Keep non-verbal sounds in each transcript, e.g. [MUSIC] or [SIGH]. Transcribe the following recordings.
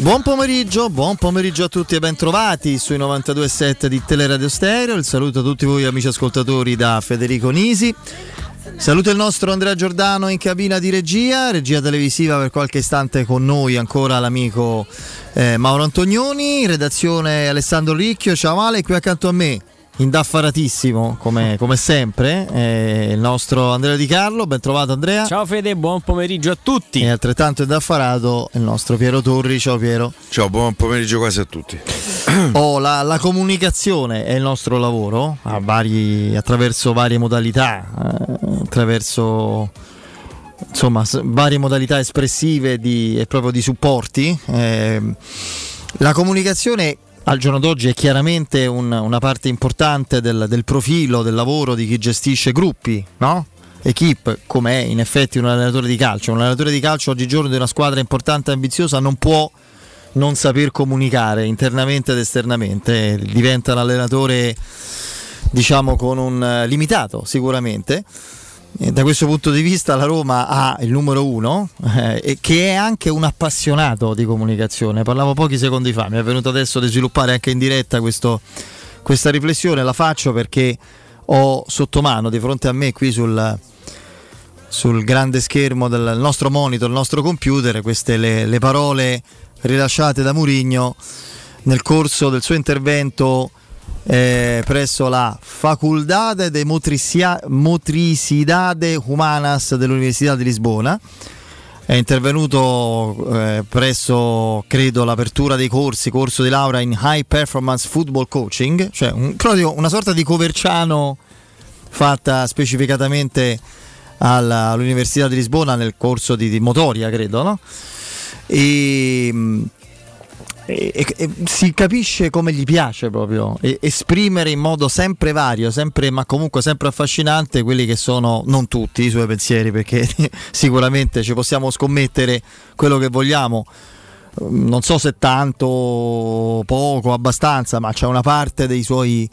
Buon pomeriggio, buon pomeriggio a tutti e ben trovati sui 92.7 di Teleradio Stereo. Il saluto a tutti voi amici ascoltatori da Federico Nisi. Saluto il nostro Andrea Giordano in cabina di regia, regia televisiva per qualche istante con noi ancora l'amico eh, Mauro Antonioni, redazione Alessandro Ricchio, ciao Ale, qui accanto a me indaffaratissimo come, come sempre eh, il nostro Andrea Di Carlo. Ben trovato Andrea. Ciao Fede buon pomeriggio a tutti. E altrettanto indaffarato il nostro Piero Torri. Ciao Piero. Ciao buon pomeriggio quasi a tutti. [CLEARS THROAT] Oh, la, la, comunicazione è il nostro lavoro vari, attraverso varie modalità eh, attraverso insomma varie modalità espressive di, e proprio di supporti eh, la comunicazione al giorno d'oggi è chiaramente un, una parte importante del, del, profilo, del lavoro di chi gestisce gruppi, no? Equip, come è in effetti un allenatore di calcio. Un allenatore di calcio oggigiorno di una squadra importante e ambiziosa non può non saper comunicare internamente ed esternamente. Diventa un allenatore, diciamo, con un limitato sicuramente da questo punto di vista la Roma ha il numero uno, eh, che è anche un appassionato di comunicazione. Parlavo pochi secondi fa, mi è venuto adesso di sviluppare anche in diretta questo, questa riflessione, la faccio perché ho sotto mano di fronte a me qui sul, sul grande schermo del nostro monitor, il nostro computer, queste le, le parole rilasciate da Murigno nel corso del suo intervento eh, presso la Facultade de Motricidade Humanas dell'Università di Lisbona. È intervenuto eh, presso, credo, l'apertura dei corsi, corso di laurea in High Performance Football Coaching, cioè un, una sorta di coverciano fatta specificatamente alla, all'Università di Lisbona nel corso di, di motoria, credo, no? E, e, e, si capisce come gli piace proprio esprimere in modo sempre vario, sempre, ma comunque sempre affascinante quelli che sono non tutti i suoi pensieri, perché [LAUGHS] sicuramente ci possiamo scommettere quello che vogliamo. Non so se tanto, poco, abbastanza, ma c'è una parte dei suoi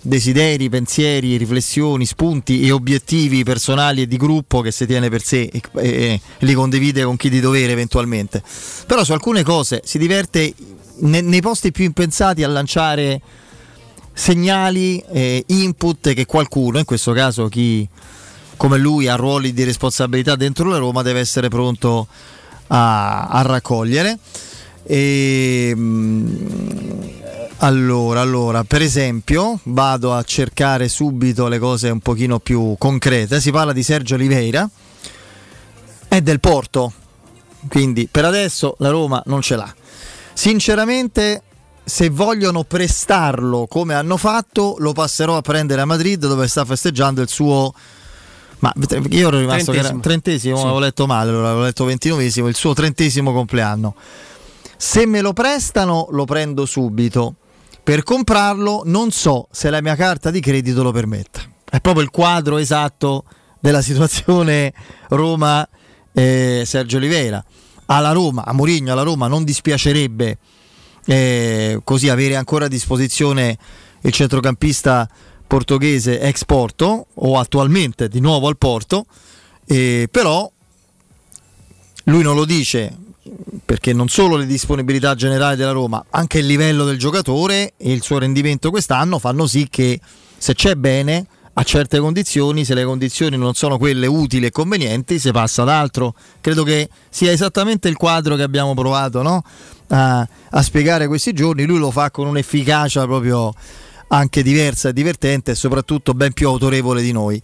desideri, pensieri, riflessioni, spunti e obiettivi personali e di gruppo che si tiene per sé e, e, e, li condivide con chi di dovere eventualmente. Però su alcune cose si diverte ne, nei posti più impensati a lanciare segnali, eh, input che qualcuno, in questo caso chi come lui ha ruoli di responsabilità dentro la Roma, deve essere pronto a, a raccogliere. E, ehm, allora, allora, per esempio, vado a cercare subito le cose un pochino più concrete. Si parla di Sergio Oliveira, è del Porto, quindi per adesso la Roma non ce l'ha. Sinceramente, se vogliono prestarlo come hanno fatto, lo passerò a prendere a Madrid dove sta festeggiando il suo. Ma io ero rimasto trentesimo, trentesimo sì. avevo letto male, allora avevo letto ventinovesimo, il suo trentesimo compleanno. Se me lo prestano, lo prendo subito. Per comprarlo, non so se la mia carta di credito lo permetta. È proprio il quadro esatto della situazione Roma eh, Sergio Oliveira alla Roma, a Mourinho alla Roma non dispiacerebbe eh, così avere ancora a disposizione il centrocampista portoghese ex Porto o attualmente di nuovo al Porto, eh, però lui non lo dice perché non solo le disponibilità generali della Roma, anche il livello del giocatore e il suo rendimento quest'anno fanno sì che se c'è bene a certe condizioni, se le condizioni non sono quelle utili e convenienti, si passa ad altro. Credo che sia esattamente il quadro che abbiamo provato no? a, a, spiegare questi giorni. Lui lo fa con un'efficacia proprio anche diversa e divertente e soprattutto ben più autorevole di noi.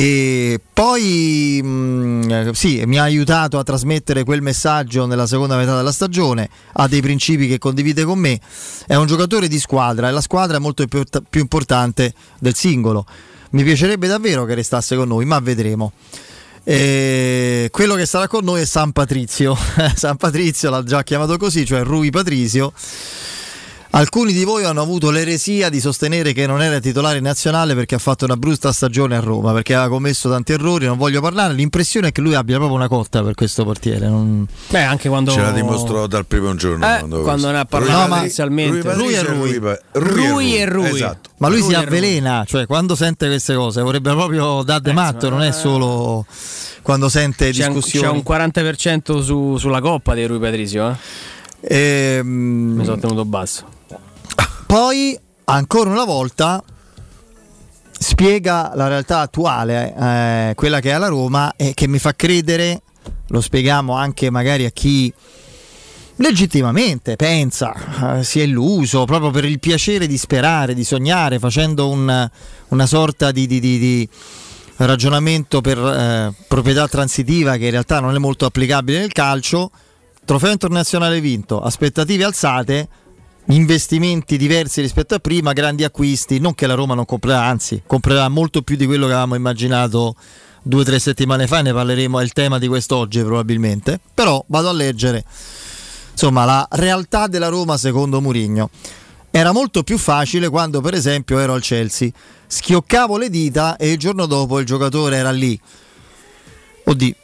E poi mh, mm, sì, mi ha aiutato a trasmettere quel messaggio nella seconda metà della stagione, ha dei principi che condivide con me, è un giocatore di squadra e la squadra è molto più, più importante del singolo. Mi piacerebbe davvero che restasse con noi, ma vedremo. E quello che sarà con noi è San Patrizio. [LAUGHS] San Patrizio l'ha già chiamato così, cioè Rui Patrizio Alcuni di voi hanno avuto l'eresia di sostenere che non era titolare nazionale perché ha fatto una brutta stagione a Roma, perché aveva commesso tanti errori, non voglio parlare, l'impressione è che lui abbia proprio una cotta per questo portiere. Non... Beh, anche quando... Ce la dimostrò dal primo giorno. Eh, quando, quando ne ha parlato no, inizialmente. Lui, è Rui. Rui, Rui e Rui. Esatto. Ma lui Rui si avvelena, cioè quando sente queste cose vorrebbe proprio dar de matto, non è solo quando sente c'è discussioni. Un, c'è un 40% su, sulla coppa di Rui Patrizio, eh? Ehm, Mi sono tenuto basso. Poi, ancora una volta, spiega la realtà attuale, eh, quella che è la Roma, e che mi fa credere, lo spieghiamo anche magari a chi legittimamente pensa, eh, si è illuso proprio per il piacere di sperare, di sognare, facendo un, una sorta di, di, di, di ragionamento per eh, proprietà transitiva che in realtà non è molto applicabile nel calcio. Trofeo internazionale vinto, aspettative alzate, investimenti diversi rispetto a prima, grandi acquisti, non che la Roma non comprerà, anzi comprerà molto più di quello che avevamo immaginato due o tre settimane fa, ne parleremo, è il tema di quest'oggi probabilmente, però vado a leggere insomma la realtà della Roma secondo Murigno. Era molto più facile quando per esempio ero al Chelsea, schioccavo le dita e il giorno dopo il giocatore era lì. Oddio,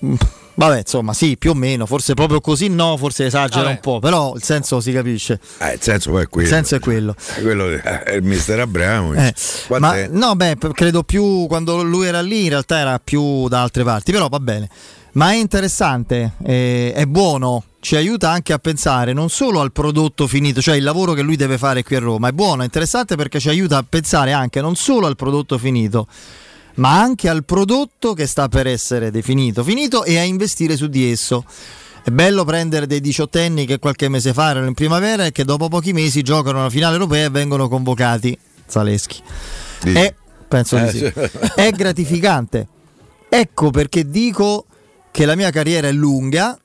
vabbè, insomma, sì, più o meno, forse proprio così no, forse esagera vabbè. un po', però il senso si capisce. Eh, il senso poi è quello. Il senso è quello. È quello è il mister Abramo. Eh, ma no, beh, credo più quando lui era lì, in realtà era più da altre parti, però va bene. Ma è interessante, eh, è buono ci aiuta anche a pensare non solo al prodotto finito, cioè il lavoro che lui deve fare qui a Roma, è buono, è interessante perché ci aiuta a pensare anche non solo al prodotto finito, ma anche al prodotto che sta per essere definito, finito e a investire su di esso. È bello prendere dei diciottenni che qualche mese fa erano in primavera e che dopo pochi mesi giocano alla finale europea e vengono convocati. Zaleschi. È, penso di sì. [LAUGHS] È gratificante. Ecco perché dico che la mia carriera è lunga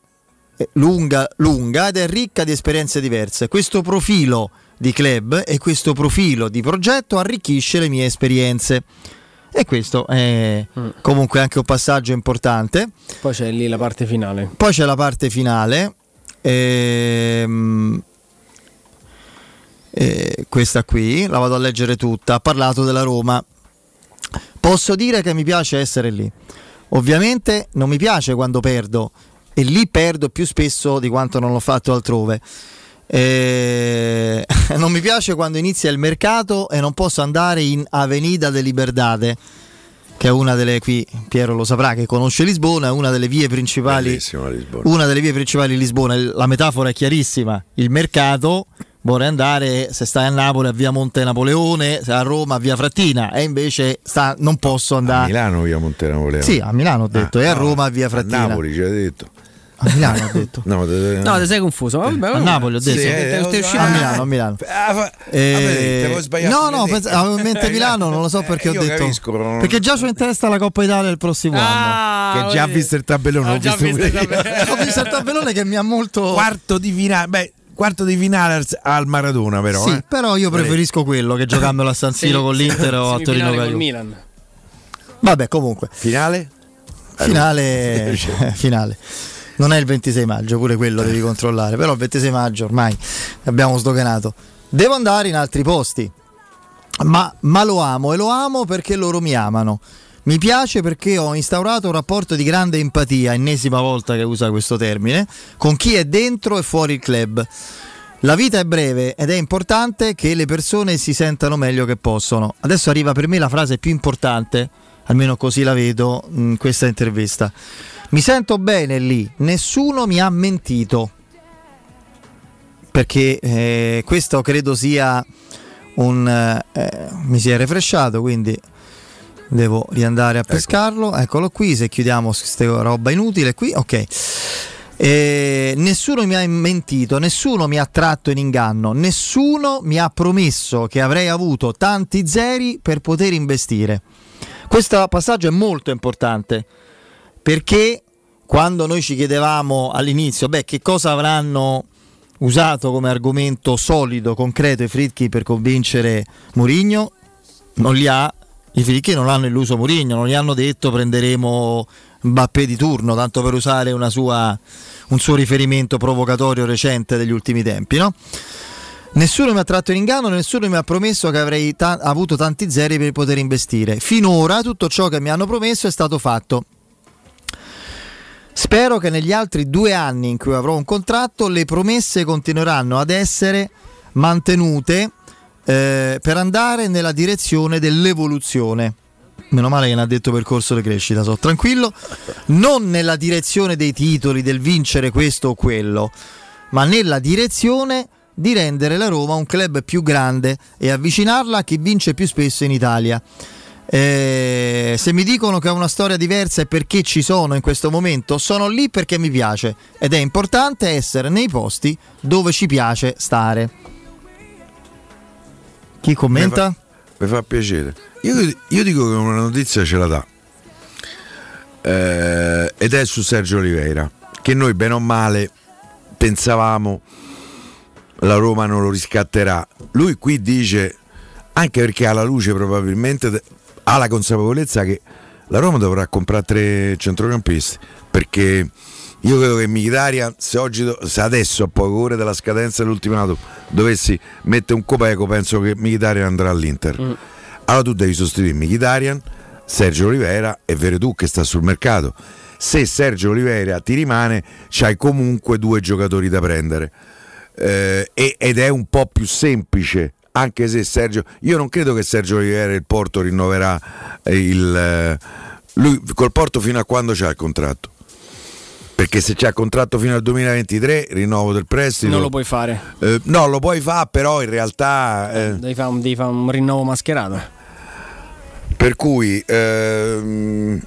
lunga, lunga ed è ricca di esperienze diverse. Questo profilo di club e questo profilo di progetto arricchisce le mie esperienze. E questo è mm. comunque anche un passaggio importante. Poi c'è lì la parte finale. Poi c'è la parte finale. Ehm, eh, questa qui, la vado a leggere tutta. Ha parlato della Roma. Posso dire che mi piace essere lì. Ovviamente non mi piace quando perdo, e lì perdo più spesso di quanto non l'ho fatto altrove. Eh, [LAUGHS] non mi piace quando inizia il mercato e non posso andare in Avenida de Liberdade che è una delle qui Piero lo saprà che conosce Lisbona, è una delle vie principali una delle vie principali di Lisbona, la metafora è chiarissima, il mercato vorrei andare se stai a Napoli a via Monte Napoleone, se a Roma a via Frattina e invece sta, non posso andare a Milano via Monte Napoleone. Sì, a Milano ho detto ah, e a Roma a via Frattina. A Napoli ci hai detto. A Milano ho detto. No, te, no, ti sei confuso. Vabbè, a Napoli ho detto. Sì, eh, a Milano, a Milano. Ah, eh, no, no, avevo in mente Milano, non lo so perché ho detto. Capisco, non... Perché già c'ho in testa la Coppa Italia il prossimo ah, anno. Che già ha visto il tabellone. Ho, visto, visto il tabellone. ho visto il tabellone che mi ha molto. Quarto di finale. Beh, quarto di finale al Maradona, però. Sì, eh. però io preferisco quello che giocandolo a San Siro sì, con l'Inter o a Torino con Milan. Vabbè, comunque. Finale? Finale. [LAUGHS] finale. Non è il 26 maggio, pure quello devi controllare, però il 26 maggio ormai abbiamo sdoganato. Devo andare in altri posti, ma, ma lo amo e lo amo perché loro mi amano. Mi piace perché ho instaurato un rapporto di grande empatia, ennesima volta che usa questo termine, con chi è dentro e fuori il club. La vita è breve ed è importante che le persone si sentano meglio che possono. Adesso arriva per me la frase più importante, almeno così la vedo in questa intervista. Mi sento bene lì, nessuno mi ha mentito. Perché eh, questo credo sia un... Eh, mi si è refresciato, quindi devo riandare a ecco. pescarlo. Eccolo qui, se chiudiamo questa roba inutile qui, ok. Eh, nessuno mi ha mentito, nessuno mi ha tratto in inganno, nessuno mi ha promesso che avrei avuto tanti zeri per poter investire. Questo passaggio è molto importante perché quando noi ci chiedevamo all'inizio, beh, che cosa avranno usato come argomento solido, concreto i Fritchi per convincere Mourinho, non li ha, i Fritchi non hanno illuso Mourinho, non gli hanno detto prenderemo Mbappé di turno, tanto per usare sua, un suo riferimento provocatorio recente degli ultimi tempi, no? Nessuno mi ha tratto in inganno, nessuno mi ha promesso che avrei ta- avuto tanti zeri per poter investire. Finora tutto ciò che mi hanno promesso è stato fatto. Spero che negli altri due anni in cui avrò un contratto le promesse continueranno ad essere mantenute eh, per andare nella direzione dell'evoluzione. Meno male che ne ha detto percorso di crescita, sono tranquillo. Non nella direzione dei titoli, del vincere questo o quello, ma nella direzione di rendere la Roma un club più grande e avvicinarla a chi vince più spesso in Italia. Eh, se mi dicono che è una storia diversa e perché ci sono in questo momento, sono lì perché mi piace ed è importante essere nei posti dove ci piace stare. Chi commenta? Mi fa, mi fa piacere. Io, io, dico che una notizia ce la dà. Eh, ed è su Sergio Oliveira, che noi bene o male pensavamo la Roma non lo riscatterà. Lui qui dice, anche perché ha la luce probabilmente, ha la consapevolezza che la Roma dovrà comprare tre centrocampisti, perché io credo che Mkhitaryan se, oggi, se adesso a poche ore della scadenza dell'ultimato dovessi mettere un copeco penso che Mkhitaryan andrà all'Inter. Mm. allora tu devi sostituire Mkhitaryan Sergio Oliveira e Veretù che sta sul mercato. Se Sergio Oliveira ti rimane c'hai comunque due giocatori da prendere. Eh, ed è un po' più semplice anche se Sergio io non credo che Sergio Oliveira il Porto rinnoverà il eh, lui col Porto fino a quando c'ha il contratto perché se c'è contratto fino al 2023, rinnovo del prestito. Non lo puoi fare. Eh, no, lo puoi fare, però in realtà. Eh, devi, fare un, fare un, rinnovo mascherato. Per cui. Ehm,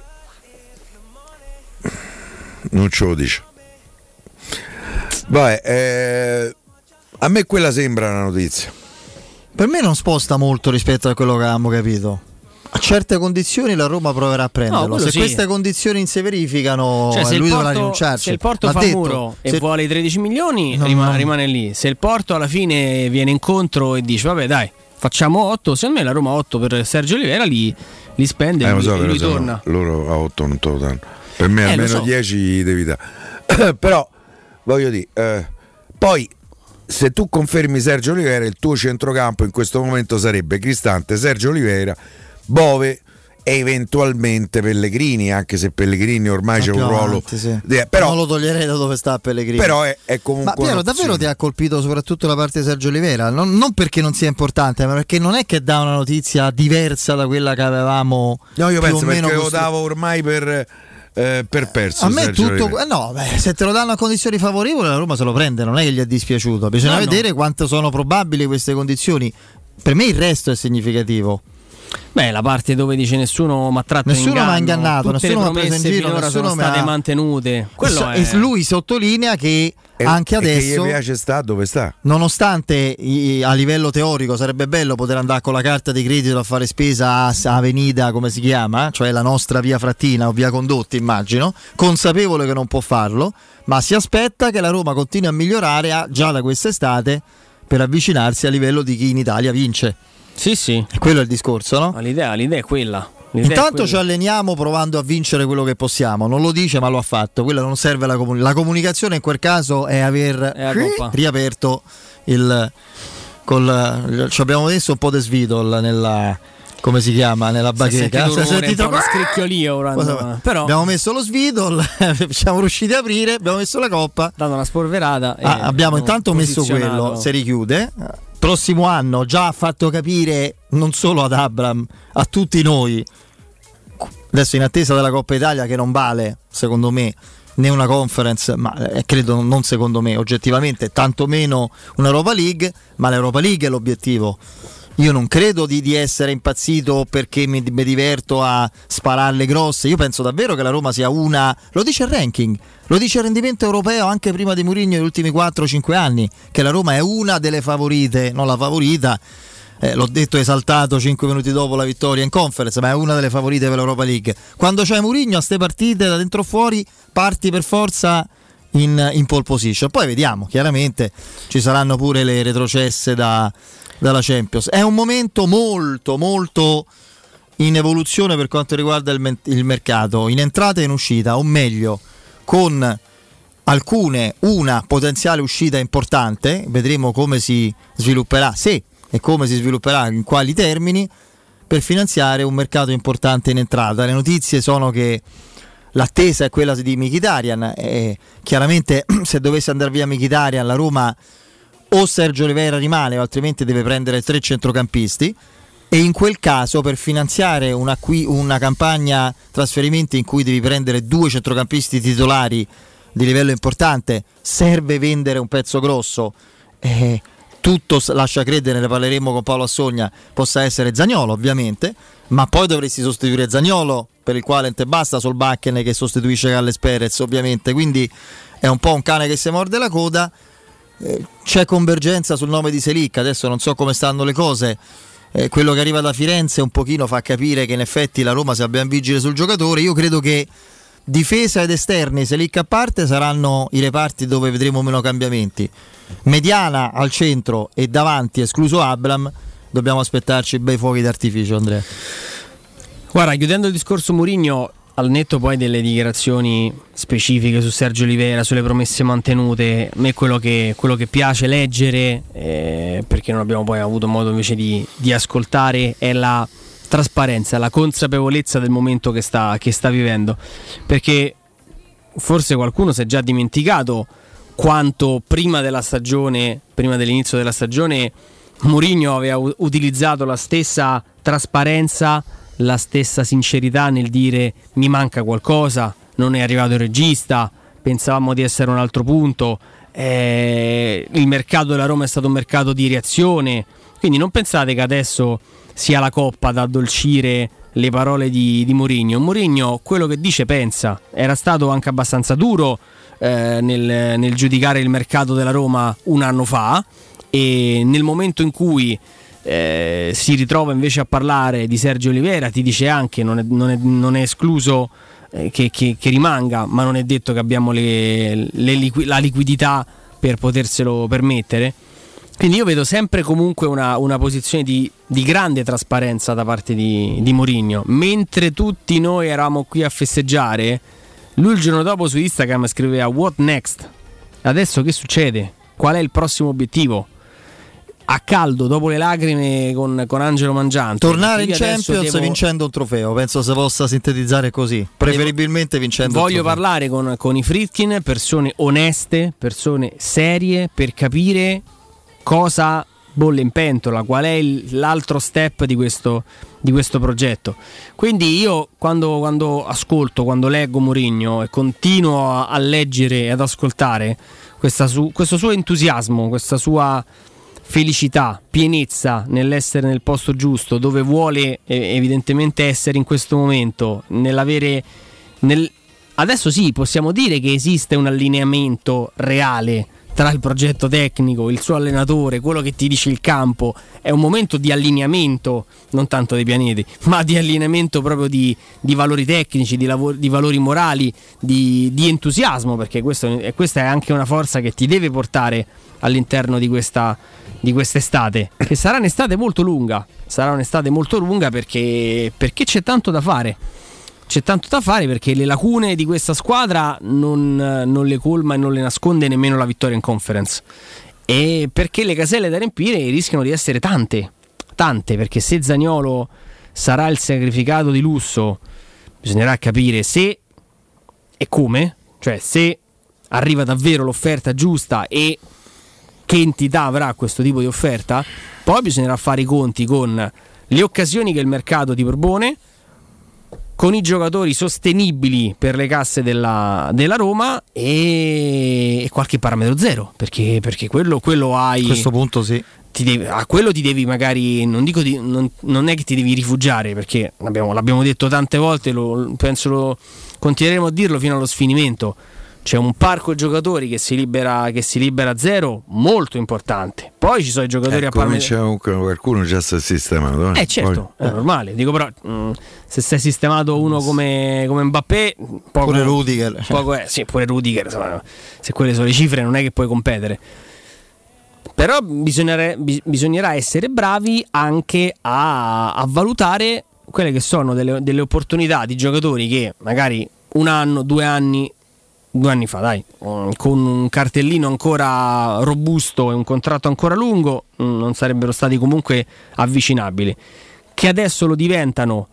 non ce lo dice. Vabbè, eh, a me quella sembra una notizia. Per me non sposta molto rispetto a quello che avevamo capito a certe condizioni la Roma proverà a prenderlo. No, se sì. queste condizioni non si verificano, cioè, se lui dovrà rinunciarci. Se il Porto Ma fa detto, muro e vuole i 13 milioni, no, rimane, no. rimane lì. Se il Porto alla fine viene incontro e dice vabbè dai, facciamo 8, secondo me la Roma 8 per Sergio Olivera li, li spende eh, e so, lui, lui torna. Loro a 8 non te lo danno. Per me eh, almeno so. 10 devi dare. [COUGHS] Però voglio dire, eh, poi se tu confermi Sergio Oliveira, il tuo centrocampo in questo momento sarebbe Cristante, Sergio Oliveira Bove e eventualmente Pellegrini, anche se Pellegrini ormai c'è un ruolo. Avanti, sì. però, non lo toglierei da dove sta Pellegrini. Però è, è comunque. Ma Piero, davvero ti ha colpito soprattutto la parte di Sergio Oliveira? Non, non, perché non sia importante, ma perché non è che dà una notizia diversa da quella che avevamo. No, io penso perché costru- lo davo ormai per. Eh, per perso a me tutto eh no beh, se te lo danno a condizioni favorevoli la Roma se lo prende non è che gli è dispiaciuto bisogna no, vedere no. quanto sono probabili queste condizioni per me il resto è significativo Beh, la parte dove dice nessuno mi ha tratto nessuno mi ha ingannato, nessuno mi ha preso in giro, nessuno sono state ha... mantenute. Quello e, è... lui sottolinea che anche adesso che piace sta dove sta. Nonostante i, a livello teorico sarebbe bello poter andare con la carta di credito a fare spesa a Avenida, come si chiama, cioè la nostra via Frattina o via Condotti, immagino, consapevole che non può farlo, ma si aspetta che la Roma continui a migliorare a, già da quest'estate per avvicinarsi a livello di chi in Italia vince. Sì, sì. Quello è il discorso, no? L'idea, l'idea è quella. Intanto ci alleniamo provando a vincere quello che possiamo. Non lo dice, ma lo ha fatto. Quella non serve la comunicazione. La comunicazione in quel caso è aver è riaperto il. Col, ci abbiamo messo un po' di svidol nella come si chiama nella bacheca si è sentito uno scricchiolio però abbiamo messo lo svidol [LAUGHS] siamo riusciti a aprire abbiamo messo la coppa dato una spolverata ah, abbiamo intanto messo quello si richiude prossimo anno già ha fatto capire non solo ad Abram, a tutti noi, adesso in attesa della Coppa Italia che non vale, secondo me, né una conference, ma eh, credo non secondo me, oggettivamente, tantomeno un'Europa League, ma l'Europa League è l'obiettivo. Io non credo di, di essere impazzito perché mi, mi, diverto a spararle grosse. Io penso davvero che la Roma sia una. Lo dice il ranking, lo dice il rendimento europeo anche prima di Mourinho negli ultimi 4-5 anni, che la Roma è una delle favorite, non la favorita. Eh, l'ho detto esaltato 5 minuti dopo la vittoria in conference, ma è una delle favorite per l'Europa League. Quando c'è Mourinho a queste partite da dentro fuori, parti per forza in, in pole position. Poi vediamo, chiaramente ci saranno pure le retrocesse da, dalla Champions. È un momento molto, molto in evoluzione per quanto riguarda il, il mercato, in entrata e in uscita, o meglio con alcune una potenziale uscita importante, vedremo come si svilupperà, se e come si svilupperà, in quali termini, per finanziare un mercato importante in entrata. Le notizie sono che l'attesa è quella di Mkhitaryan e chiaramente [CLEARS THROAT] se dovesse andare via Mkhitaryan la Roma o Sergio Oliveira rimane o altrimenti deve prendere tre centrocampisti e in quel caso per finanziare una, una campagna trasferimenti in cui devi prendere due centrocampisti titolari di livello importante, serve vendere un pezzo grosso. Eh, tutto lascia credere, ne parleremo con Paolo Assogna, possa essere Zagnolo ovviamente, ma poi dovresti sostituire Zagnolo per il quale te basta Solbakken che sostituisce Galles Perez ovviamente, quindi è un po' un cane che si morde la coda, eh, c'è convergenza sul nome di Selic, adesso non so come stanno le cose, eh, quello che arriva da Firenze un pochino fa capire che in effetti la Roma sia ben vigile sul giocatore, io credo che difesa ed esterni, Selic a parte, saranno i reparti dove vedremo meno cambiamenti mediana al centro e davanti, escluso Abram, dobbiamo aspettarci bei fuochi d'artificio, Andrea. Guarda, chiudendo il discorso Murigno, al netto poi delle dichiarazioni specifiche su Sergio Oliveira, sulle promesse mantenute, a me quello che, quello che piace leggere, eh, perché non abbiamo poi avuto modo invece di, di, ascoltare, è la trasparenza, la consapevolezza del momento che sta, che sta vivendo. Perché forse qualcuno si è già dimenticato quanto prima della stagione, prima dell'inizio della stagione, Mourinho aveva utilizzato la stessa trasparenza, la stessa sincerità nel dire mi manca qualcosa, non è arrivato il regista, pensavamo di essere a un altro punto, eh, il mercato della Roma è stato un mercato di reazione, quindi non pensate che adesso sia la coppa ad addolcire le parole di, di Mourinho. Mourinho quello che dice pensa, era stato anche abbastanza duro eh, nel, nel giudicare il mercato della Roma un anno fa e nel momento in cui eh, si ritrova invece a parlare di Sergio Oliveira, ti dice anche non è, non è, non è escluso eh, che, che, che, rimanga, ma non è detto che abbiamo le, le la liquidità per poterselo permettere. Quindi io vedo sempre comunque una, una posizione di, di, grande trasparenza da parte di, di Mourinho. Mentre tutti noi eravamo qui a festeggiare, lui il giorno dopo su Instagram scriveva What next? Adesso che succede? Qual è il prossimo obiettivo? A caldo, dopo le lacrime con, con Angelo Mangiante. Tornare in Champions devo... vincendo un trofeo, penso si possa sintetizzare così. Preferibilmente vincendo Voglio un trofeo. parlare con, con i Fritkin, persone oneste, persone serie, per capire cosa bolle in pentola, qual è il, l'altro step di questo, di questo, progetto. Quindi io quando, quando ascolto, quando leggo Mourinho e continuo a, a leggere e ad ascoltare su, questo suo entusiasmo, questa sua felicità, pienezza nell'essere nel posto giusto, dove vuole evidentemente essere in questo momento, nell'avere... Nel... Adesso sì, possiamo dire che esiste un allineamento reale tra il progetto tecnico, il suo allenatore, quello che ti dice il campo, è un momento di allineamento, non tanto dei pianeti, [LAUGHS] ma di allineamento proprio di, di valori tecnici, di, lavori, di valori morali, di, di entusiasmo, perché questo, questa è anche una forza che ti deve portare all'interno di questa, di quest'estate, che sarà un'estate molto lunga, sarà un'estate molto lunga perché, perché c'è tanto da fare c'è tanto da fare perché le lacune di questa squadra non, non, le colma e non le nasconde nemmeno la vittoria in conference. E perché le caselle da riempire rischiano di essere tante, tante, perché se Zagnolo sarà il sacrificato di lusso, bisognerà capire se e come, cioè se arriva davvero l'offerta giusta e che entità avrà questo tipo di offerta, poi bisognerà fare i conti con le occasioni che il mercato ti propone con i giocatori sostenibili per le casse della, della Roma e, e, qualche parametro zero perché, perché quello, quello hai a questo punto sì. devi, a quello ti devi magari non dico di, non, non, è che ti devi rifugiare perché l'abbiamo, l'abbiamo detto tante volte lo, penso lo continueremo a dirlo fino allo sfinimento c'è un parco giocatori che si libera, che si libera a zero molto importante. Poi ci sono i giocatori ecco, a Parma. qualcuno già si è sistemato. Eh, eh certo, Poi, è normale. Dico però, mh, mm, se è sistemato uno come, come Mbappé, poco, pure Rudiger. [LAUGHS] Poco è, sì, pure Rudiger. Insomma, se quelle sono le cifre, non è che puoi competere. Però bisognerà essere bravi anche a, a valutare quelle che sono delle, delle opportunità di giocatori che magari un anno, due anni due anni fa, dai, mm, con un cartellino ancora robusto e un contratto ancora lungo, mm, non sarebbero stati comunque avvicinabili. Che adesso lo diventano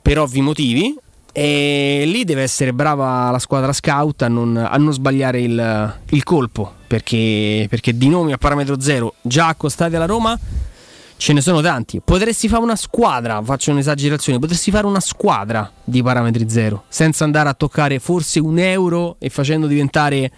per ovvi motivi. E lì deve essere brava la squadra scout a non, a non sbagliare il, il colpo perché, perché, di nomi a parametro zero già accostati alla Roma ce ne sono tanti. Potresti fare una squadra, faccio un'esagerazione, potresti fare una squadra di parametri zero, senza andare a toccare forse un euro e facendo diventare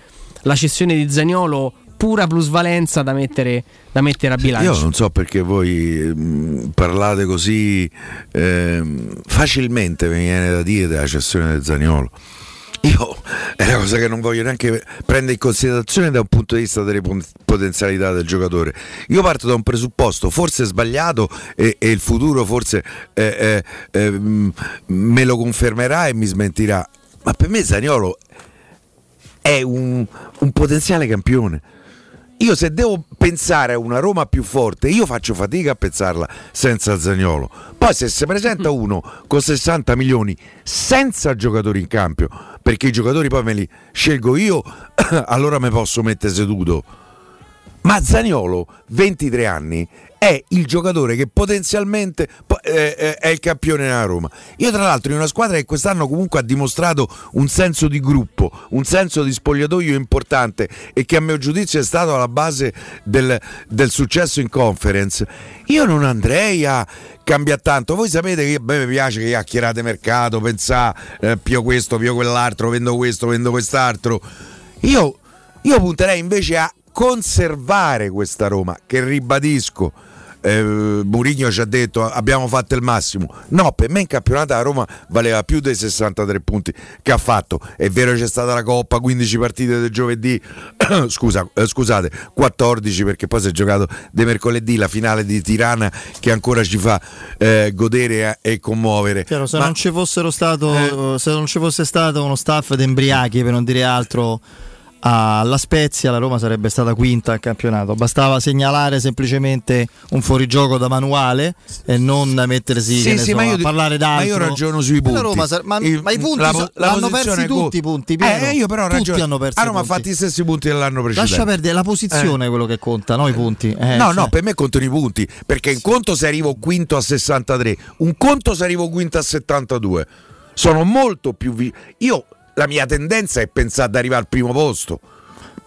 la cessione di Zagnolo pura plusvalenza da mettere, da mettere a bilancio. Io non so perché voi mh, mm, parlate così eh, facilmente, mi viene da dire, della cessione del Zagnolo. Io è una cosa che non voglio neanche prendere in considerazione da un punto di vista delle potenzialità del giocatore. Io parto da un presupposto forse sbagliato e, e il futuro forse eh, eh, eh, me lo confermerà e mi smentirà. Ma per me Zagnolo è un, un potenziale campione io se devo pensare a una Roma più forte, io faccio fatica a pensarla senza Zagnolo. Poi se si presenta [LAUGHS] uno con 60 milioni senza giocatori in campo, perché i giocatori poi me li scelgo io, [COUGHS] allora mi posso mettere seduto. Ma Zagnolo, 23 anni, è il giocatore che potenzialmente eh, eh, è il campione della Roma. Io tra l'altro in una squadra che quest'anno comunque ha dimostrato un senso di gruppo, un senso di spogliatoio importante e che a mio giudizio è stato alla base del, del successo in conference, io non andrei a cambiare tanto. Voi sapete che a me piace che chiacchierate mercato, pensate eh, pio questo, pio quell'altro, vendo questo, vendo quest'altro. Io, io punterei invece a conservare questa Roma, che ribadisco eh, Murigno ci ha detto abbiamo fatto il massimo. No, per me in campionato la Roma valeva più dei 63 punti che ha fatto. È vero c'è stata la Coppa, 15 partite del giovedì, [COUGHS] Scusa, eh, scusate, 14 perché poi si è giocato di mercoledì la finale di Tirana che ancora ci fa eh, godere e commuovere. Chiaro, se, Ma, non ci fossero stato, eh, se non ci fosse stato uno staff di embriachi per non dire altro alla Spezia la Roma sarebbe stata quinta al campionato. Bastava segnalare semplicemente un fuorigioco da manuale e non mettersi sì, sì, so, a parlare d'altro. Ma io ragiono sui punti. Roma, ma, il, ma, i punti la, so, la l'hanno persi tutti i punti. Piero. Eh, io però tutti ragione. hanno perso. A Roma ha fatto gli stessi punti dell'anno precedente. Lascia perdere la posizione, eh. quello che conta, no i punti. Eh, no, cioè. no, per me contano i punti. Perché in conto se arrivo quinto a 63, un conto se arrivo quinto a 72. Sono molto più. Vi- io la mia tendenza è pensare ad arrivare al primo posto.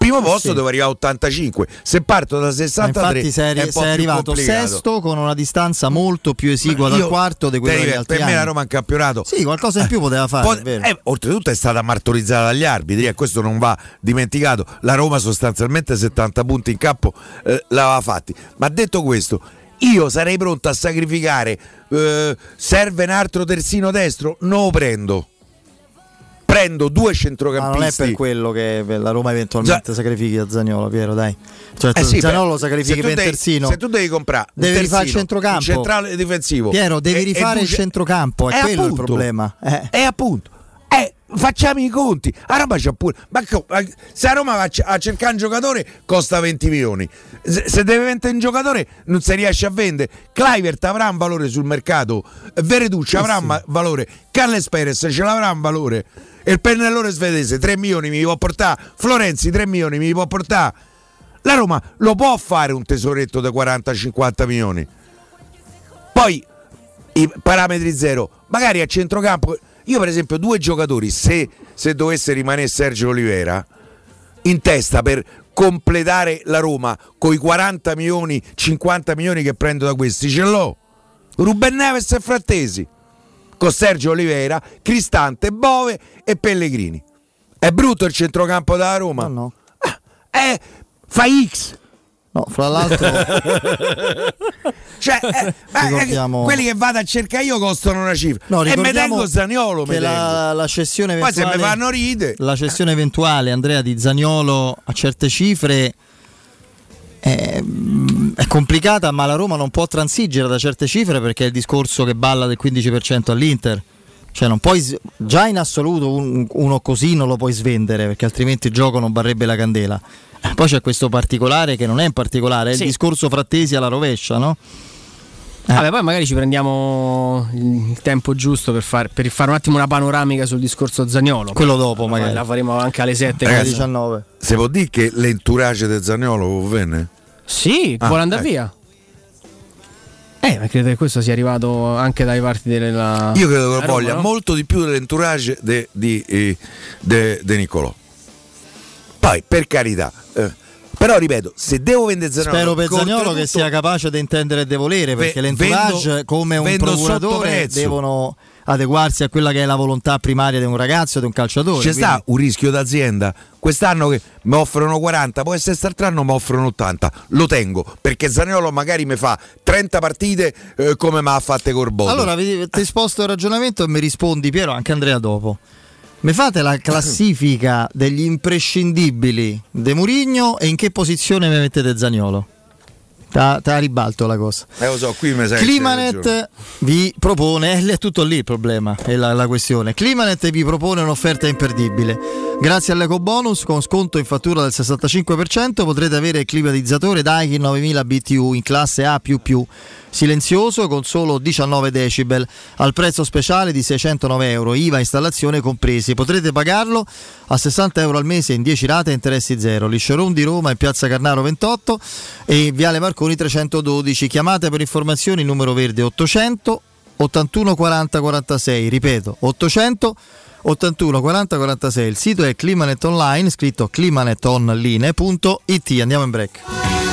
Primo posto sì. devo arrivare a 85 se parto da 63 infatti sei, sei arrivato complicato. sesto con una distanza molto più esigua dal quarto di quello degli altri per me la Roma in campionato. Sì qualcosa in più poteva fare Pot- eh, oltretutto è stata martorizzata dagli arbitri e questo non va dimenticato. La Roma sostanzialmente 70 punti in campo eh, l'aveva fatti. Ma detto questo io sarei pronto a sacrificare eh, serve un altro terzino destro? Non lo prendo prendo due centrocampisti. Ma non è per quello che la Roma eventualmente Già. sacrifichi a Zagnolo, Piero, dai. Cioè, eh sì, Zagnolo lo sacrifichi per devi, terzino. Se tu devi comprare devi rifare il centrocampo. Un centrale difensivo. Piero, devi e, rifare e il centrocampo, è, è quello appunto, il problema. Eh. È appunto. Eh, facciamo i conti. A Roma c'ha pure. Ma se a Roma va a cercare un giocatore costa 20 milioni. Se, deve vendere un giocatore non si riesce a vendere. Clivert avrà un valore sul mercato. Veretucci avrà un valore. Carles Perez ce l'avrà un valore e il pennellone svedese 3 milioni mi può portare, Florenzi 3 milioni mi può portare. La Roma lo può fare un tesoretto da 40-50 milioni. Poi i parametri zero, magari a centrocampo. Io, per esempio, due giocatori, se, se dovesse rimanere Sergio Olivera in testa per completare la Roma con i 40 milioni, 50 milioni che prendo da questi, ce l'ho. Ruben Neves e Frattesi con Sergio Oliveira, Cristante, Bove e Pellegrini. È brutto il centrocampo della Roma? No, no. Ah, eh, fa X. No, fra l'altro, [LAUGHS] cioè, eh, ricordiamo... eh, quelli che vado a cercare io costano una cifra. No, e me tengo Zaniolo. Che la, la, cessione eventuale, Poi se mi fanno ride. La cessione eventuale, Andrea, di Zaniolo a certe cifre è, è, complicata, ma la Roma non può transigere da certe cifre perché è il discorso che balla del 15% all'Inter. Cioè non puoi, già in assoluto un, uno così non lo puoi svendere perché altrimenti il gioco non barrebbe la candela. Poi c'è questo particolare che non è in particolare, è sì. il discorso frattesi alla rovescia, no? Eh. Vabbè, poi magari ci prendiamo il tempo giusto per, far, per, fare un attimo una panoramica sul discorso Zagnolo. Quello dopo, magari. La faremo anche alle 7 alle 19. Se può dire che l'entourage del Zagnolo venne? Sì, ah, vuole andare ecco. via. Eh, ma credo che questo sia arrivato anche dai parti della. Io credo che lo voglia no? molto di più dell'entourage di eh, de, de, de Niccolò. Poi, per carità, eh, Però ripeto, se devo vendere Zaniolo, spero per Zagnolo che sia capace di intendere e di volere perché v- l'entourage vendo, come un procuratore devono adeguarsi a quella che è la volontà primaria di un ragazzo, di un calciatore. C'è quindi... sta un rischio d'azienda. Quest'anno che mi offrono 40, può essere anno mi offrono 80. Lo tengo perché Zaniolo magari mi fa 30 partite eh, come mi ha fatte Corboto. Allora ti sposto il ragionamento e mi rispondi Piero, anche Andrea dopo. Mi fate la classifica [LAUGHS] degli imprescindibili De Murigno e in che posizione mi mettete Zaniolo? Te la ribalto la cosa. Eh, lo so, qui mi sai Climanet vi propone, è tutto lì il problema, è la, la, questione. Climanet vi propone un'offerta imperdibile. Grazie all'eco bonus con sconto in fattura del 65% potrete avere il climatizzatore Daikin 9000 BTU in classe A++ silenzioso con solo 19 decibel al prezzo speciale di 609 euro, IVA installazione compresi. Potrete pagarlo a 60 euro al mese in 10 rate e interessi zero. Lisceron di Roma in piazza Carnaro 28 e Viale Marconi 312. Chiamate per informazioni numero verde 800 81 40 46, ripeto 800 81 40 46. Il sito è Climanet Online, scritto climanetonline.it. Andiamo in break.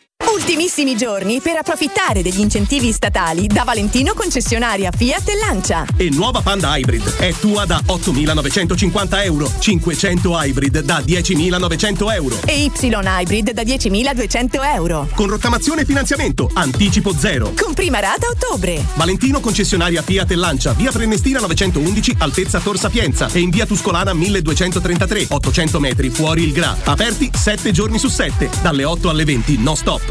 Ultimissimi giorni per approfittare degli incentivi statali da Valentino concessionaria Fiat e Lancia. E nuova Panda Hybrid è tua da 8.950 euro, 500 Hybrid da 10.900 euro e Y Hybrid da 10.200 euro. Con rottamazione e finanziamento, anticipo zero. Con prima rata ottobre. Valentino concessionaria Fiat e Lancia, via Prenestina 911, altezza Tor Sapienza e in via Tuscolana 1233, 800 metri fuori il Gra. Aperti 7 giorni su 7, dalle 8 alle 20, no stop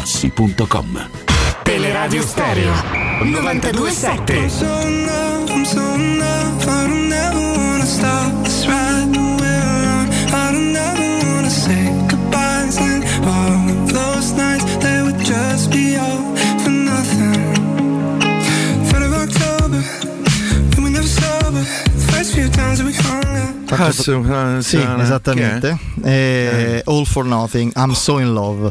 materassi.com Teleradio Stereo 927 Just be all for nothing. Fatto- sì, esattamente. Eh, All for Nothing, I'm so in love.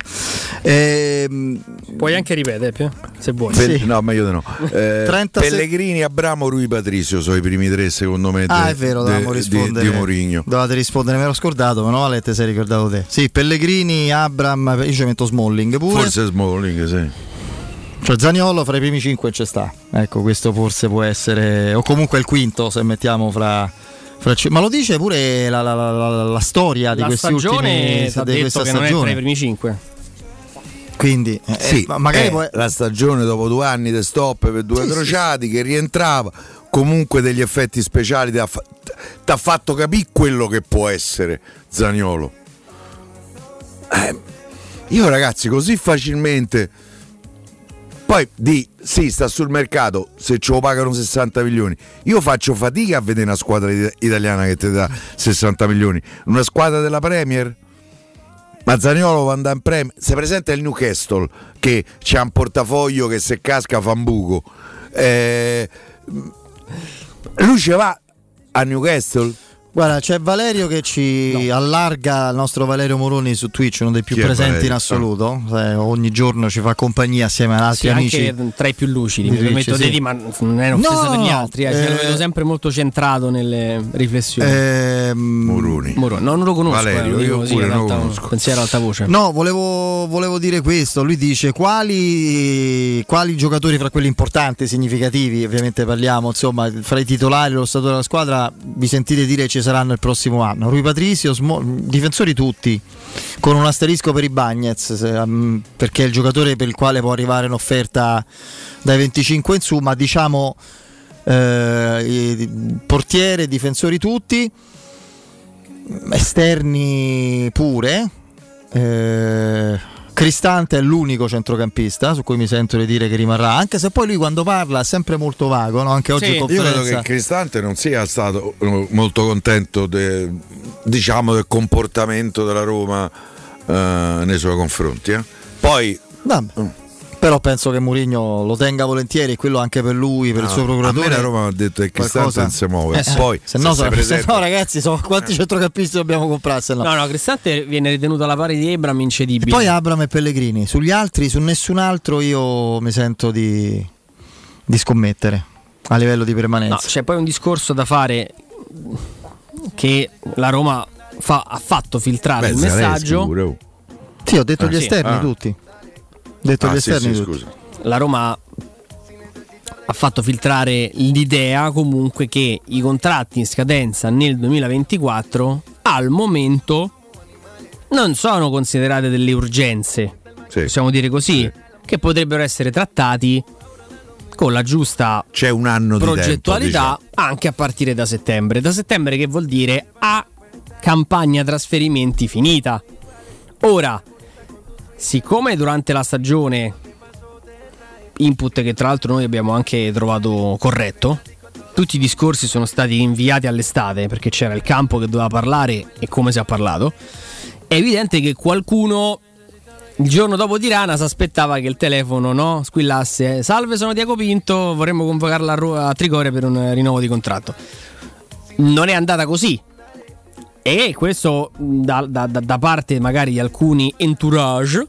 Ehm, Puoi anche ripetere, Pio, se vuoi. Pe- No, meglio di no. Eh, [LAUGHS] 36 Pellegrini, Abramo, Rui Patricio sono i primi tre, secondo me. Ah, de- è vero, de- dovevamo di- rispondere. Di, Mourinho. Dovevate rispondere, me l'ero scordato, ma no, Ale, te sei ricordato te. Sì, Pellegrini, Abram, io ci metto Smalling pure. Forse Smalling, sì. Cioè Zaniolo fra i primi cinque ci sta. Ecco, questo forse può essere. O comunque il quinto, se mettiamo fra. ma lo dice pure la, la- la- la- la storia di La questi stagione ultimi ti ha di detto questa che non è tra i stagione. primi cinque. Quindi, eh, Sì, ma magari eh, può- la stagione dopo due anni di stop per due Sì, sì, crociati che rientrava comunque degli effetti speciali ti ha fatto capire quello che può essere Zaniolo. Eh, io ragazzi così facilmente poi di sì sta sul mercato se ce lo pagano 60 milioni. Io faccio fatica a vedere una squadra it- italiana che ti dà 60 milioni. Una squadra della Premier ma Zaniolo va andare in Premier. Se presenta il Newcastle che c'ha un portafoglio che se casca fa un buco. Eh, lui ci va a Newcastle. Guarda, c'è Valerio che ci allarga il nostro Valerio Moroni su Twitch, uno dei più Chi presenti in assoluto. Eh, ogni giorno ci fa compagnia assieme ad altri Sì, amici. anche tra i più lucidi, Di mi permetto Twitch, di sì. dire, ma non è un'offesa No, per gli altri, eh, cioè, lo eh, vedo sempre molto centrato nelle riflessioni. Ehm, Moroni. Moro- no, non lo conosco, Valerio, eh, lo io così, pure non lo conosco. pensiero ad alta voce. No, volevo, volevo dire questo. Lui dice quali, quali giocatori fra quelli importanti, significativi, ovviamente parliamo, insomma, fra i titolari, lo stato della squadra, vi sentite dire ci saranno il prossimo anno. Rui Patricio, Smo- difensori tutti, con un asterisco per i Bagnets, se- um, perché è il giocatore per il quale può arrivare un'offerta dai 25 in su, ma diciamo eh, portiere, difensori tutti, esterni pure eh, Cristante è l'unico centrocampista su cui mi sento di dire che rimarrà, anche se poi lui quando parla è sempre molto vago, no? anche oggi sì. in conferenza. Io credo che Cristante non sia stato eh, molto contento de, diciamo, del comportamento della Roma eh, nei suoi confronti. Eh. Poi... Vabbè però penso che Mourinho lo tenga volentieri, quello anche per lui, per no, il suo procuratore. A me la Roma ha detto che Cristante non si muove. Eh, Poi, se, no, se, se no, ragazzi, so, quanti eh. centrocampisti dobbiamo comprare? No. no, no, Cristante viene ritenuto alla pari di Ebram incedibile. E poi Abram e Pellegrini. Sugli altri, su nessun altro, io mi sento di, di scommettere a livello di permanenza. No, c'è poi un discorso da fare che la Roma fa, ha fatto filtrare Beh, il messaggio. Pure. Sì, ho detto ah, gli sì. esterni ah. tutti. Detto ah, gli esterni, sì, sì, la Roma ha fatto filtrare l'idea comunque che i contratti in scadenza nel 2024 al momento non sono considerate delle urgenze, sì. possiamo dire così, sì. che potrebbero essere trattati con la giusta C'è un anno progettualità tempo, diciamo. anche a partire da settembre. Da settembre che vuol dire a campagna trasferimenti finita. Ora, siccome durante la stagione input che tra l'altro noi abbiamo anche trovato corretto tutti i discorsi sono stati rinviati all'estate perché c'era il campo che doveva parlare e come si è parlato è evidente che qualcuno il giorno dopo Tirana si aspettava che il telefono no, squillasse salve sono Diaco Pinto vorremmo convocarla a Tricore per un rinnovo di contratto. Non è andata così e questo da, da, da parte magari di alcuni entourage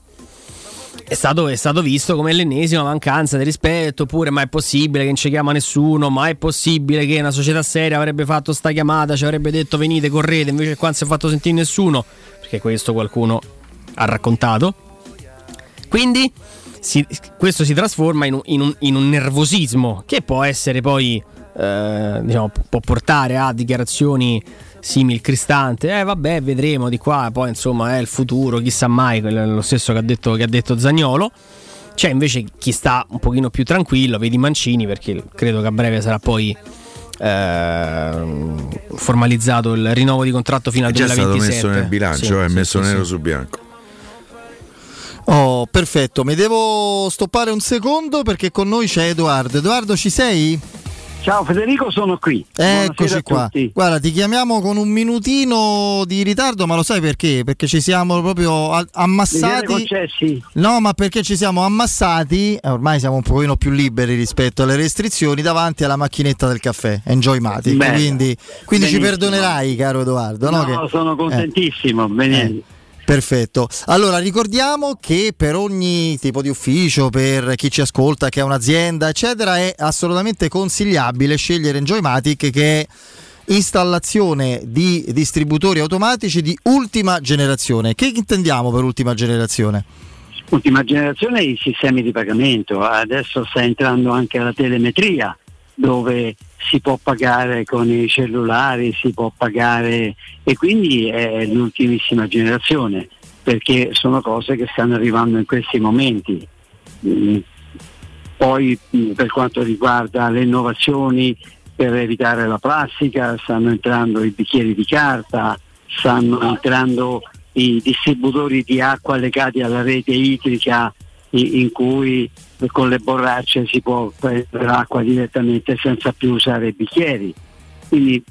è stato, è stato, visto come l'ennesima mancanza di rispetto, oppure ma è possibile che non ci chiama nessuno, ma è possibile che una società seria avrebbe fatto sta chiamata, ci avrebbe detto venite, correte, invece qua non si è fatto sentire nessuno, perché questo qualcuno ha raccontato. Quindi si, questo si trasforma in un, in, un, in un, nervosismo che può essere poi, eh, diciamo, può portare a dichiarazioni simil Cristante, eh vabbè vedremo di qua, poi insomma è il futuro, chissà mai, lo stesso che ha detto, che ha detto Zagnolo. C'è invece chi sta un pochino più tranquillo, vedi Mancini, perché credo che a breve sarà poi eh, formalizzato il rinnovo di contratto fino al 2027. È messo nel bilancio, sì, è sì, messo sì, nero su bianco. Oh, perfetto, mi devo stoppare un secondo perché con noi c'è Edoardo. Edoardo, ci sei? Ciao Federico, sono qui. Eccoci qua. Guarda, ti chiamiamo con un minutino di ritardo, ma lo sai perché? Perché ci siamo proprio ammassati. No, ma perché ci siamo ammassati, eh, ormai siamo un pochino più liberi rispetto alle restrizioni, davanti alla macchinetta del caffè, Enjoy Matic. Quindi, quindi ci perdonerai, caro Edoardo. No, no che, sono contentissimo. Eh, eh. Perfetto. Allora ricordiamo che per ogni tipo di ufficio, per chi ci ascolta, che ha un'azienda, eccetera, è assolutamente consigliabile scegliere Enjoymatic che è installazione di distributori automatici di ultima generazione. Che intendiamo per ultima generazione? Ultima generazione i sistemi di pagamento, adesso sta entrando anche la telemetria dove si può pagare con i cellulari, si può pagare e quindi è l'ultimissima generazione perché sono cose che stanno arrivando in questi momenti. Mm. Poi mm, per quanto riguarda le innovazioni per evitare la plastica, stanno entrando i bicchieri di carta, stanno entrando i distributori di acqua legati alla rete idrica in cui con le borracce si può prendere l'acqua direttamente senza più usare bicchieri. Quindi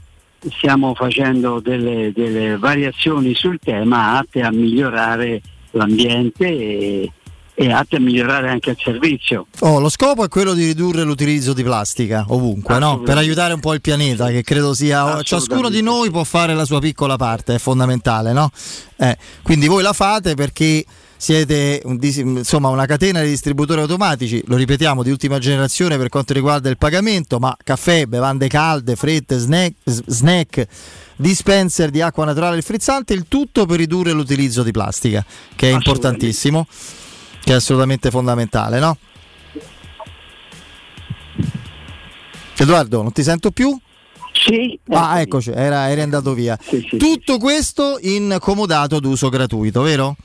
stiamo facendo delle, delle variazioni sul tema atte a migliorare l'ambiente e, e atte a migliorare anche il servizio. Oh, lo scopo è quello di ridurre l'utilizzo di plastica ovunque, no? per aiutare un po' il pianeta, che credo sia ciascuno di noi può fare la sua piccola parte, è fondamentale, no? Eh, quindi voi la fate perché siete un, insomma, una catena di distributori automatici, lo ripetiamo, di ultima generazione per quanto riguarda il pagamento, ma caffè, bevande calde, frette, snack, snack dispenser di acqua naturale e frizzante, il tutto per ridurre l'utilizzo di plastica, che è importantissimo, che è assolutamente fondamentale, no? Edoardo, non ti sento più? Sì. Ah, eccoci, era, eri andato via. Sì, sì, Tutto questo in comodato d'uso gratuito, vero?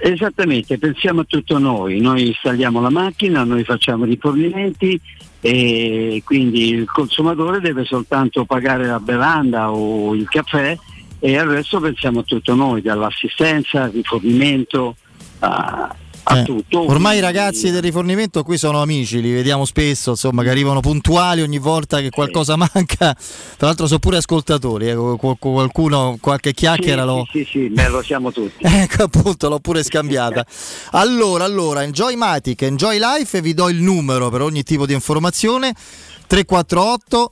Esattamente, pensiamo a tutto noi, noi installiamo la macchina, noi facciamo i rifornimenti e quindi il consumatore deve soltanto pagare la bevanda o il caffè e al resto pensiamo a tutto noi, dall'assistenza al rifornimento a, a Eh, tutto. Ormai i ragazzi del rifornimento qui sono amici, li vediamo spesso, insomma, che arrivano puntuali ogni volta che qualcosa [LAUGHS] manca. Tra l'altro sono pure ascoltatori, eh, qual- qualcuno, qualche chiacchiera lo... Sì, sì, sì, beh, lo siamo tutti. [LAUGHS] Ecco appunto, l'ho pure scambiata. Allora, allora, Enjoy Matic, Enjoy Life, vi do il numero per ogni tipo di informazione. 348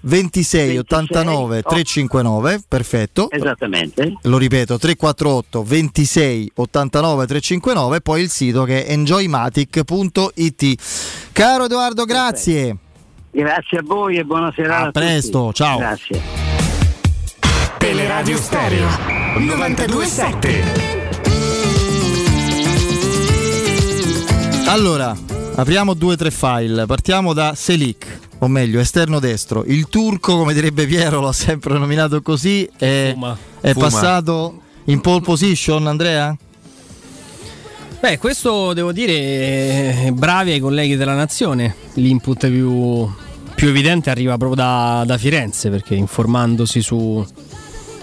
26 89 359, perfetto. Esattamente. Lo ripeto, 348 26 89 359, poi il sito che è enjoymatic.it. Caro Edoardo, grazie. Grazie a voi e buona serata. A presto, ciao. Grazie. Teleradio Stereo 927. Allora, apriamo due o tre file. Partiamo da Selic, o meglio, esterno destro. Il turco, come direbbe Piero, l'ho sempre nominato così, è, è Fuma. passato in pole position, Andrea? Beh, questo devo dire, eh, bravi ai colleghi della nazione. L'input più, più evidente arriva proprio da, da Firenze, perché informandosi su,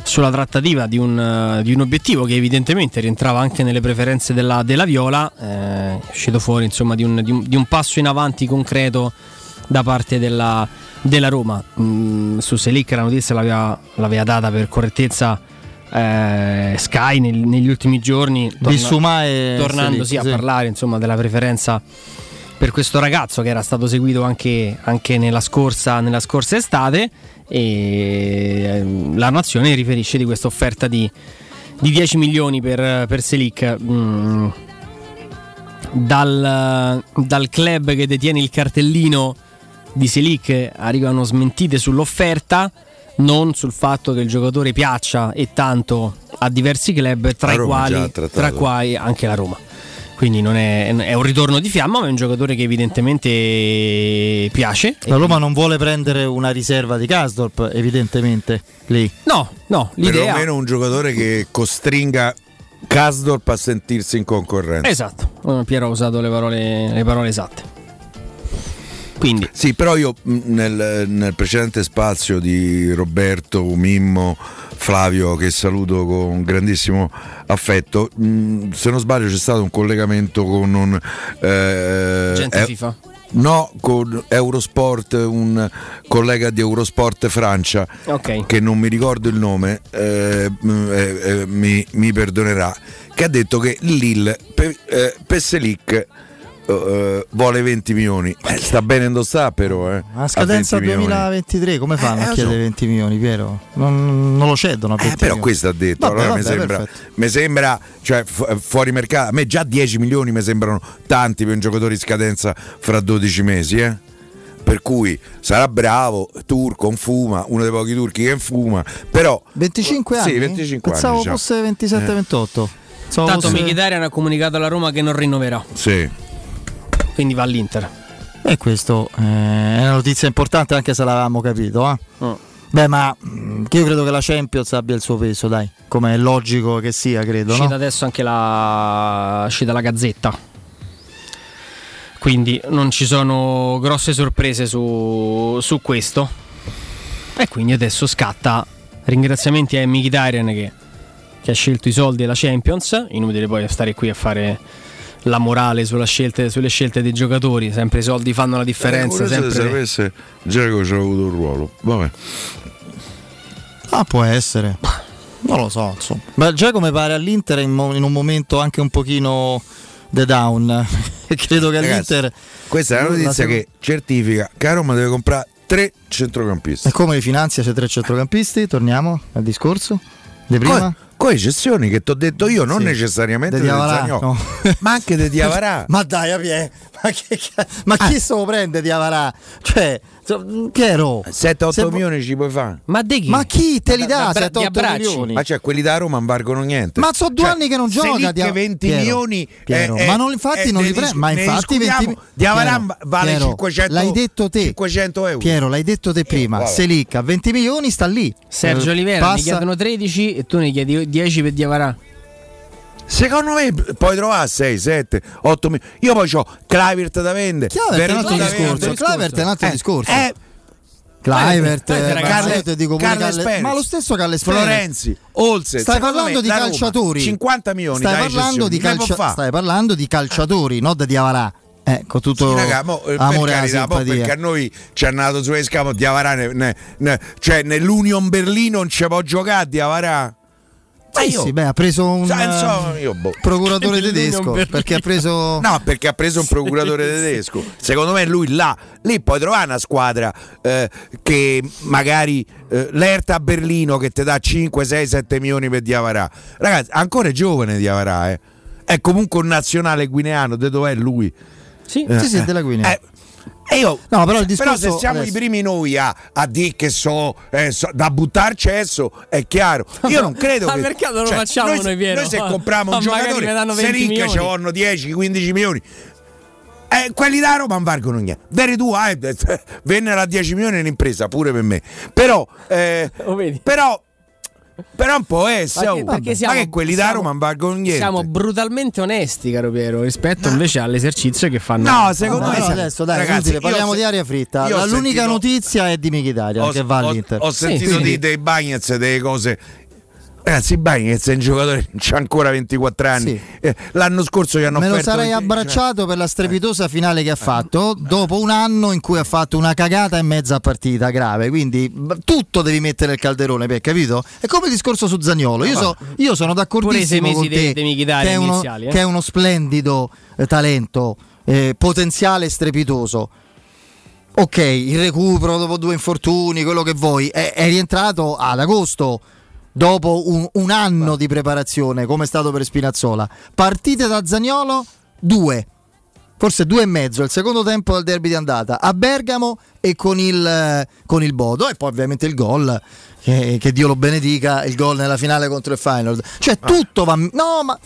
sulla trattativa di un, di un obiettivo che evidentemente rientrava anche nelle preferenze della, della Viola, eh, è uscito fuori insomma, di, un, di un- di un passo in avanti concreto da parte della, della Roma. Mm, su Selic la notizia l'aveva, l'aveva data per correttezza eh, Sky nel- negli ultimi giorni, e tornando Selic, sì, a sì. parlare insomma, della preferenza per questo ragazzo che era stato seguito anche, anche nella, scorsa, nella scorsa estate e ehm, la nazione riferisce di questa offerta di, di 10 milioni per, per Selic Mm, dal, dal club che detiene il cartellino di Selic arrivano smentite sull'offerta non sul fatto che il giocatore piaccia e tanto a diversi club tra i quali tra quali anche la Roma quindi non è, è un ritorno di fiamma ma è un giocatore che evidentemente piace La Roma non vuole prendere una riserva di Kasdorp, evidentemente, lì. No, no, l'idea Perlomeno un giocatore che costringa Kasdorp a sentirsi in concorrenza. Esatto, Piero ha usato le parole, le parole esatte. Quindi. Sì, però io mh, nel, nel precedente spazio di Roberto, Mimmo, Flavio, che saluto con grandissimo affetto, mh, se non sbaglio c'è stato un collegamento con un... eh, Gente eh, FIFA. No, con Eurosport, un collega di Eurosport Francia, Ok. che non mi ricordo il nome, eh, mh, eh, eh, mi, mi perdonerà, che ha detto che Lille per, eh, eh, vuole 20 milioni. Eh, sta bene indossare però. Eh, A scadenza 20 milioni. 2023, come fanno Eh, a chiedere so. 20 milioni, Piero? Non, non lo cedono a 20 Eh, però milioni. questo ha detto, Vabbè, allora mi vabbè, sembra, perfetto. mi sembra cioè, fu- fuori mercato. A me già 10 milioni mi sembrano tanti per un giocatore in scadenza fra 12 mesi. Eh? Per cui sarà bravo, turco, un fuma, uno dei pochi turchi che fuma, però 25 anni? Sì, 25 Pensavo anni. diciamo. fosse 27-28. Pensavo Tanto fosse- Mkhitaryan ha comunicato alla Roma che non rinnoverà, Sì. Quindi va all'Inter. E questo eh, è una notizia importante anche se l'avevamo capito. eh. Oh. Beh, ma mh, io credo che la Champions abbia il suo peso, dai. Come è logico che sia, credo. uscita No? adesso anche la, uscita la Gazzetta. Quindi non ci sono grosse sorprese su, su questo. E quindi adesso scatta ringraziamenti a Mkhitaryan che, che ha scelto i soldi della Champions. Inutile poi stare qui a fare la morale sulla scelte- sulle scelte dei giocatori. Sempre i soldi fanno la differenza. Eh, sempre se sapesse Giacomo ci ha avuto un ruolo. Vabbè. Ah, può essere. Non lo so, insomma. Ma già come pare all'Inter in, mo- in un momento anche un pochino the down. [LAUGHS] credo che Ragazzi, all'Inter... Questa è una notizia seconda- che certifica che Roma deve comprare tre centrocampisti. E come li finanzia? C'è tre centrocampisti? Torniamo al discorso? Di prima? Con, con eccezioni che ti ho detto io, non Sì. necessariamente di Zagnolo, no. [LAUGHS] ma anche di Diavarà. Ma dai, Apie, ma, che, ma chi se lo prende di Avarà? Cioè, Piero 7-8 se- milioni ci puoi fare. Ma di chi? Ma chi te li dà Da- da- di 7-8 abbracci? milioni? Ma cioè quelli da Roma non valgono niente. Ma so due Cioè, anni che non gioca Dia- 20 Piero, milioni. Piero, eh, ma eh, non, infatti eh, non ne li prende. Ma ne infatti 20 discutiamo. Diavarà Piero, vale Piero, 500 L'hai detto te. 500 euro. Piero, l'hai detto te prima. vabbè. Selic a 20 milioni sta lì. Sergio Eh, Olivera mi passa- chiedono 13 e tu ne chiedi 10 per Diavarà. Secondo me puoi trovare 6, 7, 8 milioni. Io poi ho Clivert da vendere. Chiavert è un altro discorso. Clivert è un altro Eh, discorso. eh, Clivert, dico Carles ma lo stesso Calle Florenzi, Olsen. Stai parlando di calciatori. 50 milioni stai parlando, di calcia- stai parlando di calciatori, non di Avarà. Ecco, tutto sì, raga, mo, amore per carità, mo perché a noi ci hanno dato su scamo Diavarà ne, ne, ne, cioè nell'Union Berlino non ci può giocare Diavarà ma io, sì, beh, ha preso un senso, io, boh. procuratore [LAUGHS] tedesco perché ha preso [LAUGHS] No, perché ha preso un procuratore [LAUGHS] tedesco. Secondo me lui là lì puoi trovare una squadra eh, che magari eh, l'Erta a Berlino che ti dà 5, 6, 7 milioni per Diavarà. Ragazzi, ancora è giovane Diavarà, eh. È comunque un nazionale guineano, de dov'è lui? Sì, eh, sì, sì, della Guinea. Eh, io, no, però, discorso, però, se siamo adesso. i primi noi a, a dire che so, eh, so, da buttarci adesso è chiaro. Io non credo [LAUGHS] che. Ma perché non lo cioè, facciamo noi, noi, Piero? Noi se compriamo un giocatore, se ricca ci vanno 10-15 milioni. Eh, quelli da Roma non valgono niente. Veri tu, eh, [LAUGHS] vennero a 10 milioni un'impresa, pure per me. Però, eh, però però un po' essere, perché, perché siamo, ma che quelli siamo, da Roma non valgono niente. Siamo brutalmente onesti, caro Piero, rispetto no. invece all'esercizio che fanno. No, secondo me no, adesso dai, ragazzi, utile, parliamo se, di aria fritta. L'unica sentito, notizia è di Mkhitaryan che va all'Inter. Ho, ho sentito sì, di, dei Bagnets delle cose Ragazzi, Bagnez è un giocatore [LAUGHS] che ha ancora 24 anni. Sì. Eh, l'anno scorso gli hanno Me offerto. Me lo sarei 20... abbracciato per la strepitosa finale che ha fatto dopo un anno in cui ha fatto una cagata e mezza partita grave. Quindi tutto devi mettere nel calderone, per capito? È come il discorso su Zagnolo. Io, so, io sono d'accordissimo con te de, de che, è uno, iniziali, eh? che è uno splendido eh, talento, eh, potenziale strepitoso. Ok, il recupero dopo due infortuni, quello che vuoi, è, è rientrato ad agosto dopo un, un anno di preparazione, come è stato per Spinazzola. Partite da Zagnolo, due. Forse due e mezzo, il secondo tempo del derby di andata a Bergamo e con il, con il Bodo e poi ovviamente il gol che, che, Dio lo benedica, il gol nella finale contro il Final. Cioè tutto va, no, ma,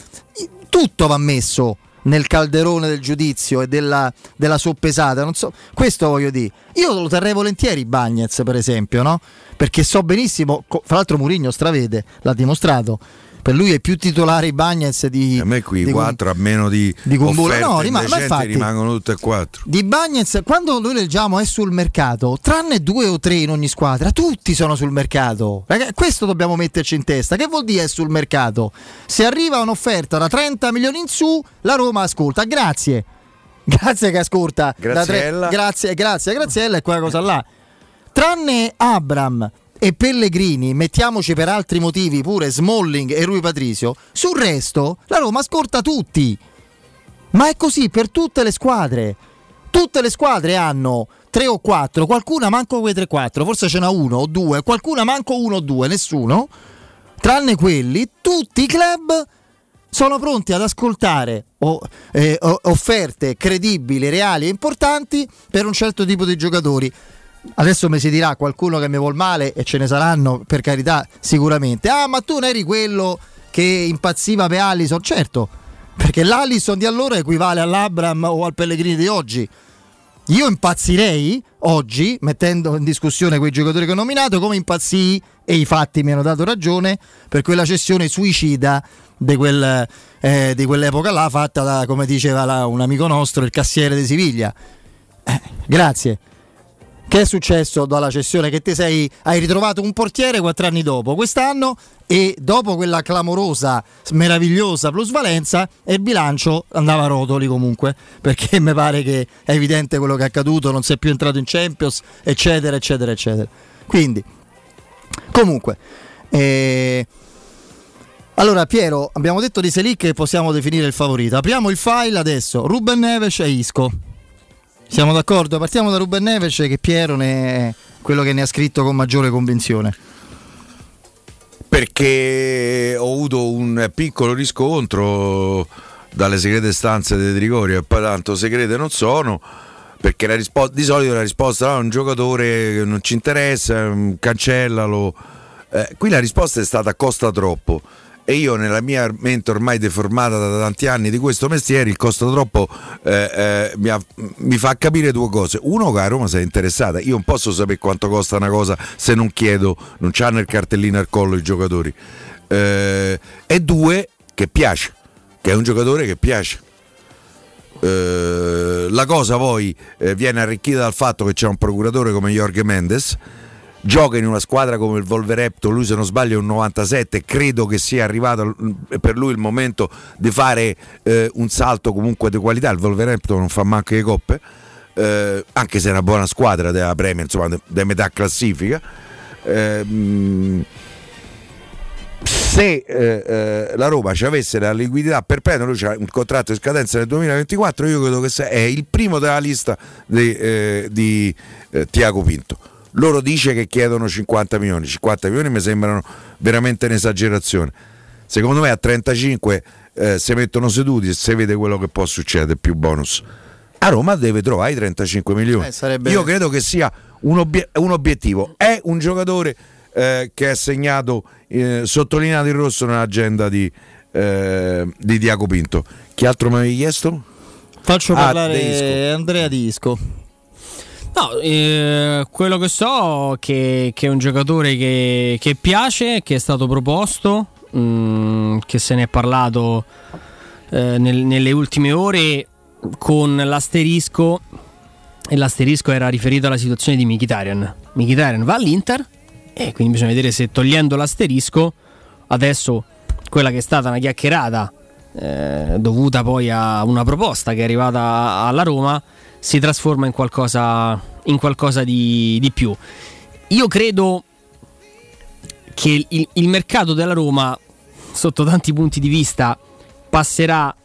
tutto va messo nel calderone del giudizio e della, della soppesata. So, questo voglio dire. Io lo terrei volentieri Bagnez, per esempio, no? Perché so benissimo, fra l'altro Murigno stravede, l'ha dimostrato. Per lui è più titolare Bagnez di. A me qui di 4 a meno di. Di Kumbula. No, rima, ma infatti, rimangono tutte e quattro. Di Bagnez, quando noi leggiamo è sul mercato, tranne due o tre in ogni squadra, tutti sono sul mercato. Ragazzi, questo dobbiamo metterci in testa. Che vuol dire è sul mercato? Se arriva un'offerta da 30 milioni in su, la Roma ascolta. Grazie. [LAUGHS] Grazie che ascolta. Graziella. Tre, grazie, grazie, Graziella e quella cosa là. Tranne Abram e Pellegrini, mettiamoci per altri motivi pure Smalling e Rui Patrisio, sul resto la Roma ascolta tutti. Ma è così per tutte le squadre. Tutte le squadre hanno 3 o 4, qualcuna manco quei 3-4, forse ce n'ha uno o due, qualcuna manco uno o due, nessuno. Tranne quelli, tutti i club sono pronti ad ascoltare o, eh, offerte credibili, reali e importanti per un certo tipo di giocatori. Adesso mi si dirà qualcuno che mi vuol male e ce ne saranno per carità sicuramente. Ah, ma tu non eri quello che impazziva per Allison? Certo, perché l'Allison di allora equivale all'Abram o al Pellegrini di oggi. Io impazzirei oggi, mettendo in discussione quei giocatori che ho nominato, come impazzii, e i fatti mi hanno dato ragione, per quella cessione suicida di, quel, eh, di quell'epoca là, fatta da, come diceva là, un amico nostro, il cassiere di Siviglia. Eh, grazie. Che è successo dalla cessione? Che ti sei, hai ritrovato un portiere quattro anni dopo, quest'anno, e dopo quella clamorosa, meravigliosa plusvalenza, e il bilancio andava a rotoli comunque, perché mi pare che è evidente quello che è accaduto, non sei più entrato in Champions, eccetera, eccetera, eccetera. Quindi, comunque, eh, allora Piero, abbiamo detto di Selic che possiamo definire il favorito. Apriamo il file adesso, Ruben Neves e Isco. Siamo d'accordo? Partiamo da Ruben Neves che Piero è quello che ne ha scritto con maggiore convinzione. Perché ho avuto un piccolo riscontro dalle segrete stanze di Trigoria poi tanto segrete non sono perché risposta, di solito la risposta è no, un giocatore che non ci interessa, cancellalo. Eh, qui la risposta è stata costa troppo e io nella mia mente ormai deformata da tanti anni di questo mestiere il costo troppo eh, eh, mi, ha, mi, fa capire due cose. Uno che a Roma sei interessata. Io non posso sapere quanto costa una cosa se non chiedo non c'hanno il cartellino al collo i giocatori. Eh, e due che piace che è un giocatore che piace. Eh, la cosa poi eh, viene arricchita dal fatto che c'è un procuratore come Jorge Mendes gioca in una squadra come il Wolverhampton, lui se non sbaglio è un 97, credo che sia arrivato per lui il momento di fare eh, un salto comunque di qualità, il Wolverhampton non fa manco le coppe, eh, anche se è una buona squadra della Premier, insomma, da metà classifica. Eh, se eh, eh, la Roma ci avesse la liquidità perpetua, lui c'ha un contratto in scadenza nel 2024, io credo che è il primo della lista di, eh, di eh, Tiago Pinto. Loro dice che chiedono 50 milioni, 50 milioni mi sembrano veramente un'esagerazione. Secondo me a 35 eh, si mettono seduti e si vede quello che può succedere, più bonus. A Roma deve trovare i 35 milioni. Eh, sarebbe... Io credo che sia un, obiet- un obiettivo. È un giocatore eh, che è segnato, eh, sottolineato in rosso nell'agenda di, eh, di Diaco Pinto. Chi altro mi avevi chiesto? Faccio Ah, parlare. Andrea Disco. No, eh, quello che so è che, che è un giocatore che, che piace, che è stato proposto, mh, che se ne è parlato eh, nel- nelle ultime ore con l'asterisco e l'asterisco era riferito alla situazione di Mkhitaryan. Mkhitaryan va all'Inter e quindi bisogna vedere se togliendo l'asterisco adesso quella che è stata una chiacchierata eh, dovuta poi a una proposta che è arrivata alla Roma si trasforma in qualcosa, in qualcosa di, di più. Io credo che il, il mercato della Roma, sotto tanti punti di vista, passerà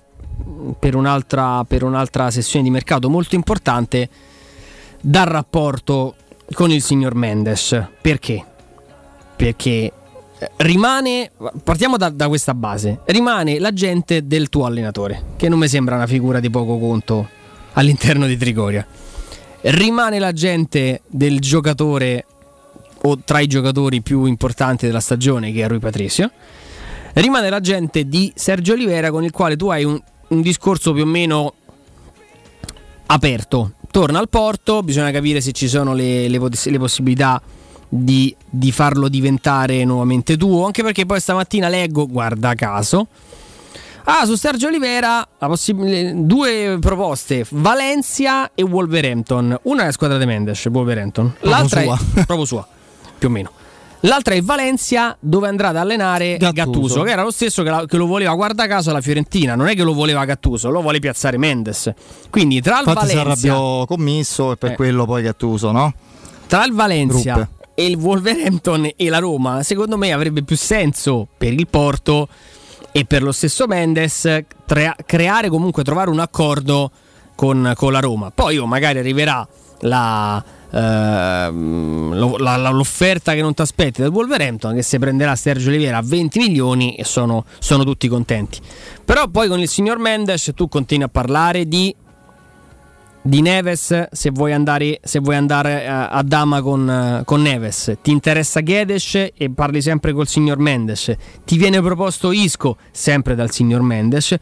per un'altra, per un'altra sessione di mercato molto importante dal rapporto con il signor Mendes. Perché? Perché eh, rimane, partiamo da, da questa base, rimane l'agente del tuo allenatore, che non mi sembra una figura di poco conto all'interno di Trigoria. Rimane l'agente del giocatore o tra i giocatori più importanti della stagione, che è Rui Patricio. Rimane l'agente di Sergio Oliveira con il quale tu hai un, un discorso più o meno aperto. Torna al porto, bisogna capire se ci sono le, le le possibilità di, di farlo diventare nuovamente tuo. Anche perché poi stamattina leggo, guarda caso, Ah, su Sergio possib- due proposte, Valencia e Wolverhampton. Una è la squadra di Mendes, Wolverhampton. L'altra sua. è [LAUGHS] proprio sua, più o meno. L'altra è Valencia dove andrà ad allenare Gattuso, Gattuso. che era lo stesso che, la- che lo voleva, guarda caso, la Fiorentina. Non è che lo voleva Gattuso, lo vuole piazzare Mendes. Quindi tra il Infatti si Valencia arrabbiò commisso e per Eh. quello poi Gattuso, no? tra il Valencia Ruppe. e il Wolverhampton e la Roma, secondo me avrebbe più senso per il Porto e per lo stesso Mendes crea- creare comunque trovare un accordo con, con la Roma. Poi oh, magari arriverà la, lo- la- la- l'offerta che non ti aspetti del Wolverhampton che se prenderà Sergio Oliveira a 20 milioni e sono, sono tutti contenti. Però poi con il signor Mendes tu continui a parlare di di Neves se vuoi andare, se vuoi andare eh, a dama con, eh, con Neves. Ti interessa Gedes e parli sempre col signor Mendes. Ti viene proposto Isco sempre dal signor Mendes.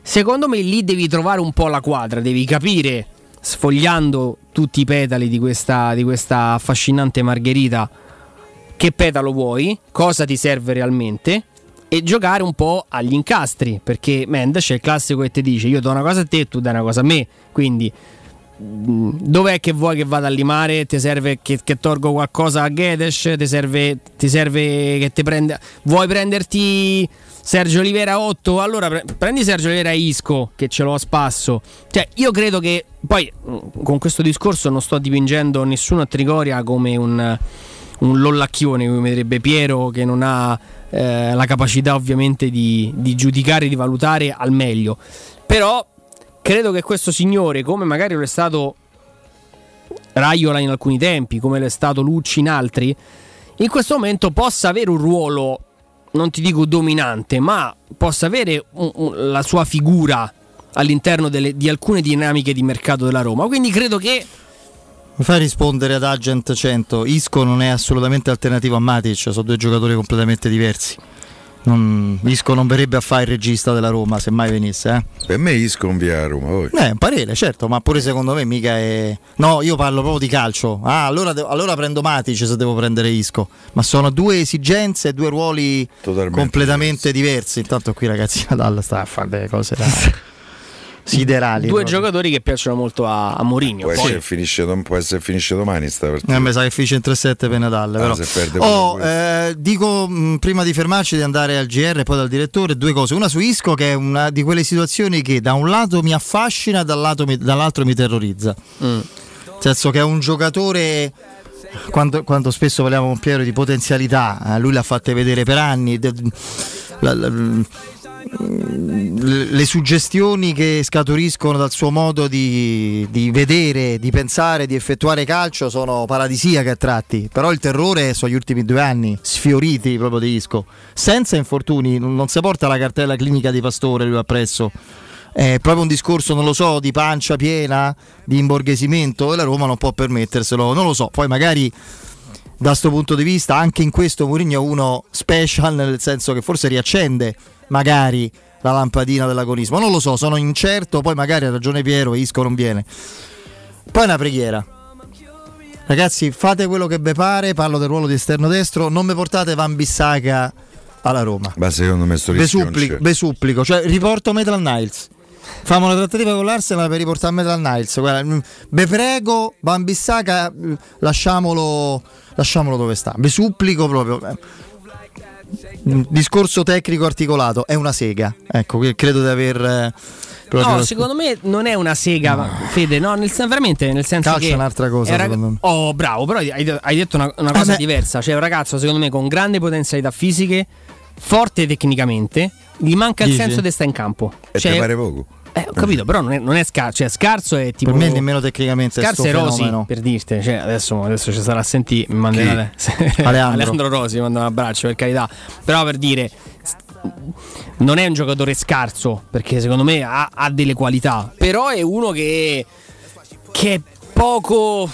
Secondo me lì devi trovare un po' la quadra, devi capire, sfogliando tutti i petali di questa, di questa affascinante margherita, che petalo vuoi, cosa ti serve realmente e giocare un po' agli incastri perché Mendes è il classico che ti dice io do una cosa a te e tu dai una cosa a me quindi dov'è che vuoi che vada a limare ti serve che, che tolgo qualcosa a Gedes ti serve, ti serve che ti prenda vuoi prenderti Sergio Olivera 8 allora pre- prendi Sergio Olivera Isco che ce l'ho a spasso. Cioè io credo che poi mh, con questo discorso non sto dipingendo nessuno a Trigoria come un un lollacchione come direbbe Piero che non ha eh, la capacità ovviamente di, di giudicare di valutare al meglio. Però credo che questo signore come magari lo è stato Raiola in alcuni tempi come lo è stato Lucci in altri in questo momento possa avere un ruolo non ti dico dominante ma possa avere un- un- la sua figura all'interno delle- di alcune dinamiche di mercato della Roma quindi credo che Mi fai rispondere ad Agent 100. Isco non è assolutamente alternativo a Matic, sono due giocatori completamente diversi. Non- Isco non verrebbe a fare il regista della Roma se mai venisse. Eh? Per me Isco non via a Roma. poi. Eh, un parere, certo, ma pure secondo me mica è. No, io parlo proprio di calcio. Ah, allora, allora prendo Matic se devo prendere Isco. Ma sono due esigenze, due ruoli Totalmente completamente diversi. Intanto qui ragazzi [LAUGHS] Nadal sta a fare delle cose da, [LAUGHS] siderali. Due proprio. giocatori che piacciono molto a, a Mourinho. Può, Poi... finisce, può essere finisce domani sta partita. Eh, mi sa che finisce in 3-7 per Natale. Ah, però. Oh, eh, dico mh, prima di fermarci di andare al GR e poi dal direttore due cose. Una su Isco che è una di quelle situazioni che da un lato mi affascina, dall'altro mi, dall'altro mi terrorizza. Mm. Nel senso che è un giocatore quando, quando, spesso parliamo con Piero di potenzialità, eh, lui l'ha fatta vedere per anni. De, la, la, le suggestioni che scaturiscono dal suo modo di, di, vedere, di pensare, di effettuare calcio sono paradisiache a tratti, però il terrore sono gli ultimi due anni, sfioriti proprio di Isco, senza infortuni, non si porta la cartella clinica di Pastore lui appresso. È proprio un discorso, non lo so, di pancia piena, di imborghesimento e la Roma non può permetterselo, non lo so, poi magari da questo punto di vista anche in questo Mourinho uno special nel senso che forse riaccende magari la lampadina dell'agonismo. Non lo so, sono incerto, poi magari ha ragione Piero, Isco non viene. Poi una preghiera. Ragazzi, fate quello che vi pare, parlo del ruolo di esterno destro, non mi portate Van Bissaka alla Roma. Ma secondo me sto supplico, ve supplico, cioè riporto Metal Niles. Famo una trattativa con l'Arsenal per riportare Metal Niles. Guarda, ve prego, Van Bissaka, lasciamolo, lasciamolo dove sta. Vi supplico proprio discorso tecnico articolato, è una sega. Ecco, credo di aver. Eh, no, secondo me non è una sega, no. Fede, no, nel, veramente nel senso Calcio che... è un'altra cosa, era... Oh, bravo, però hai, hai detto una, una cosa eh diversa, cioè un ragazzo secondo me con grandi potenzialità fisiche, forte tecnicamente, gli manca Dici? il senso di stare in campo. E cioè, te pare poco. Eh, ho capito, però non è, non è scarso, cioè scarso è tipo... Per me nemmeno tecnicamente scarso è Rosi, per dirti, cioè, adesso, adesso ci sarà a sentire, manderà [LAUGHS] Aleandro. Aleandro Rosi, mi manda un abbraccio per carità, però per dire non è un giocatore scarso perché secondo me ha, ha delle qualità però è uno che, che è poco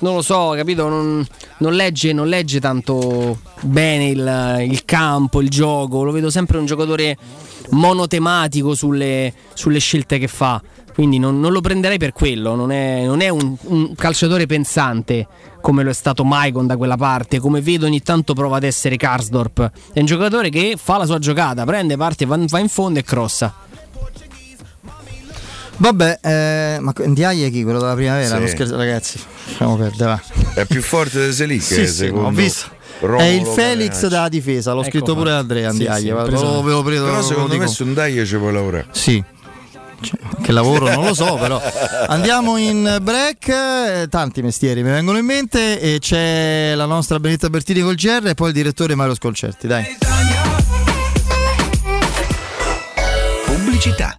non lo so capito? Non, non, legge, non legge tanto bene il, il campo il gioco lo vedo sempre un giocatore monotematico sulle, sulle scelte che fa. Quindi non, non, lo prenderei per quello, non è, non è un, un, calciatore pensante come lo è stato Maicon da quella parte, come vedo ogni tanto prova ad essere Karsdorp. È un giocatore che fa la sua giocata, prende, parte, va, va in fondo e crossa. Vabbè, eh, ma Ndiaye è chi? Quello della primavera? Sì. Non scherzo, ragazzi. Lasciamo perdere. È più forte di Selic, sì, sì, ho visto. Romolo è il Felix Manacci. della difesa, l'ho ecco scritto pure Andrea Andiaglia. Sì, sì, lo, lo, preso, però secondo me su Ndaia ci puoi lavorare. Sì. Cioè, che lavoro non lo so, però andiamo in break. Eh, tanti mestieri mi vengono in mente. E c'è la nostra Benetta Bertini col GR e poi il direttore Mario Scolcerti. Dai. Pubblicità.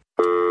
you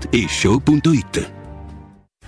whatishow.it.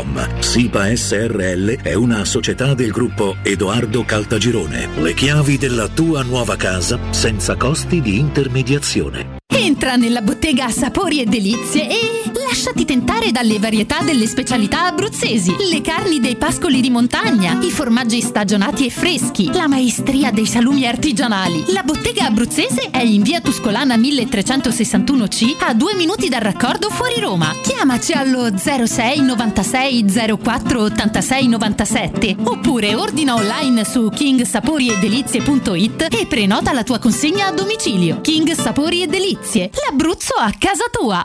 www.keicalt.com. SIPA SRL è una società del gruppo Edoardo Caltagirone. Le chiavi della tua nuova casa senza costi di intermediazione. Entra nella bottega Sapori e Delizie e lasciati tentare dalle varietà delle specialità abruzzesi, le carni dei pascoli di montagna, i formaggi stagionati e freschi, la maestria dei salumi artigianali. La bottega abruzzese è in via Tuscolana 1361C a due minuti dal raccordo fuori Roma. Chiamaci allo 06 96 04 86 97 oppure ordina online su kingsaporiedelizie.it e prenota la tua consegna a domicilio. King Sapori e Delizie l'Abruzzo a casa tua.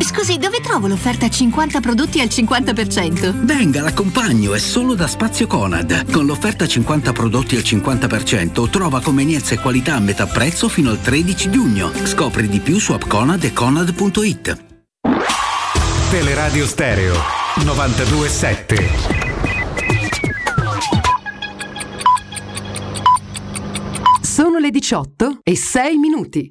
Scusi, dove trovo l'offerta 50 prodotti al 50%? Venga, l'accompagno, è solo da Spazio Conad. Con l'offerta 50 prodotti al 50% trova convenienza e qualità a metà prezzo fino al 13 giugno. Scopri di più su appconad e conad.it. Teleradio Stereo 927. Sono le 18 e 6 minuti.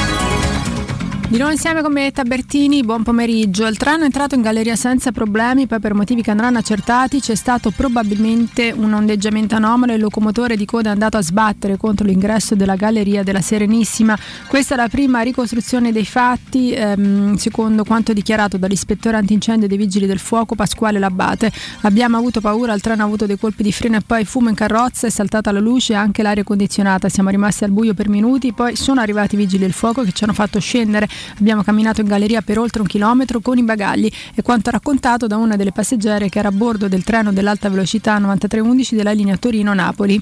Di nuovo insieme con me Tabertini, buon pomeriggio. Il treno è entrato in galleria senza problemi, poi per motivi che andranno accertati c'è stato probabilmente un ondeggiamento anomalo e il locomotore di coda è andato a sbattere contro l'ingresso della galleria della Serenissima. Questa è la prima ricostruzione dei fatti, ehm, secondo quanto dichiarato dall'ispettore antincendio dei Vigili del Fuoco Pasquale Labate. Abbiamo avuto paura, il treno ha avuto dei colpi di freno e poi fumo in carrozza, è saltata la luce e anche l'aria condizionata. Siamo rimasti al buio per minuti, poi sono arrivati i Vigili del Fuoco che ci hanno fatto scendere Abbiamo camminato in galleria per oltre un chilometro con i bagagli e quanto raccontato da una delle passeggere che era a bordo del treno dell'alta velocità 9311 della linea Torino-Napoli.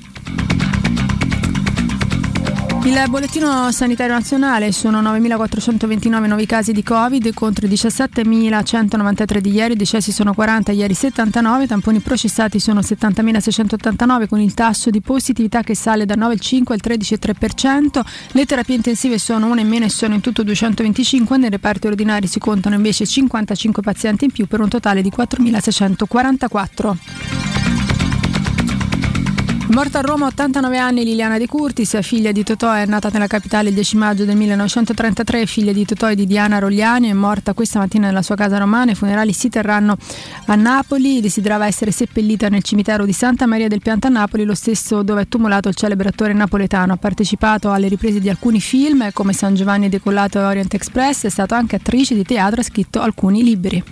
Il bollettino sanitario nazionale sono 9.429 nuovi casi di Covid contro i 17.193 di ieri, decessi sono 40, ieri 79, tamponi processati sono 70.689 con il tasso di positività che sale da 9,5 al 13,3%, le terapie intensive sono una in meno e sono in tutto 225, nei reparti ordinari si contano invece 55 pazienti in più per un totale di 4.644. Morta a Roma 89 anni Liliana De Curtis, figlia di Totò, è nata nella capitale il 10 maggio del 1933, figlia di Totò e di Diana Rogliani, è morta questa mattina nella sua casa romana, i funerali si terranno a Napoli, desiderava essere seppellita nel cimitero di Santa Maria del Pianta a Napoli, lo stesso dove è tumulato il celebre attore napoletano, ha partecipato alle riprese di alcuni film come San Giovanni Decollato e Orient Express, è stata anche attrice di teatro e ha scritto alcuni libri.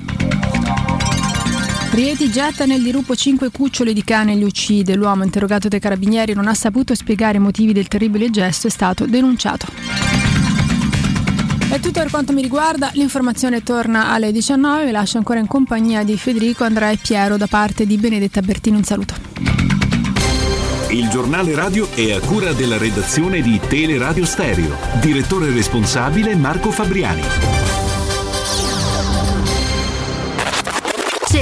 Rieti getta nel dirupo 5 cuccioli di cane e li uccide. L'uomo interrogato dai carabinieri non ha saputo spiegare i motivi del terribile gesto e è stato denunciato. È tutto per quanto mi riguarda, l'informazione torna alle 19, vi lascio ancora in compagnia di Federico, Andrea e Piero da parte di Benedetta Bertini, un saluto. Il giornale radio è a cura della redazione di Teleradio Stereo, direttore responsabile Marco Fabriani.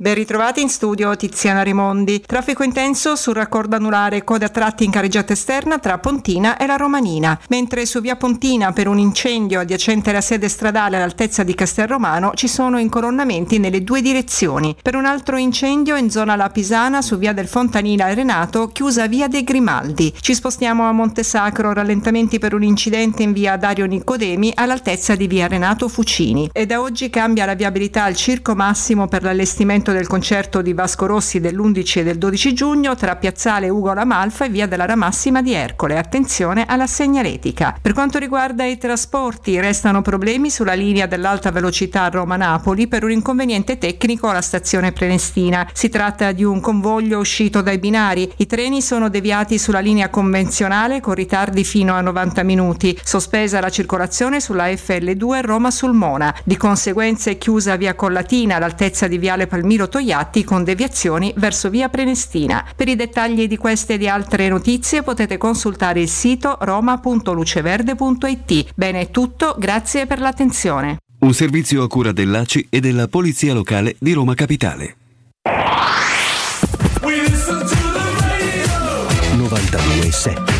Ben ritrovati in studio Tiziana Rimondi. Traffico intenso sul raccordo anulare coda tratti in carreggiata esterna tra Pontina e la Romanina, mentre su via Pontina per un incendio adiacente alla sede stradale all'altezza di Castelromano ci sono incolonnamenti nelle due direzioni. Per un altro incendio in zona La Pisana su via del Fontanile a Renato chiusa via dei Grimaldi. Ci spostiamo a Montesacro, rallentamenti per un incidente in via Dario Nicodemi all'altezza di via Renato Fucini. E da oggi cambia la viabilità al Circo Massimo per l'allestimento del concerto di Vasco Rossi dell'11 e del 12 giugno tra Piazzale Ugo Lamalfa e Via della Ramassima di Ercole. Attenzione alla segnaletica. Per quanto riguarda i trasporti, restano problemi sulla linea dell'alta velocità Roma-Napoli per un inconveniente tecnico alla stazione Prenestina. Si tratta di un convoglio uscito dai binari. I treni sono deviati sulla linea convenzionale con ritardi fino a 90 minuti. Sospesa la circolazione sulla FL2 Roma-Sulmona. Di conseguenza è chiusa via Collatina all'altezza di Viale Palmiro Palmiro Togliatti con deviazioni verso via Prenestina. Per i dettagli di queste e di altre notizie potete consultare il sito roma.luceverde.it. Bene è tutto, grazie per l'attenzione. Un servizio a cura dell'ACI e della Polizia Locale di Roma Capitale. 92.7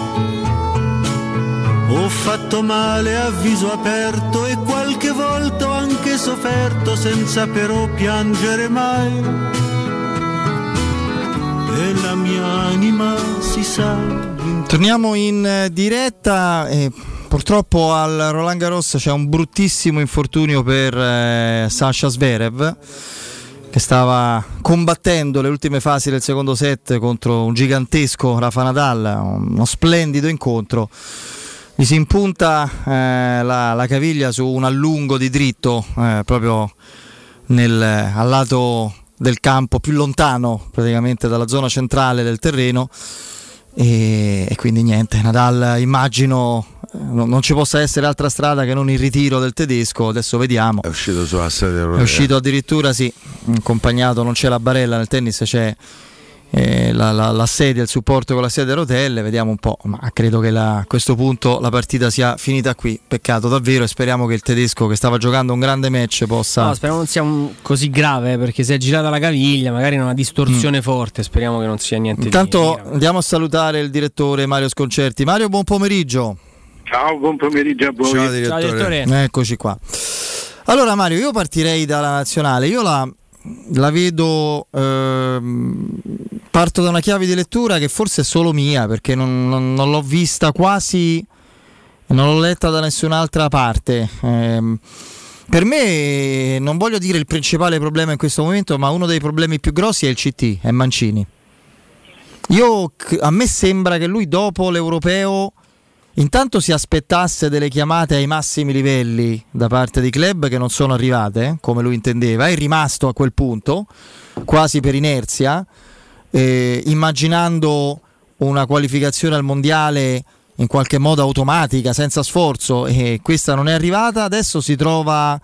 Ho fatto male a viso aperto e qualche volta ho anche sofferto senza però piangere mai. E la mia anima si sa. Torniamo in eh, diretta. E purtroppo al Roland Garros c'è un bruttissimo infortunio per eh, Sasha Sverev che stava combattendo le ultime fasi del secondo set contro un gigantesco Rafa Nadal, uno splendido incontro gli si impunta eh, la, la, caviglia su un allungo di dritto eh, proprio nel, al lato del campo più lontano praticamente dalla zona centrale del terreno. E, e quindi niente Nadal immagino eh, no, non ci possa essere altra strada che non il ritiro del tedesco. Adesso vediamo. È uscito sulla strada è uscito addirittura sì. Accompagnato non c'è la barella nel tennis c'è eh, la, la, la, sedia, il supporto con la sedia a rotelle, vediamo un po', ma credo che la, a questo punto la partita sia finita qui, peccato davvero e speriamo che il tedesco che stava giocando un grande match possa... No, speriamo non sia un, così grave perché si è girata la caviglia, magari in una distorsione mm. forte, speriamo che non sia niente Intanto di andiamo a salutare il direttore Mario Sconcerti. Mario, buon pomeriggio. Ciao, buon pomeriggio a voi. Ciao direttore. Ciao, direttore. Eccoci qua. Allora Mario, io partirei dalla nazionale, io la, la vedo, ehm, parto da una chiave di lettura che forse è solo mia perché non, non, non l'ho vista quasi, non l'ho letta da nessun'altra parte. Eh, per me non voglio dire il principale problema in questo momento, ma uno dei problemi più grossi è il CT, è Mancini. Io, a me sembra che lui dopo l'europeo intanto si aspettasse delle chiamate ai massimi livelli da parte di club che non sono arrivate, come lui intendeva, è rimasto a quel punto, quasi per inerzia, eh, immaginando una qualificazione al mondiale in qualche modo automatica, senza sforzo, e questa non è arrivata, adesso si trova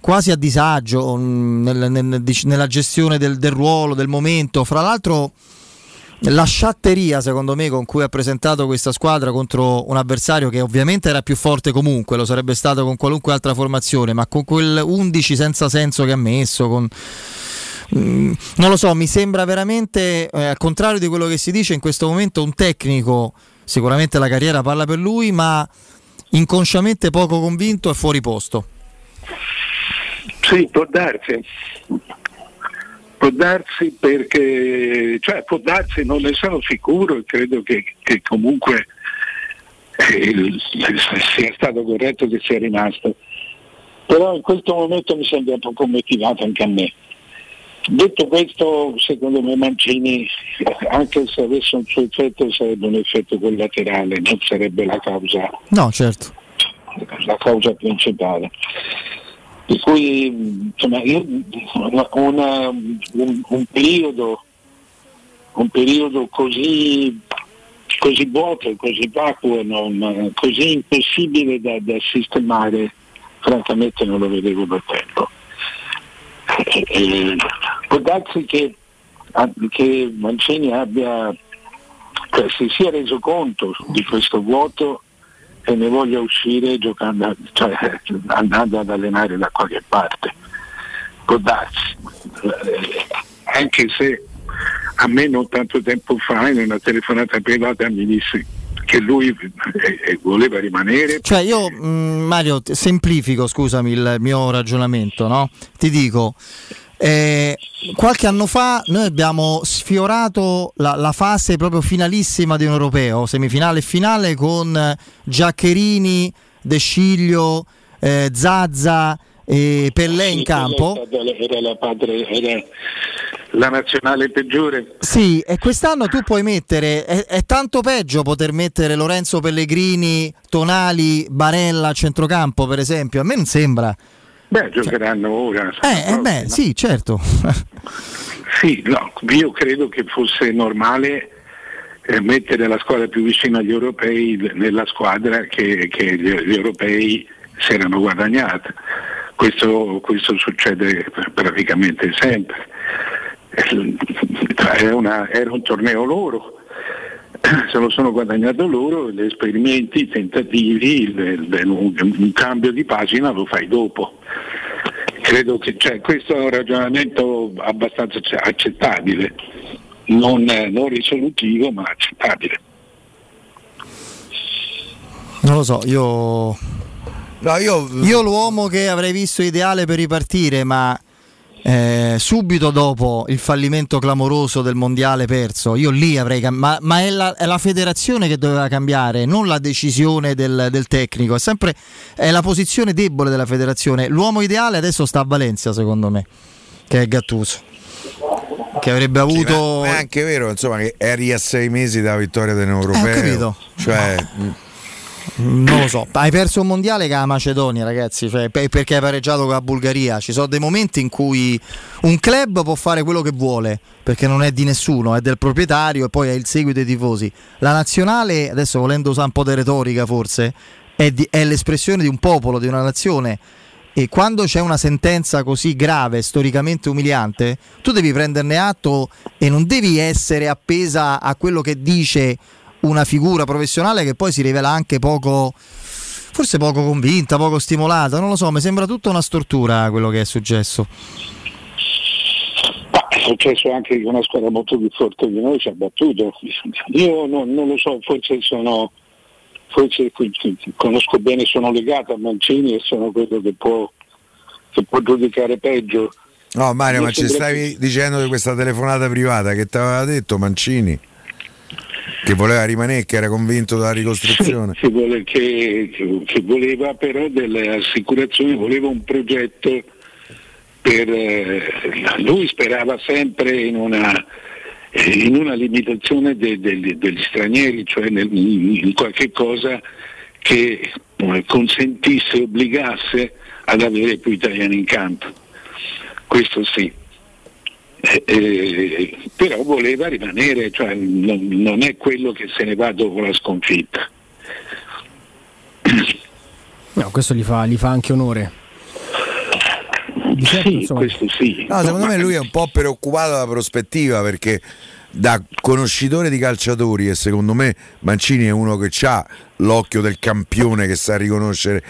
quasi a disagio mm, nel, nel, nella gestione del, del ruolo, del momento. Fra l'altro la sciatteria secondo me con cui ha presentato questa squadra contro un avversario che ovviamente era più forte comunque, lo sarebbe stato con qualunque altra formazione, ma con quel 11 senza senso che ha messo, con... Mm, non lo so, mi sembra veramente, eh, al contrario di quello che si dice in questo momento, un tecnico, sicuramente la carriera parla per lui, ma inconsciamente poco convinto e fuori posto. Sì, può darsi Può darsi perché, cioè può darsi, non ne sono sicuro e credo che, che comunque eh, sia stato corretto che sia rimasto. Però in questo momento mi sembra un po' motivato anche a me. Detto questo, secondo me Mancini, anche se avesse un suo effetto, sarebbe un effetto collaterale, non sarebbe la causa. No, certo. La causa principale. Per cui insomma, io, una, un, un, periodo, un, periodo, così, così vuoto, così vacuo, non, così impossibile da, da, sistemare, francamente non lo vedevo da tempo. E, e, può darsi che, che Mancini abbia, cioè, si sia reso conto di questo vuoto e ne voglia uscire giocando, cioè, andando ad allenare da qualche parte. Può darsi, eh, anche se a me non tanto tempo fa in una telefonata privata mi disse che lui eh, eh, voleva rimanere. Cioè io mm, Mario semplifico scusami il mio ragionamento, no? Ti dico eh, qualche anno fa noi abbiamo sfiorato la, la, fase proprio finalissima di un europeo, semifinale e finale con Giaccherini, De Sciglio, eh, Zazza e Pellè in campo. Era la, padre, era la nazionale peggiore. Sì, e quest'anno tu puoi mettere, è, è, tanto peggio poter mettere Lorenzo Pellegrini, Tonali, Barella a centrocampo per esempio, a me non sembra. Beh, giocheranno ora. Eh, eh beh, sì, certo. [LAUGHS] sì, no, io credo che fosse normale eh, mettere la squadra più vicina agli europei nella squadra che, che gli, gli, europei si erano guadagnati. Questo, questo succede praticamente sempre. [LAUGHS] Una, era un torneo loro, se lo sono guadagnato loro, gli esperimenti, i tentativi, il, il, un, un, cambio di pagina lo fai dopo. Credo che cioè, questo è un ragionamento abbastanza accettabile, non, non risolutivo ma accettabile. Non lo so, io... No, io... io l'uomo che avrei visto ideale per ripartire, ma eh, subito dopo il fallimento clamoroso del mondiale perso, io lì avrei cambiato, ma, ma è, la, è, la, federazione che doveva cambiare, non la decisione del, del, tecnico, è sempre è la posizione debole della federazione. L'uomo ideale adesso sta a Valencia, secondo me, che è Gattuso. Che avrebbe avuto. Sì, è anche vero, insomma, che eri a sei mesi dalla vittoria dell'Europeo. Eh, capito. Cioè. No non lo so, hai perso un mondiale è la Macedonia, ragazzi, cioè, perché hai pareggiato con la Bulgaria. Ci sono dei momenti in cui un club può fare quello che vuole, perché non è di nessuno, è del proprietario e poi è il seguito dei tifosi. La nazionale, adesso volendo usare un po' di retorica forse, è, di, è l'espressione di un popolo, di una nazione. e quando c'è una sentenza così grave, storicamente umiliante, tu devi prenderne atto e non devi essere appesa a quello che dice una figura professionale che poi si rivela anche poco forse poco convinta, poco stimolata, non lo so, mi sembra tutta una stortura quello che è successo. Ma è successo anche che una squadra molto più forte di noi ci ha battuto. Io non, non lo so, forse sono forse conosco bene, sono legato a Mancini e sono quello che può, che può giudicare peggio. No Mario, ma ci stavi che... dicendo di questa telefonata privata che ti aveva detto Mancini? Che voleva rimanere, che era convinto della ricostruzione. Che, vole, che, che voleva però delle assicurazioni, voleva un progetto per... Eh, lui sperava sempre in una in una limitazione de, de, degli stranieri, cioè nel, in qualche cosa che eh, consentisse, obbligasse ad avere più italiani in campo. Questo sì. Eh, eh, però voleva rimanere, cioè non, non, è quello che se ne va dopo la sconfitta. No, questo gli fa, gli fa anche onore. Certo, sì, questo sì. No, secondo me lui è un po' preoccupato dalla prospettiva perché da conoscitore di calciatori e secondo me Mancini è uno che ha l'occhio del campione che sa riconoscere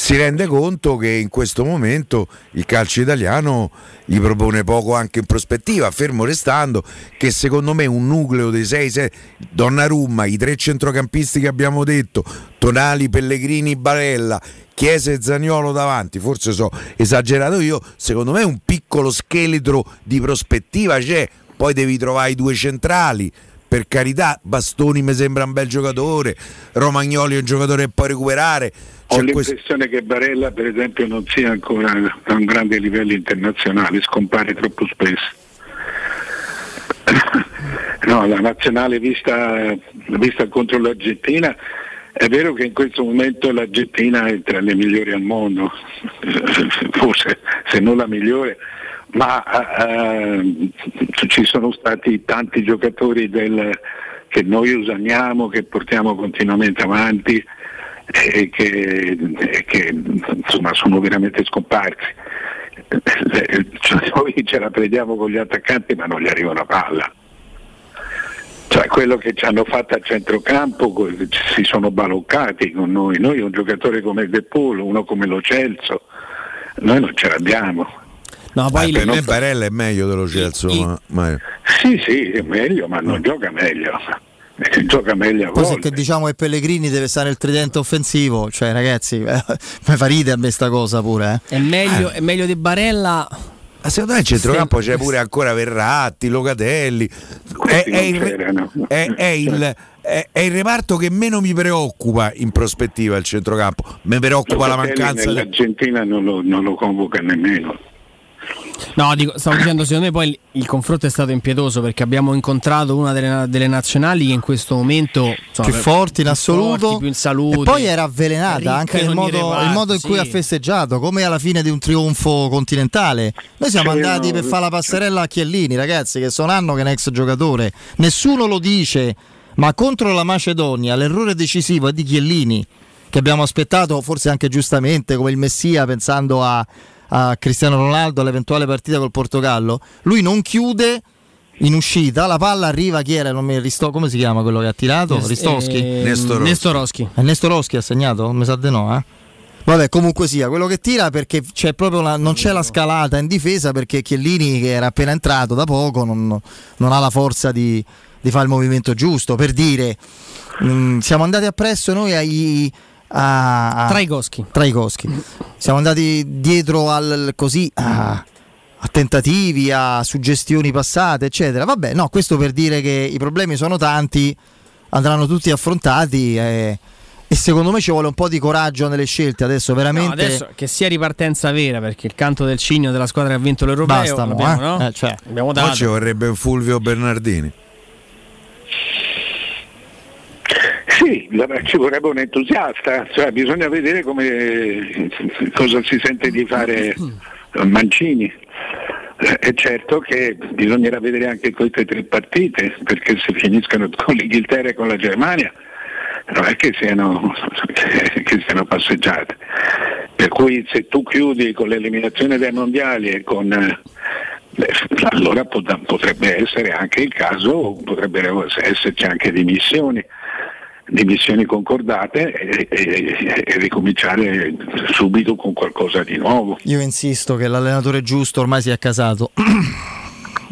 si rende conto che in questo momento il calcio italiano gli propone poco anche in prospettiva, fermo restando che secondo me un nucleo dei 6 Donnarumma, i tre centrocampisti che abbiamo detto, Tonali, Pellegrini, Barella, Chiesa e Zagnolo davanti, forse so esagerato io, secondo me un piccolo scheletro di prospettiva c'è, poi devi trovare i due centrali. Per carità, Bastoni mi sembra un bel giocatore, Romagnoli è un giocatore che può recuperare. Ho l'impressione questo... che Barella, per esempio, non sia ancora a un grande livello internazionale, scompare troppo spesso. [LAUGHS] No, la nazionale vista, vista contro l'Argentina è vero che in questo momento l'Argentina è tra le migliori al mondo, [LAUGHS] forse se non la migliore, ma eh, ci sono stati tanti giocatori del, che noi usiamo, che portiamo continuamente avanti e che, e che insomma, sono veramente scomparsi. Cioè, noi ce la prendiamo con gli attaccanti ma non gli arriva una palla cioè quello che ci hanno fatto a centrocampo si sono baloccati con noi, noi un giocatore come De Polo, uno come Lo Celso, noi non ce l'abbiamo. No, poi per me Barella è meglio dello Celso. I, ma, Sì, sì, è meglio, ma non gioca meglio. [LAUGHS] Gioca meglio a Poi che diciamo che Pellegrini deve stare il tridente offensivo, cioè ragazzi, eh, [LAUGHS] mi fa ridere a me sta cosa pure. Eh. È, meglio, è meglio di Barella ma secondo me in centrocampo c'è pure ancora Verratti, Locatelli. È, è, il, è, è, il, è, il, reparto che meno mi preoccupa in prospettiva il centrocampo. Mi preoccupa Locatelli la mancanza. L'Argentina non lo, non lo convoca nemmeno. No, dico, stavo dicendo, secondo me poi il, il, confronto è stato impietoso perché abbiamo incontrato una delle, delle nazionali che in questo momento insomma, più forti in assoluto, forti, più in salute, e poi era avvelenata anche il modo, reparti, il modo, in cui sì. ha festeggiato, come alla fine di un trionfo continentale. Noi siamo andati per fare la passerella a Chiellini, ragazzi, che sono anno che è un ex giocatore, nessuno lo dice, ma contro la Macedonia l'errore decisivo è di Chiellini, che abbiamo aspettato forse anche giustamente come il Messia pensando a a Cristiano Ronaldo all'eventuale partita col Portogallo, lui non chiude in uscita, la palla arriva chi era? Non mi risto, come si chiama quello che ha tirato? Nes- Ristoschi? Eh, Nestoroschi. È Nestoroschi ha segnato? Mi sa di no, eh? Vabbè, comunque sia, quello che tira perché c'è proprio la, non c'è la scalata in difesa perché Chiellini che era appena entrato da poco non, non ha la forza di, di, fare il movimento giusto. Per dire, mh, mm, siamo andati appresso noi ai, a, a Traigoschi. Traigoschi. Siamo andati dietro al, così, a, a, tentativi, a suggestioni passate, eccetera. Vabbè, no, questo per dire che i problemi sono tanti, andranno tutti affrontati. E, e secondo me ci vuole un po' di coraggio nelle scelte adesso veramente no, adesso che sia ripartenza vera perché il canto del cigno della squadra che ha vinto l'Europeo Basta, abbiamo, eh? no? eh, cioè. abbiamo dato. Poi ci vorrebbe Fulvio Bernardini Sì, ci vorrebbe un entusiasta, cioè, bisogna vedere come, cosa si sente di fare Mancini. È certo che bisognerà vedere anche queste tre partite, perché se finiscono con l'Inghilterra e con la Germania non è che siano, che siano passeggiate. Per cui se tu chiudi con l'eliminazione dei mondiali e con... Eh, allora potrebbe essere anche il caso, potrebbero esserci anche dimissioni dimissioni concordate e, e, e, ricominciare subito con qualcosa di nuovo. Io insisto che l'allenatore giusto ormai si è casato. [CLEARS THROAT]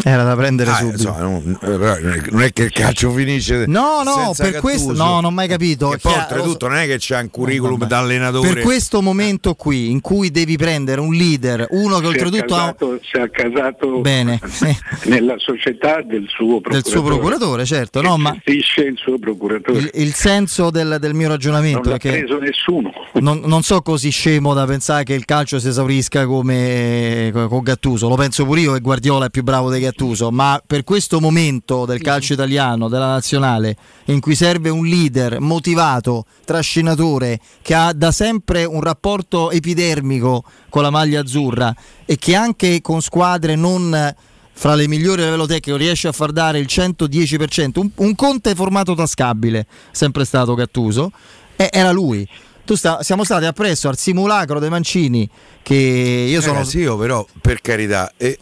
Era da prendere ah, subito. So, non, non, è che il calcio finisce. No, no, per Gattuso. questo no, non ho mai capito. E poi oltretutto non è che c'è un curriculum eh, da allenatore. Per questo momento qui in cui devi prendere un leader, uno che si oltretutto casato, ha si è casato Bene. [LAUGHS] nella società del suo procuratore. Del suo procuratore, certo, no, ma il suo procuratore. Il, il senso del, del, mio ragionamento non è che preso nessuno. Non, non, so così scemo da pensare che il calcio si esaurisca come con Gattuso, lo penso pure io che Guardiola è più bravo di Gattuso, ma per questo momento del calcio italiano, della nazionale, in cui serve un leader motivato, trascinatore, che ha da sempre un rapporto epidermico con la maglia azzurra e che anche con squadre non fra le migliori a livello tecnico riesce a far dare il 110%, un, un Conte formato tascabile, sempre stato Gattuso, e era lui. Sta, siamo stati appresso al simulacro dei Mancini che io sono... Eh, sì, io però per carità... Eh,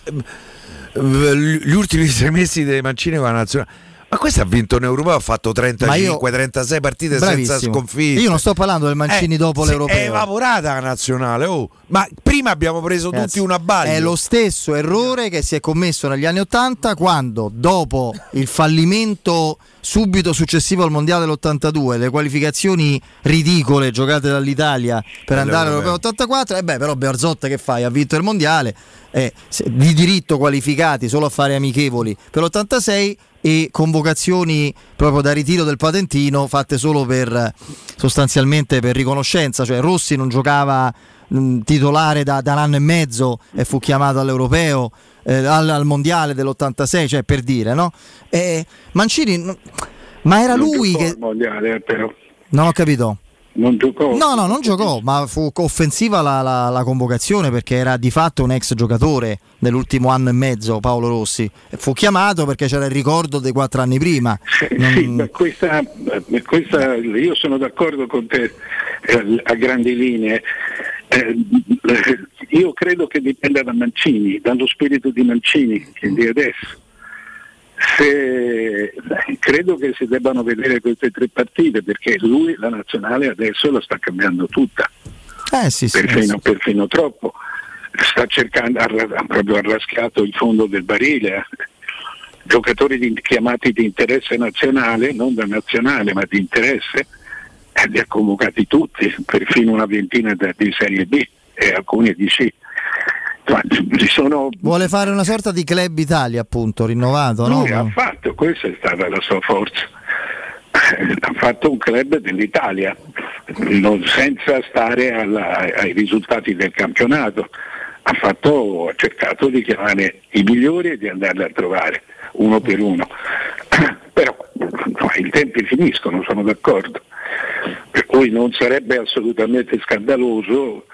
gli ultimi [LAUGHS] sei mesi dei Mancini con la nazionale ma questo ha vinto un europeo, ha fatto 35-36 partite bravissimo. senza sconfitte. Io non sto parlando del Mancini eh, dopo l'europeo. È evaporata la nazionale, oh. ma prima abbiamo preso Ragazzi, tutti una baglia. È lo stesso errore che si è commesso negli anni 80 quando dopo il fallimento subito successivo al mondiale dell'82, le qualificazioni ridicole giocate dall'Italia per andare all'Europeo 84, e eh beh, però Bearzot che fai? Ha vinto il mondiale, eh, di diritto qualificati solo a fare amichevoli per l'86 e convocazioni proprio da ritiro del patentino fatte solo per sostanzialmente per riconoscenza, cioè Rossi non giocava mh, titolare da, da, un anno e mezzo e fu chiamato all'europeo, eh, al, al, mondiale dell'86, cioè per dire, no? E Mancini, ma era non lui che... Mondiale, però. Non ho capito. Non giocò. No, no, non giocò, ma fu offensiva la, la, la, convocazione perché era di fatto un ex giocatore nell'ultimo anno e mezzo, Paolo Rossi. Fu chiamato perché c'era il ricordo dei quattro anni prima. Non... Sì, ma questa, questa, io sono d'accordo con te eh, a grandi linee. Eh, io credo che dipenda da Mancini, dallo spirito di Mancini di adesso se, credo che si debbano vedere queste tre partite perché lui la nazionale adesso la sta cambiando tutta. Eh, sì, sì, perfino, sì. perfino, troppo. Sta cercando, ha proprio arrascato il fondo del barile. Eh. Giocatori di, chiamati di interesse nazionale, non da nazionale ma di interesse, eh, li ha convocati tutti, perfino una ventina di Serie B e alcuni di C. Sono... Vuole fare una sorta di club Italia, appunto, rinnovato. Lui no? ha fatto, questa è stata la sua forza. Ha fatto un club dell'Italia, non, senza stare alla, ai risultati del campionato. Ha, fatto, ha cercato di chiamare i migliori e di andarli a trovare uno per uno. [CLEARS THROAT] Però no, i tempi finiscono, sono d'accordo. Per cui non sarebbe assolutamente scandaloso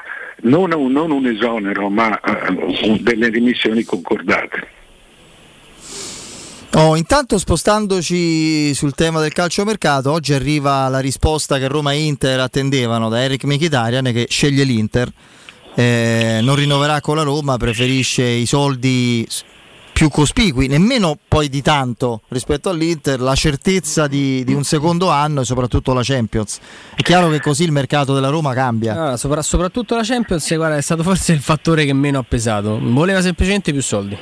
non un, non un esonero ma uh, delle dimissioni concordate. Oh, intanto spostandoci sul tema del calciomercato, oggi arriva la risposta che Roma e Inter attendevano da Eric Mkhitaryan che sceglie l'Inter, eh, non rinnoverà con la Roma, preferisce i soldi più cospicui, nemmeno poi di tanto rispetto all'Inter, la certezza di, di, un secondo anno e soprattutto la Champions. È chiaro che così il mercato della Roma cambia. Allora, sopra, soprattutto la Champions guarda, è stato forse il fattore che meno ha pesato. Voleva semplicemente più soldi.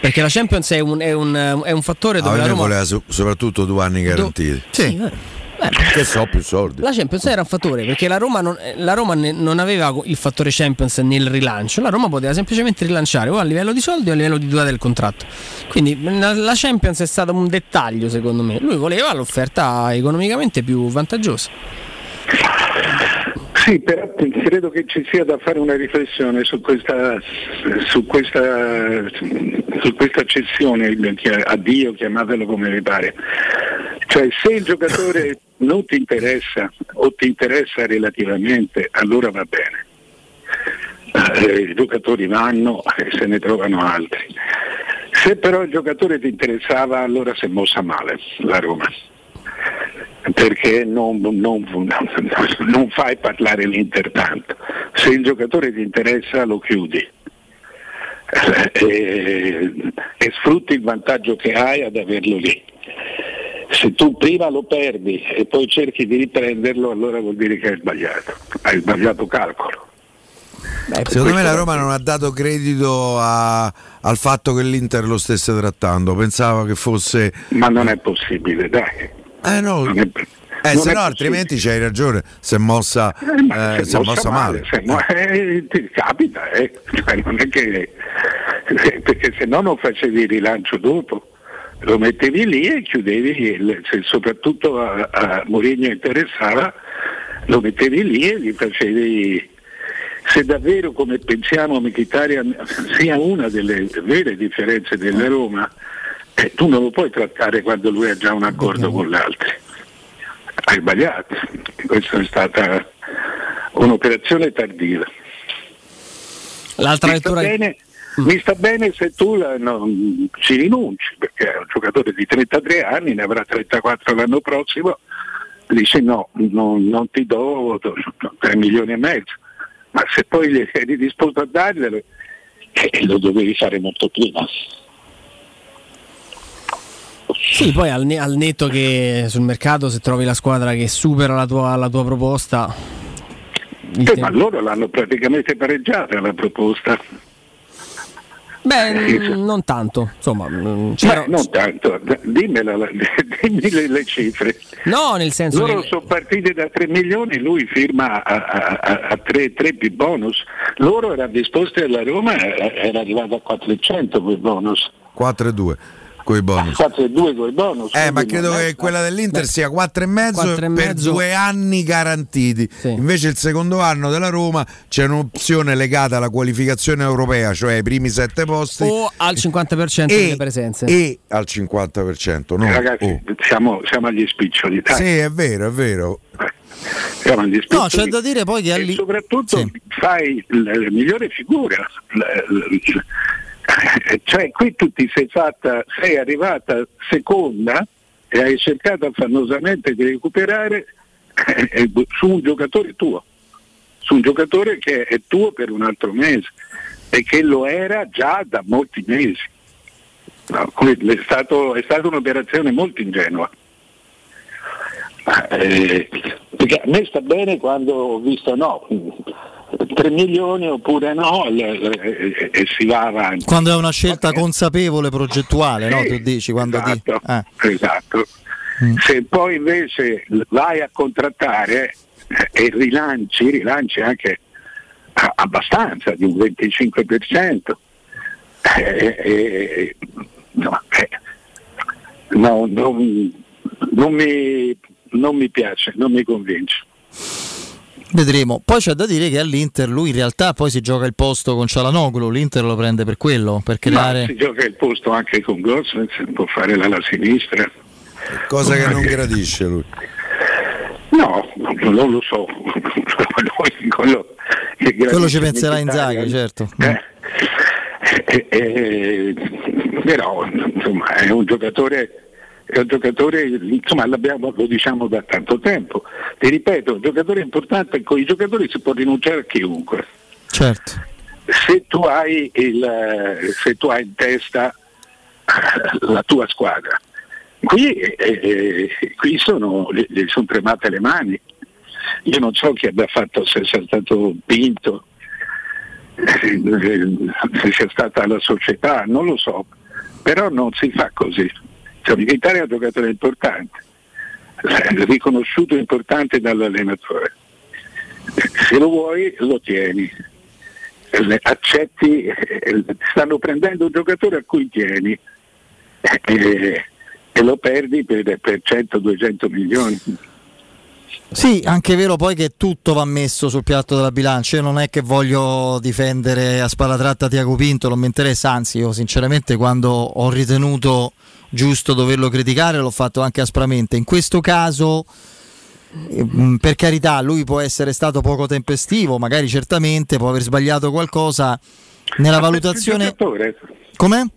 Perché la Champions è un, è un, è un fattore dove ah, la Roma... voleva so, soprattutto due anni garantiti. Do... Sì. sì. Eh, che so più soldi. La Champions era un fattore perché la Roma, non, la Roma non, aveva il fattore Champions nel rilancio, la Roma poteva semplicemente rilanciare o a livello di soldi o a livello di durata del contratto. Quindi la Champions è stato un dettaglio secondo me. Lui voleva l'offerta economicamente più vantaggiosa. Sì, però credo che ci sia da fare una riflessione su questa, su questa, su questa cessione, addio, chiamatelo come vi pare. Cioè se il giocatore [LAUGHS] non ti interessa o ti interessa relativamente, allora va bene. Eh, I giocatori vanno e se ne trovano altri. Se però il giocatore ti interessava, allora si è mossa male la Roma perché non, non, non, fai parlare l'Inter tanto. Se il giocatore ti interessa lo chiudi e, e sfrutti il vantaggio che hai ad averlo lì. Se tu prima lo perdi e poi cerchi di riprenderlo, allora vuol dire che hai sbagliato, hai sbagliato calcolo. Beh, Secondo me la Roma non ha dato credito a, al fatto che l'Inter lo stesse trattando, pensava che fosse... Ma non è possibile, dai. Eh no, eh, se no altrimenti c'hai ragione, si è mossa, eh, eh, si è mossa male. male. Eh, ti capita, eh. cioè, non è che... perché se no non facevi il rilancio dopo lo mettevi lì e chiudevi, il, se soprattutto a, a Mourinho interessava, lo mettevi lì e gli facevi se davvero come pensiamo Mkhitaryan sia una delle vere differenze della Roma, eh, tu non lo puoi trattare quando lui ha già un accordo con l'altro. Hai sbagliato, questa è stata un'operazione tardiva. L'altra mi, sta bene, mm. mi sta bene se tu la, non, ci rinunci, perché è un giocatore di 33 anni, ne avrà 34 l'anno prossimo, dice no, non, non ti do 3 milioni e mezzo ma se poi eri disposto a darglielo eh, lo dovevi fare molto prima. Sì, poi al, al, netto che sul mercato se trovi la squadra che supera la tua, la tua proposta... Eh, ma loro l'hanno praticamente pareggiata la proposta. Beh, non tanto, insomma, Beh, non tanto, dimmela, [LAUGHS] dimmi le, le, cifre. No, nel senso Loro che... sono partiti da 3 milioni, lui firma a, a, a 3, 3 più bonus. Loro erano disposti alla Roma, era arrivato a 400 quel bonus. 4 e 2 coi bonus. 4 e 2 coi bonus. Eh, ma credo che quella dell'Inter Beh, sia 4,5 per due anni garantiti. Sì. Invece il secondo anno della Roma c'è un'opzione legata alla qualificazione europea, cioè ai primi 7 posti. O al 50% e, delle presenze. E al 50%. No, ragazzi, oh. siamo, siamo, agli spiccioli. Dai. Sì, è vero, è vero. Siamo agli spiccioli. No, c'è da dire poi che... E soprattutto sì. fai la, la migliore figura. La, la, cioè qui tu ti sei fatta, sei arrivata seconda e hai cercato affannosamente di recuperare eh, su un giocatore tuo, su un giocatore che è tuo per un altro mese e che lo era già da molti mesi. No, è, stato, è, stata un'operazione molto ingenua. Eh, a me sta bene quando ho visto no, 3 milioni oppure no e, e, si va avanti. Quando è una scelta okay. consapevole, progettuale, sì, no? Tu dici quando esatto, ti... eh. esatto. Mm. Se poi invece vai a contrattare e rilanci, rilanci anche abbastanza di un 25%, eh, eh, no, eh, no, non, non, mi, non mi piace, non mi convince. Vedremo. Poi c'è da dire che all'Inter lui in realtà poi si gioca il posto con Cialanoglu, l'Inter lo prende per quello, per creare... Ma si gioca il posto anche con Gosens, può fare l'ala sinistra. Cosa che non gradisce lui. No, non lo so. quello, quello ci penserà Inzaghi, certo. Eh, eh, eh, però insomma è un giocatore è un giocatore, insomma lo diciamo da tanto tempo. Ti ripeto, un giocatore importante, con i giocatori si può rinunciare a chiunque. Certo. Se tu hai, il, se tu hai in testa la tua squadra, qui, eh, eh, qui sono, gli sono tremate le mani. Io non so chi abbia fatto, se sia stato Pinto, se sia stata la società, non lo so, però non si fa così. Cioè, è un giocatore importante, riconosciuto importante dall'allenatore. Se lo vuoi lo tieni, accetti, stanno prendendo un giocatore a cui tieni e, e lo perdi per, per 100-200 milioni. Sì, anche è vero poi che tutto va messo sul piatto della bilancia. Io non è che voglio difendere a spalla tratta Tiago Pinto, non mi interessa, anzi, io sinceramente quando ho ritenuto giusto doverlo criticare, l'ho fatto anche aspramente. In questo caso, mm, per carità, lui può essere stato poco tempestivo, magari certamente può aver sbagliato qualcosa nella valutazione. Come?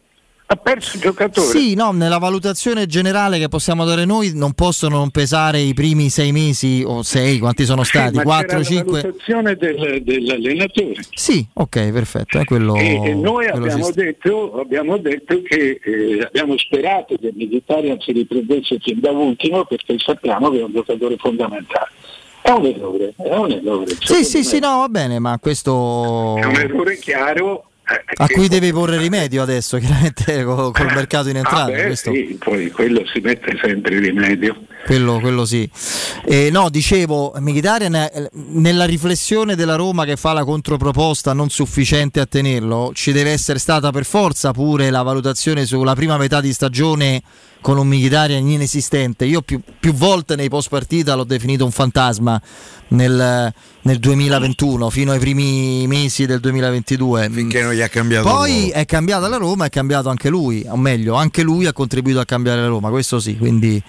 Ha perso il giocatore. Sì, no, nella valutazione generale che possiamo dare noi non possono non pesare i primi sei mesi o sei, quanti sono stati? Sì, 4, 5. La valutazione del, dell'allenatore. Sì, ok, perfetto. È quello, e, e noi abbiamo detto, abbiamo detto che eh, abbiamo sperato che il Militarian si riprendesse fin da ultimo perché sappiamo che è un giocatore fondamentale. È un errore, è un errore. Sì, sì, sì, no, va bene, ma questo È un errore chiaro. Eh, a cui devi porre rimedio adesso, chiaramente [LAUGHS] co- col mercato in Ah, entrata. questo- sì, poi quello si mette sempre rimedio. Quello, quello sì. Eh, no, dicevo, Mkhitaryan eh, nella riflessione della Roma che fa la controproposta non sufficiente a tenerlo, ci deve essere stata per forza pure la valutazione sulla prima metà di stagione con un Mkhitaryan inesistente. Io più, più volte nei post partita l'ho definito un fantasma nel, nel 2021 fino ai primi mesi del 2022. Finché non gli ha cambiato Poi è cambiata la Roma, è cambiato anche lui, o meglio, anche lui ha contribuito a cambiare la Roma, questo sì, quindi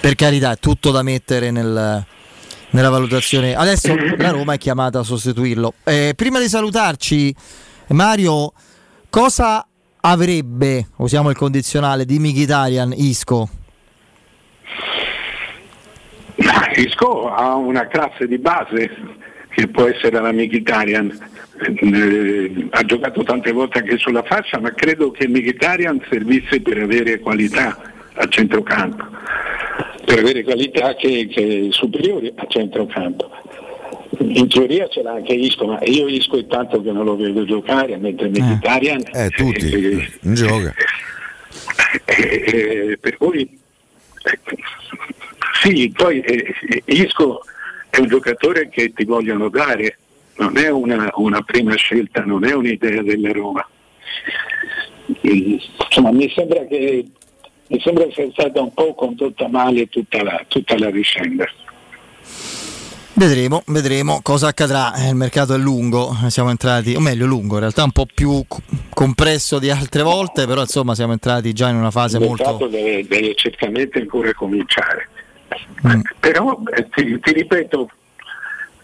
per carità è tutto da mettere nel- nella valutazione. Adesso la Roma è chiamata a sostituirlo. Eh, prima di salutarci, Mario, cosa avrebbe, usiamo il condizionale, di Mkhitaryan Isco? Isco ha una classe di base che può essere la Mkhitaryan. Eh, ha giocato tante volte anche sulla fascia, ma credo che Mkhitaryan servisse per avere qualità a centrocampo, per avere qualità che, che superiori a centrocampo. In teoria ce l'ha anche Isco, ma io Isco è tanto che non lo vedo giocare, mentre Mkhitaryan Eh, tutti, eh, non gioca. eh, eh, per cui eh, sì, poi eh, Isco è un giocatore che ti vogliono dare, non è una, una prima scelta, non è un'idea della Roma. Mm, Insomma, mi sembra che mi sembra sia stata un po' condotta male tutta la, tutta la vicenda. Vedremo, vedremo cosa accadrà. Eh, Il mercato è lungo, siamo entrati, o meglio lungo, in realtà un po' più co- compresso di altre volte, però insomma siamo entrati già in una fase Il molto... mercato deve, deve certamente ancora cominciare. Mm. Però eh, ti, ti ripeto,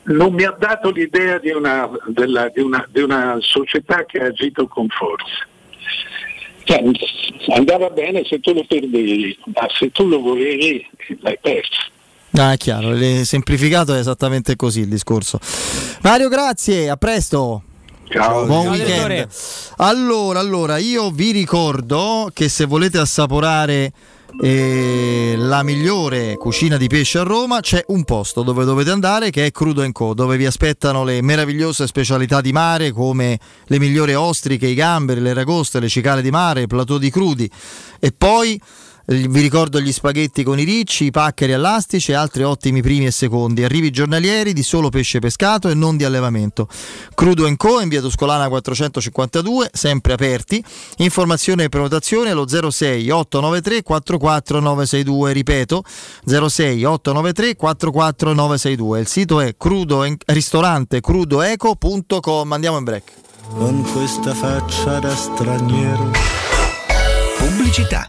non mi ha dato l'idea di una, della- di una- di una società che ha agito con forza. Cioè, andava bene se tu lo perdevi, ma se tu lo volevi l'hai perso. Ah, è chiaro, semplificato è esattamente così il discorso. Mario, grazie, a presto. Ciao, buon Ciao, weekend. direttore. Allora, allora, io vi ricordo che se volete assaporare eh, la migliore cucina di pesce a Roma c'è un posto dove dovete andare che è Crudo Co, dove vi aspettano le meravigliose specialità di mare come le migliori ostriche, i gamberi, le ragoste, le cicale di mare, il plateau di crudi e poi vi ricordo gli spaghetti con i ricci, i paccheri all'astice e altri ottimi primi e secondi. Arrivi giornalieri di solo pesce pescato e non di allevamento. Crudo Co in via Tuscolana 452, sempre aperti. Informazione e prenotazione allo 06 893 44962. Ripeto 06 893 44962. Il sito è crudo ristorante crudoeco.com. Andiamo in break. Con questa faccia da straniero. Pubblicità.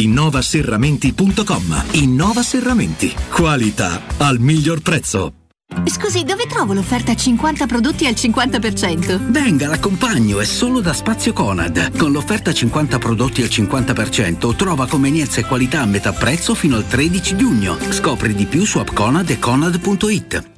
innovaserramenti.com. Innova Serramenti. Qualità al miglior prezzo. Scusi, dove trovo l'offerta 50 prodotti al 50%? Venga, l'accompagno, è solo da Spazio Conad. Con l'offerta 50 prodotti al 50% trova convenienza e qualità a metà prezzo fino al 13 giugno. Scopri di più su appconad e conad.it.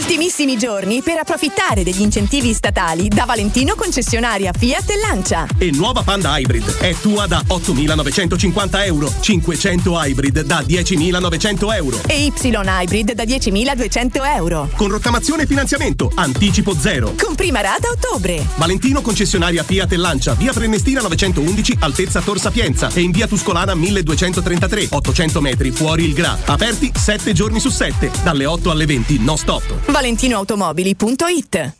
Ultimissimi giorni per approfittare degli incentivi statali da Valentino concessionaria Fiat e Lancia. E nuova Panda Hybrid è tua da 8.950 euro, 500 Hybrid da 10.900 euro. E Y Hybrid da 10.200 euro. Con rottamazione e finanziamento, anticipo zero. Con prima rata a ottobre. Valentino concessionaria Fiat e Lancia, via Prenestina 911, altezza Tor Sapienza e in via Tuscolana 1233, 800 metri fuori il Gra. Aperti 7 giorni su 7, dalle 8 alle 20, no stop. ValentinoAutomobili.it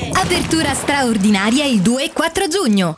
Apertura straordinaria il 2 e 4 giugno.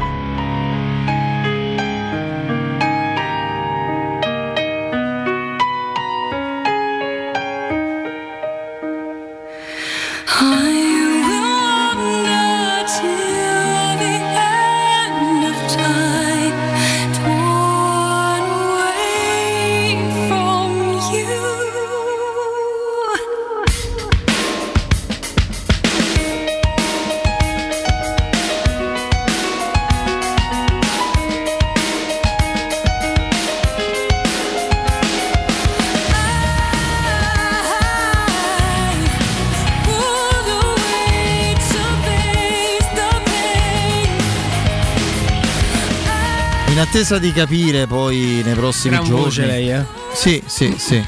attesa di capire poi nei prossimi Gran giorni. voce lei, eh? Sì, sì, sì.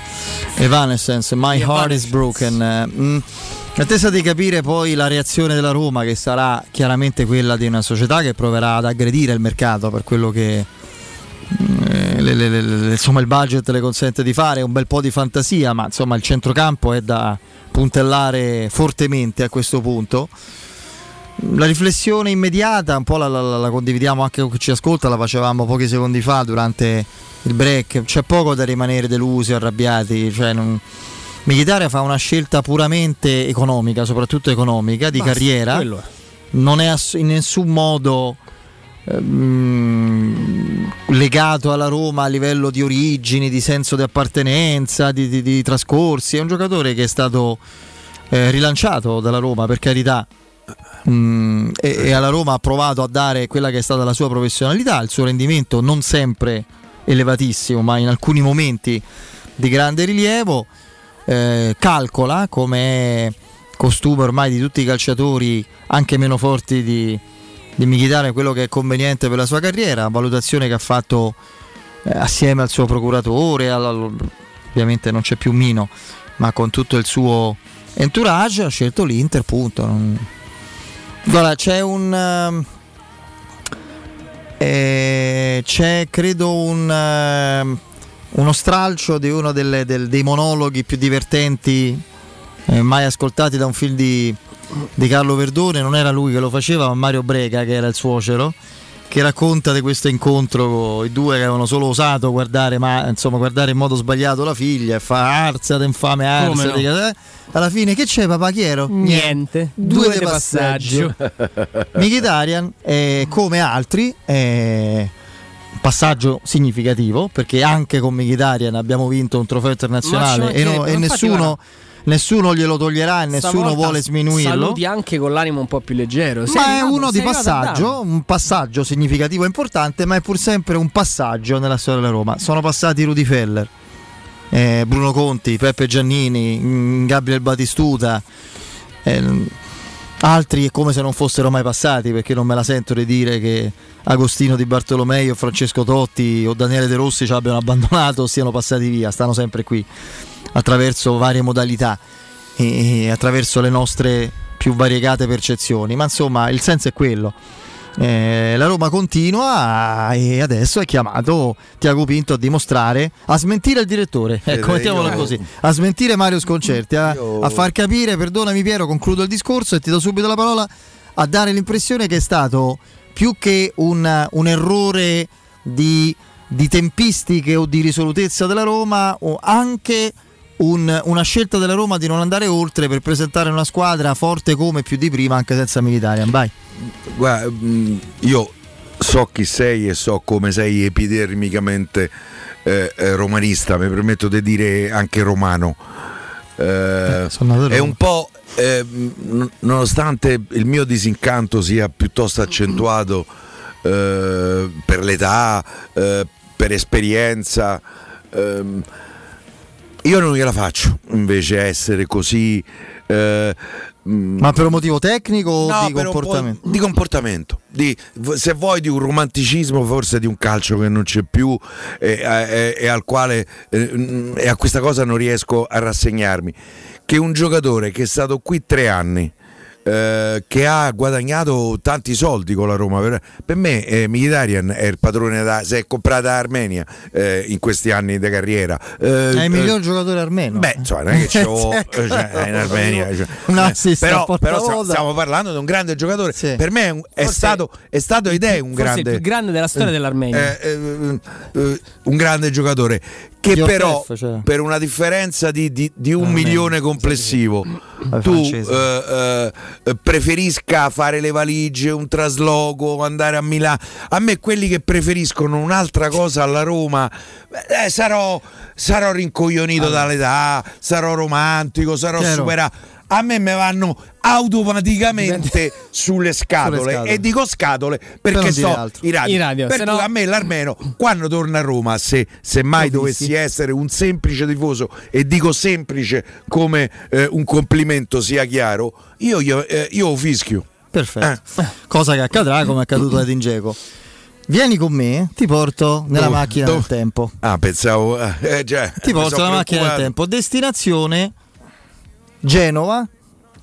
Evanescence, My Heart is Broken. Mm, in attesa di capire poi la reazione della Roma, che sarà chiaramente quella di una società che proverà ad aggredire il mercato per quello che mm, eh, le- le- le- insomma, il budget le consente di fare, un bel po' di fantasia, ma insomma il centrocampo è da puntellare fortemente a questo punto. La riflessione immediata, un po' la, la- la condividiamo anche con chi ci ascolta, la facevamo pochi secondi fa durante il break. C'è poco da rimanere delusi, arrabbiati. Cioè non... Mkhitaryan fa una scelta puramente economica, soprattutto economica, di Basta, carriera. è. Non è ass- in nessun modo ehm, legato alla Roma a livello di origini, di senso di appartenenza, di, di- di trascorsi. È un giocatore che è stato eh, rilanciato dalla Roma, per carità. Mm, e, e alla Roma ha provato a dare quella che è stata la sua professionalità, il suo rendimento non sempre elevatissimo, ma in alcuni momenti di grande rilievo. Eh, calcola come costume ormai di tutti i calciatori, anche meno forti di, di Mkhitaryan, quello che è conveniente per la sua carriera, valutazione che ha fatto eh, assieme al suo procuratore, al- ovviamente non c'è più Mino, ma con tutto il suo entourage ha scelto l'Inter, punto. Non- Guarda, c'è un... ehm, eh, c'è credo un, ehm, uno stralcio di uno delle- del- dei monologhi più divertenti eh, mai ascoltati da un film di, di Carlo Verdone, non era lui che lo faceva, ma Mario Brega che era il suocero, che racconta di questo incontro con i due che avevano solo osato guardare, ma, insomma, guardare in modo sbagliato la figlia e fa arzate infame arzate. no? eh. Alla fine che c'è papà chi ero? Niente. Due, Due di di passaggio. passaggio. Mkhitaryan eh, come altri un passaggio significativo perché anche con Mkhitaryan abbiamo vinto un trofeo internazionale e, no- e ma infatti, nessuno, glielo toglierà e nessuno Stavolta vuole sminuirlo. Saluti anche con l'animo un po' più leggero. Sei Ma è arrivato- uno di passaggio, un passaggio significativo e importante, ma è pur sempre un passaggio nella storia della Roma. Sono passati Rudy Feller, eh, Bruno Conti, Peppe Giannini, mm, Gabriel Batistuta, eh, altri è come se non fossero mai passati, perché non me la sento di dire che Agostino Di Bartolomei o Francesco Totti o Daniele De Rossi ci abbiano abbandonato o siano passati via, stanno sempre qui attraverso varie modalità e attraverso le nostre più variegate percezioni, ma insomma il senso è quello. Eh, la Roma continua e adesso è chiamato Tiago Pinto a dimostrare, a smentire il direttore, ecco, Eh, mettiamolo io- così, a smentire Mario Sconcerti, a, a far capire, perdonami Piero, concludo il discorso e ti do subito la parola, a dare l'impressione che è stato più che un, un errore di, di tempistiche o di risolutezza della Roma, o anche un- una scelta della Roma di non andare oltre per presentare una squadra forte come più di prima, anche senza Militarian. Vai. Guarda, mh, io so chi sei e so come sei epidermicamente eh, eh, romanista, mi permetto di dire anche romano. Eh, a è un po', eh, nonostante il mio disincanto sia piuttosto accentuato eh, per l'età, eh, per esperienza, ehm, io non gliela faccio invece essere così. eh, mh, Ma per un motivo tecnico o No, di comportamento? di comportamento, di- se vuoi di un romanticismo forse di un calcio che non c'è più e, e- e al quale eh, mm, e a questa cosa non riesco a rassegnarmi. Che un giocatore che è stato qui tre anni, eh, che ha guadagnato tanti soldi con la Roma, per, per me eh, Mkhitaryan è il padrone, da, si è comprata Armenia eh, in questi anni di carriera. Eh, È il eh, miglior giocatore armeno. Beh, insomma, non è che [LAUGHS] c'ho, Ecco. cioè, [LAUGHS] in Armenia. cioè, assist a però, però stiamo, parlando di un grande giocatore. Per me è, un- è stato, è stato ed è un grande. il più grande della storia dell'Armenia. un grande giocatore che Di però Ortef, cioè. per una differenza di, di- di un milione complessivo tu eh, eh, preferisca fare le valigie un trasloco andare a Milano? A me quelli che preferiscono un'altra cosa alla Roma eh, sarò, sarò rincoglionito dall'età sarò romantico sarò Chiaro. superato a me mi vanno automaticamente [LAUGHS] sulle scatole, Sulle scatole. e dico scatole Per perché non dire so altro. i radio, radio, per cui no- a me l'armeno quando torna a Roma se, se mai L'ho dovessi visti. essere un semplice tifoso e dico semplice come eh, un complimento sia chiaro io, io, eh, io lo fischio Perfetto. Cosa che accadrà come è accaduto ad Ingeco. Vieni con me, ti porto nella Dove? macchina Dove? del tempo. Ah, pensavo. Eh, già, Ti porto nella macchina del tempo. Destinazione Genova,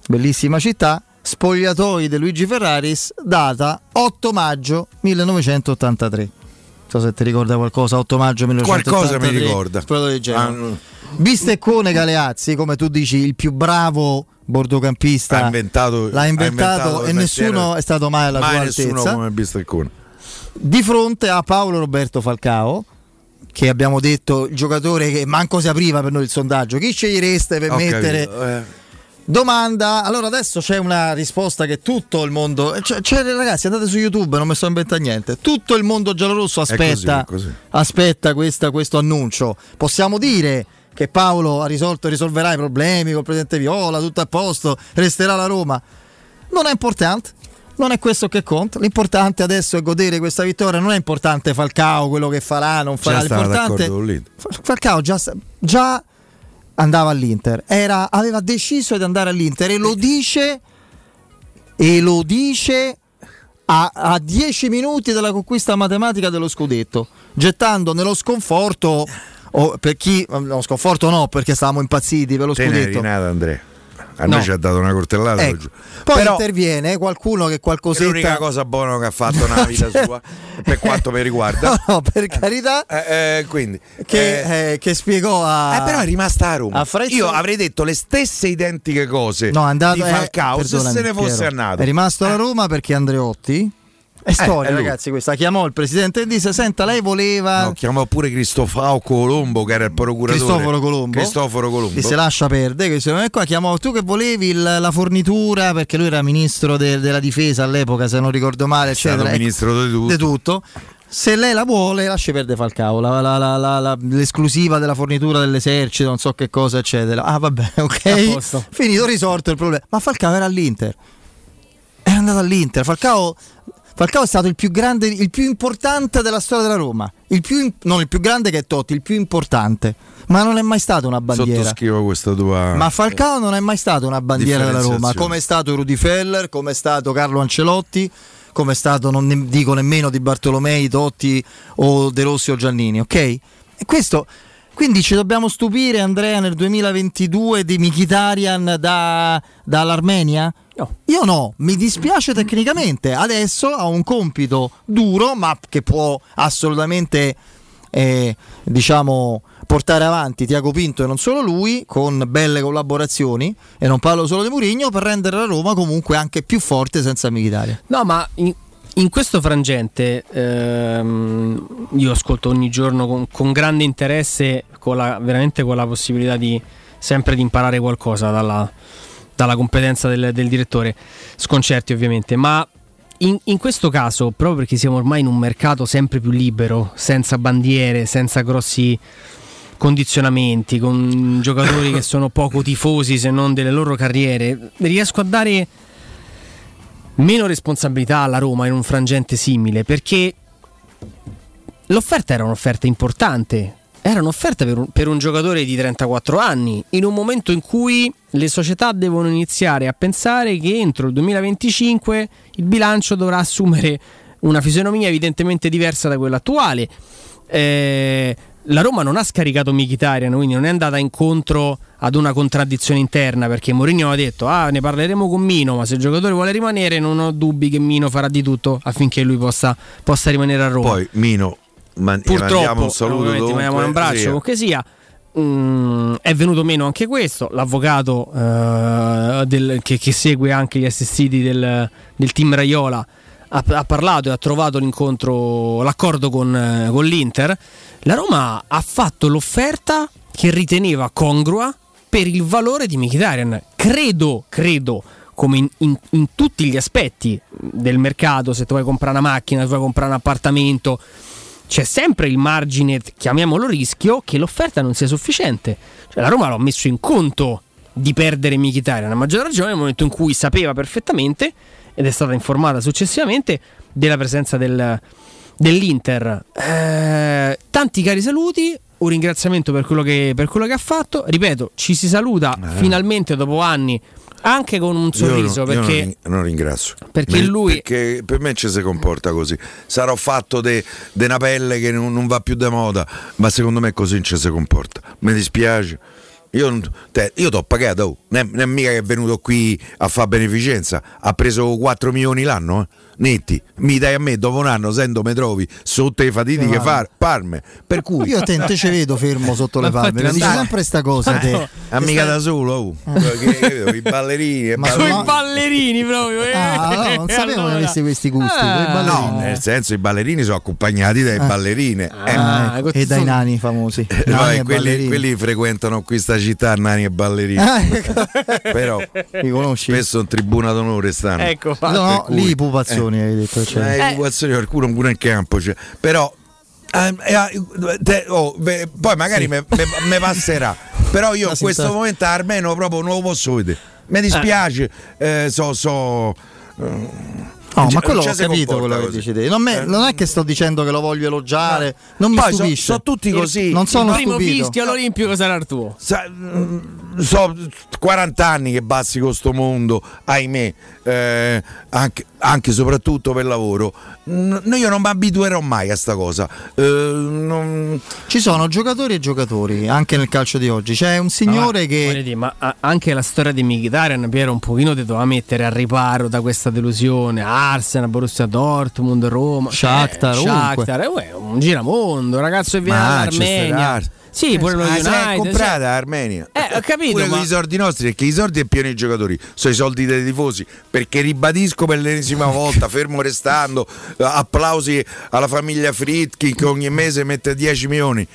bellissima città. Spogliatoi di Luigi Ferraris, data 8 maggio 1983. Non so se ti ricorda qualcosa, 8 maggio 1983. Qualcosa mi ricorda. Spogliatoi. Ah. Bisteccone Galeazzi, come tu dici, il più bravo bordocampista. Ha inventato- l'ha ha inventato, inventato e nessuno è stato mai alla Mai nessuno altezza. come Bisteccone. Di fronte a Paolo Roberto Falcao, che abbiamo detto il giocatore che manco si apriva per noi il sondaggio. Chi scegliereste per Ho mettere? capito, eh. Domanda, allora adesso c'è una risposta che tutto il mondo, cioè, cioè, ragazzi andate su YouTube, non mi sto inventando niente, tutto il mondo giallorosso così, aspetta, è così. aspetta questa- questo annuncio. Possiamo dire che Paolo ha risolto e risolverà i problemi col presidente Viola, tutto a posto, resterà la Roma. Non è importante, non è questo che conta. L'importante adesso è godere questa vittoria. Non è importante Falcao, quello che farà, non farà. Già L'importante Falcao già, già andava all'Inter, Era- aveva deciso di andare all'Inter e lo dice e lo dice a, a 10 minuti dalla conquista matematica dello scudetto, gettando nello sconforto o per chi no, sconforto no, perché stavamo impazziti per lo Te ne eri scudetto. nata, Andrea. A No. noi ci ha dato una coltellata. Ecco. Poi Però interviene qualcuno che è qualcosetta l'unica cosa buona che ha fatto nella vita [LAUGHS] sua, per quanto mi riguarda. [LAUGHS] No, no, per carità. Eh, eh, quindi, che, eh, che spiegò a Eh, però è rimasta a Roma. a Io avrei detto le stesse identiche cose No, è andato di eh, Falcao se se ne fosse andato. È rimasto alla Roma perché Andreotti è storia, è lui. ragazzi. Questa chiamò il presidente e disse: Senta, lei voleva. No, chiamò pure Cristofao Colombo, che era il procuratore. Cristoforo Colombo Cristoforo Colombo. Che se lascia perdere, che se qua chiamò tu che volevi il- la fornitura perché lui era ministro de- della difesa all'epoca, se non ricordo male, stato eccetera. Ecco, ministro di tutto. tutto. Se lei la vuole, lasci perdere Falcao, la- la- la- la- la- l'esclusiva della fornitura dell'esercito, non so che cosa, eccetera. Ah, vabbè, [LAUGHS] ok. Finito, risolto il problema. Ma Falcao era all'Inter. Era andato all'Inter. Falcao, Falcao è stato il più grande, il più importante della storia della Roma. Il più, non il più grande che è Totti, il più importante. Ma non è mai stata una bandiera. Sottoscrivo questa tua. Ma Falcao non è mai stato una bandiera della Roma, come è stato Rudy Feller, come è stato Carlo Ancelotti, come è stato, non ne dico nemmeno di Bartolomei, Totti o De Rossi o Giannini, ok? E questo, quindi ci dobbiamo stupire Andrea nel 2022 di Mkhitaryan da, dall'Armenia? No. Io no, mi dispiace tecnicamente, adesso ha un compito duro ma che può assolutamente eh, diciamo portare avanti Tiago Pinto e non solo lui con belle collaborazioni e non parlo solo di Murigno per rendere la Roma comunque anche più forte senza Mkhitaryan. No, ma in, in questo frangente ehm, io ascolto ogni giorno con, con grande interesse, con la- veramente con la possibilità di sempre di imparare qualcosa dalla, dalla competenza del, del direttore. Sconcerti ovviamente, ma in, in questo caso, proprio perché siamo ormai in un mercato sempre più libero, senza bandiere, senza grossi condizionamenti, con giocatori che [COUGHS] sono poco tifosi se non delle loro carriere, riesco a dare meno responsabilità alla Roma in un frangente simile perché l'offerta era un'offerta importante. Era un'offerta per un, per un giocatore di 34 anni, in un momento in cui le società devono iniziare a pensare che entro il 2025 il bilancio dovrà assumere una fisionomia evidentemente diversa da quella attuale. Eh, la Roma non ha scaricato Mkhitaryan, quindi non è andata incontro ad una contraddizione interna perché Mourinho ha detto "Ah, ne parleremo con Mino, ma se il giocatore vuole rimanere non ho dubbi che Mino farà di tutto affinché lui possa, possa rimanere a Roma". Poi Mino, man- Purtroppo, un saluto. dovunque mandiamo un abbraccio, sia. comunque sia. Mm, è venuto meno anche questo. L'avvocato eh, del- che, che segue anche gli assistiti del, del team Raiola ha, ha parlato e ha trovato l'incontro, l'accordo con, eh, con l'Inter. La Roma ha fatto l'offerta che riteneva congrua per il valore di Mkhitaryan. Credo, credo, come in, in- in tutti gli aspetti del mercato, se tu vuoi comprare una macchina, se vuoi comprare un appartamento, c'è sempre il margine, chiamiamolo rischio, che l'offerta non sia sufficiente. Cioè, la Roma l'ha messo in conto di perdere Mkhitaryan, a maggior ragione nel momento in cui sapeva perfettamente, ed è stata informata successivamente, della presenza del- dell'Inter. Eh, tanti cari saluti, un ringraziamento per quello, che, per quello che ha fatto. Ripeto, ci si saluta finalmente dopo anni Anche con un sorriso, non- perché non, non ringrazio. perché Me- lui- perché per me ci si comporta così. Sarò fatto di una pelle che non, non va più da moda, ma secondo me così non ci si comporta. Mi dispiace. Io, te- io t'ho pagato, oh. non è mica che è venuto qui a fare beneficenza, ha preso 4 milioni l'anno, eh. Netti, mi dai a me dopo un anno, sento mi trovi sotto le fatidiche Guarda. far, parme, per cui... Io te, te ci vedo fermo sotto le palme, dici sempre sta cosa te. Ah, mica da solo. Che- che- i ballerini, Ma ballerini. no. ballerini proprio. eh. Ah, no, non [LAUGHS] sapevo che Allora. avessi questi gusti. Ah. No, nel senso i ballerini sono accompagnati dai Ah. ballerine. Eh, Ah, ecco. e dai nani famosi. Eh, Nani e quelli, quelli frequentano questa città, nani e ballerini. Ah, ecco. Però Li conosci? spesso in tribuna d'onore stanno. Ecco, No, no, cui- lì i pupazzoni hai detto. Cioè. Eh, i pupazzoni qualcuno pure in campo. cioè. Però ehm, eh, te- oh, beh, poi magari Sì. me passerà. Però io in questo sta- momento almeno proprio non lo posso vedere. Mi dispiace, eh, so, so, eh, No, ma quello ho capito quello che dici te. Non, me- Eh. non è che sto dicendo che lo voglio elogiare, non mi Poi stupisce. so tutti così. Non sono il primo stupito. fischio all'Olimpico sarà il tuo. Sa- mm, so 40 anni che bazzi con sto mondo, ahimè, eh, anche, anche e soprattutto per lavoro. N- io non mi abituerò mai a sta cosa. Eh, non- Ci sono giocatori e giocatori anche nel calcio di oggi. C'è un signore Ma- che dire, ma anche la storia di Mkhitaryan Piero un pochino ti doveva mettere al riparo da questa delusione Arsenal, Borussia Dortmund, Roma Shakhtar, eh, ovunque. Shakhtar, eh, uè, un giramondo ragazzo che viene dall'Armenia sì pure lo Ah, United comprata sì. Armenia. Eh, ho capito, Pure ma- con i soldi nostri, perché i soldi è pieno di giocatori, sono i soldi dei tifosi. Perché ribadisco per l'ennesima [LAUGHS] volta, fermo restando, eh, applausi alla famiglia Fritkin che ogni mese mette 10 milioni.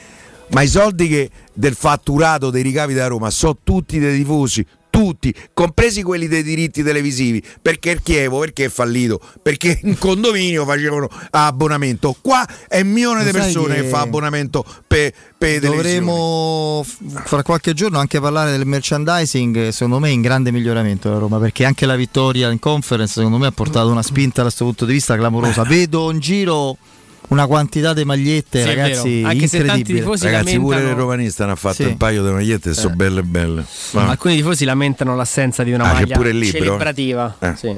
Ma i soldi che del fatturato dei ricavi da Roma sono tutti dei tifosi, tutti, compresi quelli dei diritti televisivi. Perché il Chievo, perché è fallito? Perché in condominio facevano abbonamento. Qua è un milione di persone che... che fa abbonamento per televisioni. dovremo fra qualche giorno anche parlare del merchandising, secondo me in grande miglioramento la Roma, perché anche la vittoria in conference secondo me ha portato una spinta da questo punto di vista clamorosa. Vedo in giro una quantità di magliette, Sì, ragazzi. Anche se tanti tifosi Ragazzi, pure lamentano- le romaniste hanno fatto Sì. un paio di magliette e sono Eh. belle belle. Ma- alcuni tifosi lamentano l'assenza di una Ah, maglia pure il celebrativa Eh. sì.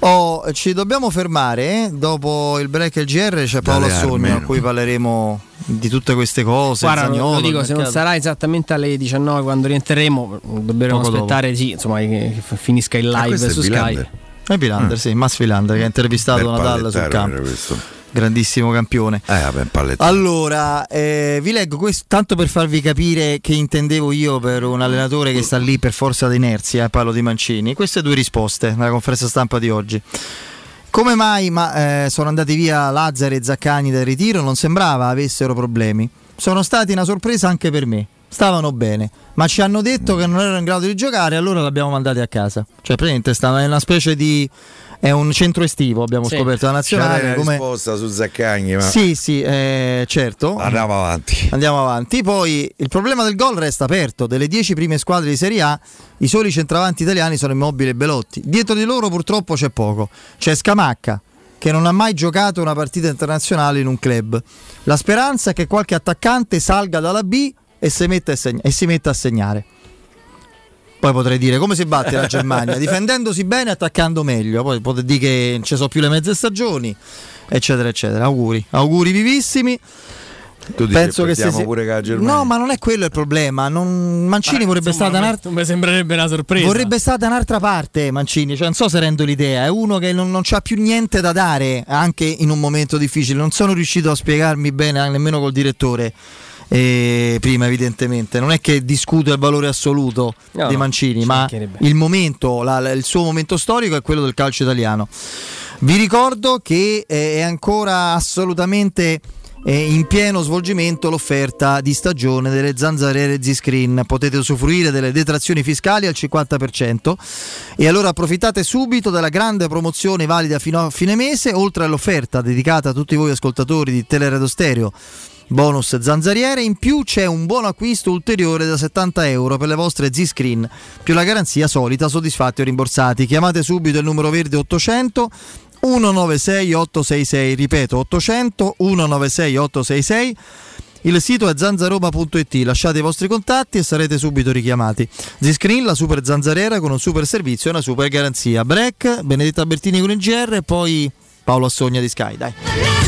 Oh, ci dobbiamo fermare. eh? Dopo il break e il GR c'è Paolo almeno. a cui parleremo di tutte queste cose. Guarda, lo- Zaniolo, lo dico, il se non sarà esattamente alle 19 quando rientreremo, dobbiamo Poco aspettare sì, insomma, che che finisca il Ah, live su Sky. È Villander, Mm. sì, Mass Villander che ha intervistato Bel Nadal sul campo. Grandissimo campione. Eh, vabbè. Allora, eh, vi leggo questo tanto per farvi capire che intendevo io per un allenatore che sta lì per forza d'inerzia, eh, parlo di Mancini. Queste due risposte nella conferenza stampa di oggi. Come mai ma, eh, sono andati via Lazzari e Zaccagni dal ritiro? Non sembrava avessero problemi. Sono stati una sorpresa anche per me. Stavano bene, ma ci hanno detto che non erano in grado di giocare, allora l'abbiamo mandati a casa. Cioè, praticamente stanno in una specie di. È un centro estivo, abbiamo Sì. scoperto la C'era nazionale. una come- risposta su Zaccagni, ma Sì, sì, eh, certo. andiamo avanti. Andiamo avanti. Poi il problema del gol resta aperto. Delle 10 prime squadre di Serie A, i soli centravanti italiani sono Immobile e Belotti. Dietro di loro purtroppo c'è poco. C'è Scamacca, che non ha mai giocato una partita internazionale in un club. La speranza è che qualche attaccante salga dalla B e si metta a, seg- e si metta a segnare. Poi potrei dire come si batte la Germania, [LAUGHS] difendendosi bene, attaccando meglio. Poi potete dire che non ci sono più le mezze stagioni, eccetera, eccetera. Auguri, auguri vivissimi. Tu dici Penso che che se- pure con la Germania. No, ma non è quello il problema. non- Mancini vorrebbe Insomma, stata un'altra. Mi sembrerebbe una sorpresa. Vorrebbe stata un'altra parte Mancini, cioè non so se rendo l'idea, è uno che non, non ha più niente da dare anche in un momento difficile, non sono riuscito a spiegarmi bene nemmeno col direttore eh, prima evidentemente, non è che discuto il valore assoluto No, di no, Mancini, ci ma il momento, la- il suo momento storico è quello del calcio italiano. Vi ricordo che è ancora assolutamente in pieno svolgimento l'offerta di stagione delle zanzariere Z-Screen. Potete usufruire delle detrazioni fiscali al 50% e allora approfittate subito della grande promozione valida fino a fine mese, oltre all'offerta dedicata a tutti voi ascoltatori di Teleradio Stereo. Bonus zanzariere, in più c'è un buono acquisto ulteriore da 70 euro per le vostre Z-Screen, più la garanzia solita soddisfatti o rimborsati. Chiamate subito il numero verde 800 196 866, ripeto 800 196 866. Il sito è zanzaroma.it, lasciate i vostri contatti e sarete subito richiamati. Ziscreen, la super zanzariera con un super servizio e una super garanzia. Break, Benedetta Bertini con il GR e poi Paolo Assogna di Sky, dai.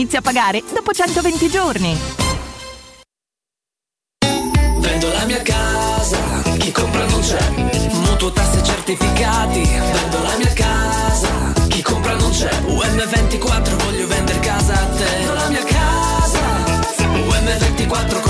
inizi a pagare dopo 120 giorni. Vendo la mia casa, chi compra non c'è. Mutuo tasse certificati, vendo la mia casa, chi compra non c'è. UM24 voglio vendere casa a te. Vendo la mia casa, UM24 con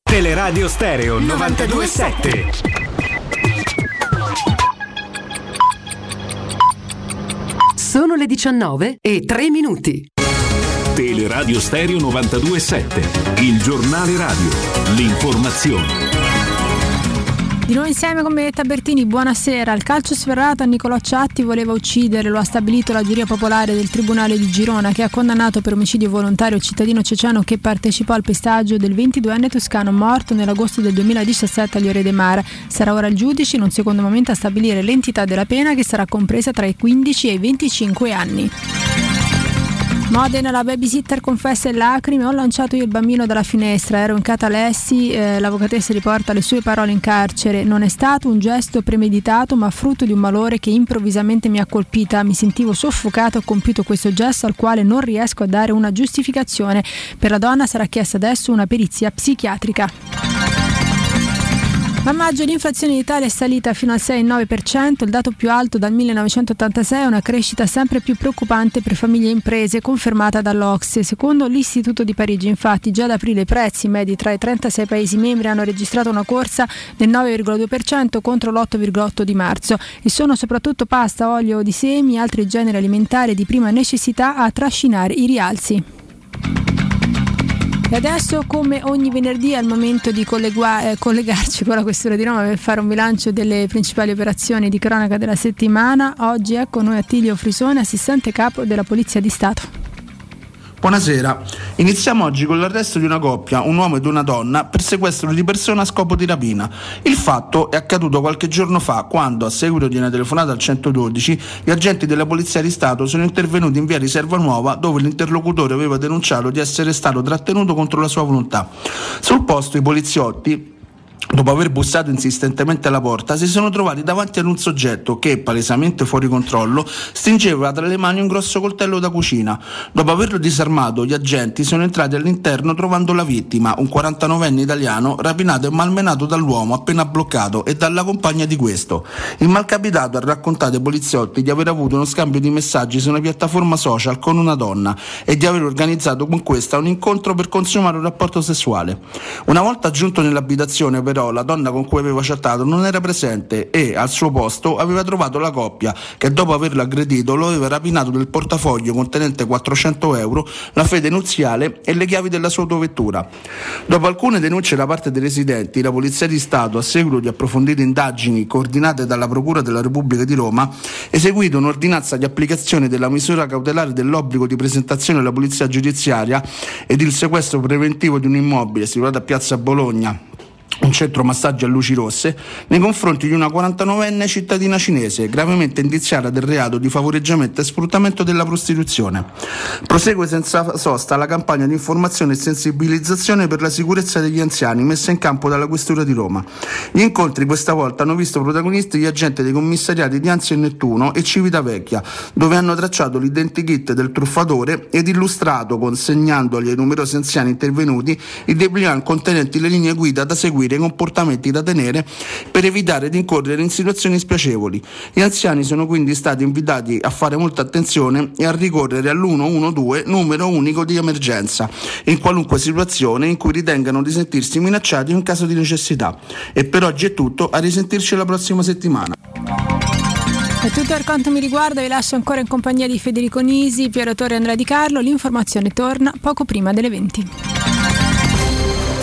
Teleradio Stereo 927. Sono le 19 e 3 minuti. Teleradio Stereo 927. Il giornale radio. L'informazione. Di nuovo insieme con Benedetta Bertini, buonasera. Il calcio sferrato a Nicolò Ciatti voleva uccidere, lo ha stabilito la giuria popolare del Tribunale di Girona che ha condannato per omicidio volontario il cittadino ceceno che partecipò al pestaggio del 22enne toscano morto nell'agosto del 2017 agli Ore de Mar. Sarà ora il giudice in un secondo momento a stabilire l'entità della pena che sarà compresa tra i 15 e i 25 anni. Modena, la babysitter confessa in lacrime, ho lanciato io il bambino dalla finestra, ero in catalessi, eh, l'avvocatessa riporta le sue parole in carcere, non è stato un gesto premeditato ma frutto di un malore che improvvisamente mi ha colpita, mi sentivo soffocata, ho compiuto questo gesto al quale non riesco a dare una giustificazione, per la donna sarà chiesta adesso una perizia psichiatrica. A maggio l'inflazione in Italia è salita fino al 6,9%, il dato più alto dal 1986 è una crescita sempre più preoccupante per famiglie e imprese, confermata dall'Ocse. Secondo l'Istituto di Parigi, infatti, già ad aprile i prezzi medi tra i 36 Paesi membri hanno registrato una corsa del 9,2% contro l'8,8% di marzo e sono soprattutto pasta, olio di semi e altri generi alimentari di prima necessità a trascinare i rialzi. E adesso, come ogni venerdì, è il momento di collegua- eh, collegarci con la Questura di Roma per fare un bilancio delle principali operazioni di cronaca della settimana. Oggi è con noi Attilio Frisone, assistente capo della Polizia di Stato. Buonasera, iniziamo oggi con l'arresto di una coppia, un uomo ed una donna, per sequestro di persona a scopo di rapina. Il fatto è accaduto qualche giorno fa, quando, a seguito di una telefonata al 112, gli agenti della Polizia di Stato sono intervenuti in via Riserva Nuova, dove l'interlocutore aveva denunciato di essere stato trattenuto contro la sua volontà. Sul posto i poliziotti dopo aver bussato insistentemente alla porta, si sono trovati davanti ad un soggetto che, palesemente fuori controllo, stringeva tra le mani un grosso coltello da cucina. Dopo averlo disarmato, gli agenti sono entrati all'interno trovando la vittima, un 49enne italiano, rapinato e malmenato dall'uomo appena bloccato e dalla compagna di questo. Il malcapitato ha raccontato ai poliziotti di aver avuto uno scambio di messaggi su una piattaforma social con una donna e di aver organizzato con questa un incontro per consumare un rapporto sessuale. Una volta giunto nell'abitazione, però, la donna con cui aveva chattato non era presente e al suo posto aveva trovato la coppia che dopo averlo aggredito lo aveva rapinato del portafoglio contenente 400 euro, la fede nuziale e le chiavi della sua autovettura. Dopo alcune denunce da parte dei residenti, la Polizia di Stato, a seguito di approfondite indagini coordinate dalla Procura della Repubblica di Roma, eseguito un'ordinanza di applicazione della misura cautelare dell'obbligo di presentazione alla Polizia Giudiziaria ed il sequestro preventivo di un immobile situato a Piazza Bologna un centro massaggio a luci rosse, nei confronti di una 49enne cittadina cinese gravemente indiziata del reato di favoreggiamento e sfruttamento della prostituzione. Prosegue senza sosta la campagna di informazione e sensibilizzazione per la sicurezza degli anziani messa in campo dalla Questura di Roma. Gli incontri questa volta hanno visto protagonisti gli agenti dei commissariati di Anzio e Nettuno e Civitavecchia, dove hanno tracciato l'identikit del truffatore ed illustrato, consegnandogli ai numerosi anziani intervenuti, i dépliant contenenti le linee guida da seguire i comportamenti da tenere per evitare di incorrere in situazioni spiacevoli. Gli anziani sono quindi stati invitati a fare molta attenzione e a ricorrere all'112 numero unico di emergenza in qualunque situazione in cui ritengano di sentirsi minacciati in caso di necessità. E per oggi è tutto, a risentirci la prossima settimana. È tutto per quanto mi riguarda, vi lascio ancora in compagnia di Federico Nisi, Piero Torre e Andrea Di Carlo. L'informazione torna poco prima delle 20.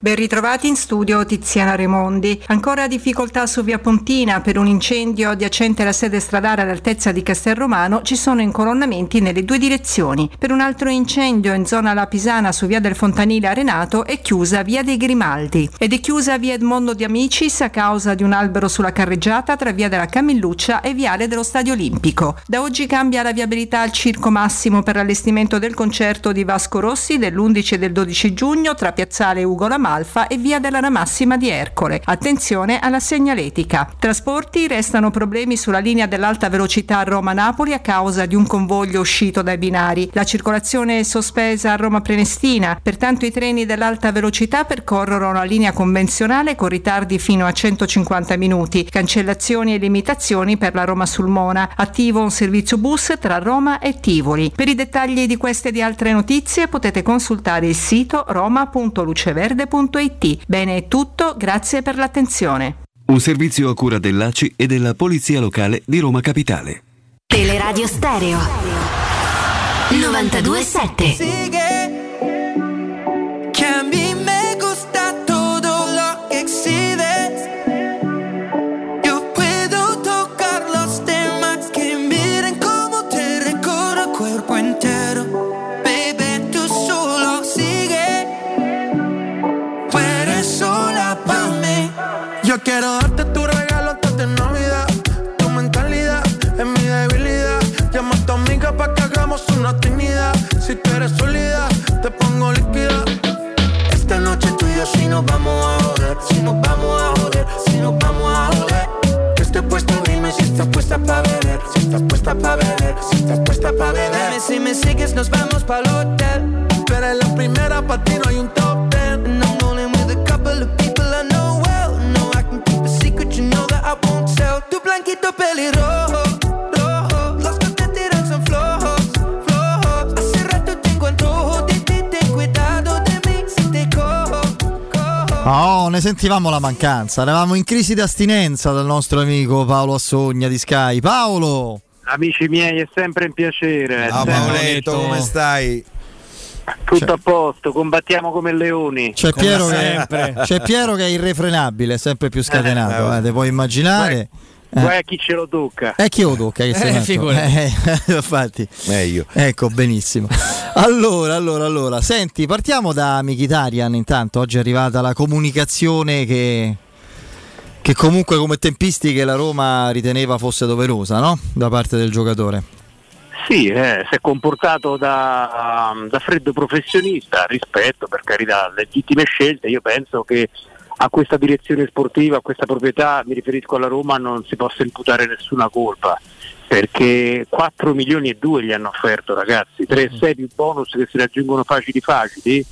Ben ritrovati in studio Tiziana Remondi. Ancora difficoltà su via Pontina per un incendio adiacente alla sede stradale all'altezza di Castelromano ci sono incolonnamenti nelle due direzioni. Per un altro incendio in zona La Pisana su via del Fontanile Arenato è chiusa via dei Grimaldi ed è chiusa via Edmondo di Amicis a causa di un albero sulla carreggiata tra via della Camilluccia e viale dello Stadio Olimpico. Da oggi cambia la viabilità al Circo Massimo per l'allestimento del concerto di Vasco Rossi dell'11 e del 12 giugno tra Piazzale Ugo Lamar Alfa e via della Massima di Ercole. Attenzione alla segnaletica. Trasporti restano problemi sulla linea dell'alta velocità Roma-Napoli a causa di un convoglio uscito dai binari. La circolazione è sospesa a Roma Prenestina, pertanto i treni dell'alta velocità percorrono la linea convenzionale con ritardi fino a 150 minuti, cancellazioni e limitazioni per la Roma Sulmona. Attivo un servizio bus tra Roma e Tivoli. Per i dettagli di queste e di altre notizie potete consultare il sito roma.luceverde.it www.radioticino.it. Bene, è tutto, grazie per l'attenzione. Un servizio a cura dell'ACI e della Polizia Locale di Roma Capitale. Teleradio Stereo 927. Quiero darte tu regalo antes de Navidad. Tu mentalidad es mi debilidad. Llama a tu amiga pa' que hagamos una actividad. Si tú eres sólida, te pongo líquida. Esta noche tú y yo si nos vamos a joder, si nos vamos a joder, si nos vamos a joder. Yo estoy puesto, dime si estás puesta pa' beber, si estás puesta pa' beber, si estás puesta pa' beber. Dime si me sigues, nos vamos pa' hotel. Tú eres la primera, pa' ti no hay un top ten. And Blanquito pelirrojo, rojo. Los que te tiran son flojos, flojos. Hace rato tengo antojo de ti, ten cuidado de mí si te cojo. Oh, ne sentivamo la mancanza. Eravamo in crisi di astinenza dal nostro amico Paolo Assogna di Sky. Paolo! Amici miei, è sempre un piacere. Ciao Paoletto, come stai? Tutto a posto, combattiamo come leoni. C'è Piero, che, c'è Piero, che, è irrefrenabile, è sempre più scatenato, eh, te puoi immaginare. Guarda eh. chi ce lo tocca. E chi lo tocca? Che eh, eh, [LAUGHS] infatti. Meglio. Ecco, benissimo. allora, allora, allora. Senti, partiamo da Michitarian intanto. Oggi è arrivata la comunicazione che, che comunque come tempistiche la Roma riteneva fosse doverosa, no? Da parte del giocatore. Sì, eh, si è comportato da, da, freddo professionista, rispetto per carità, legittime scelte, io penso che a questa direzione sportiva, a questa proprietà, mi riferisco alla Roma, non si possa imputare nessuna colpa, perché 4 milioni e 2 gli hanno offerto ragazzi, 3 e 6 più bonus che si raggiungono facili facili,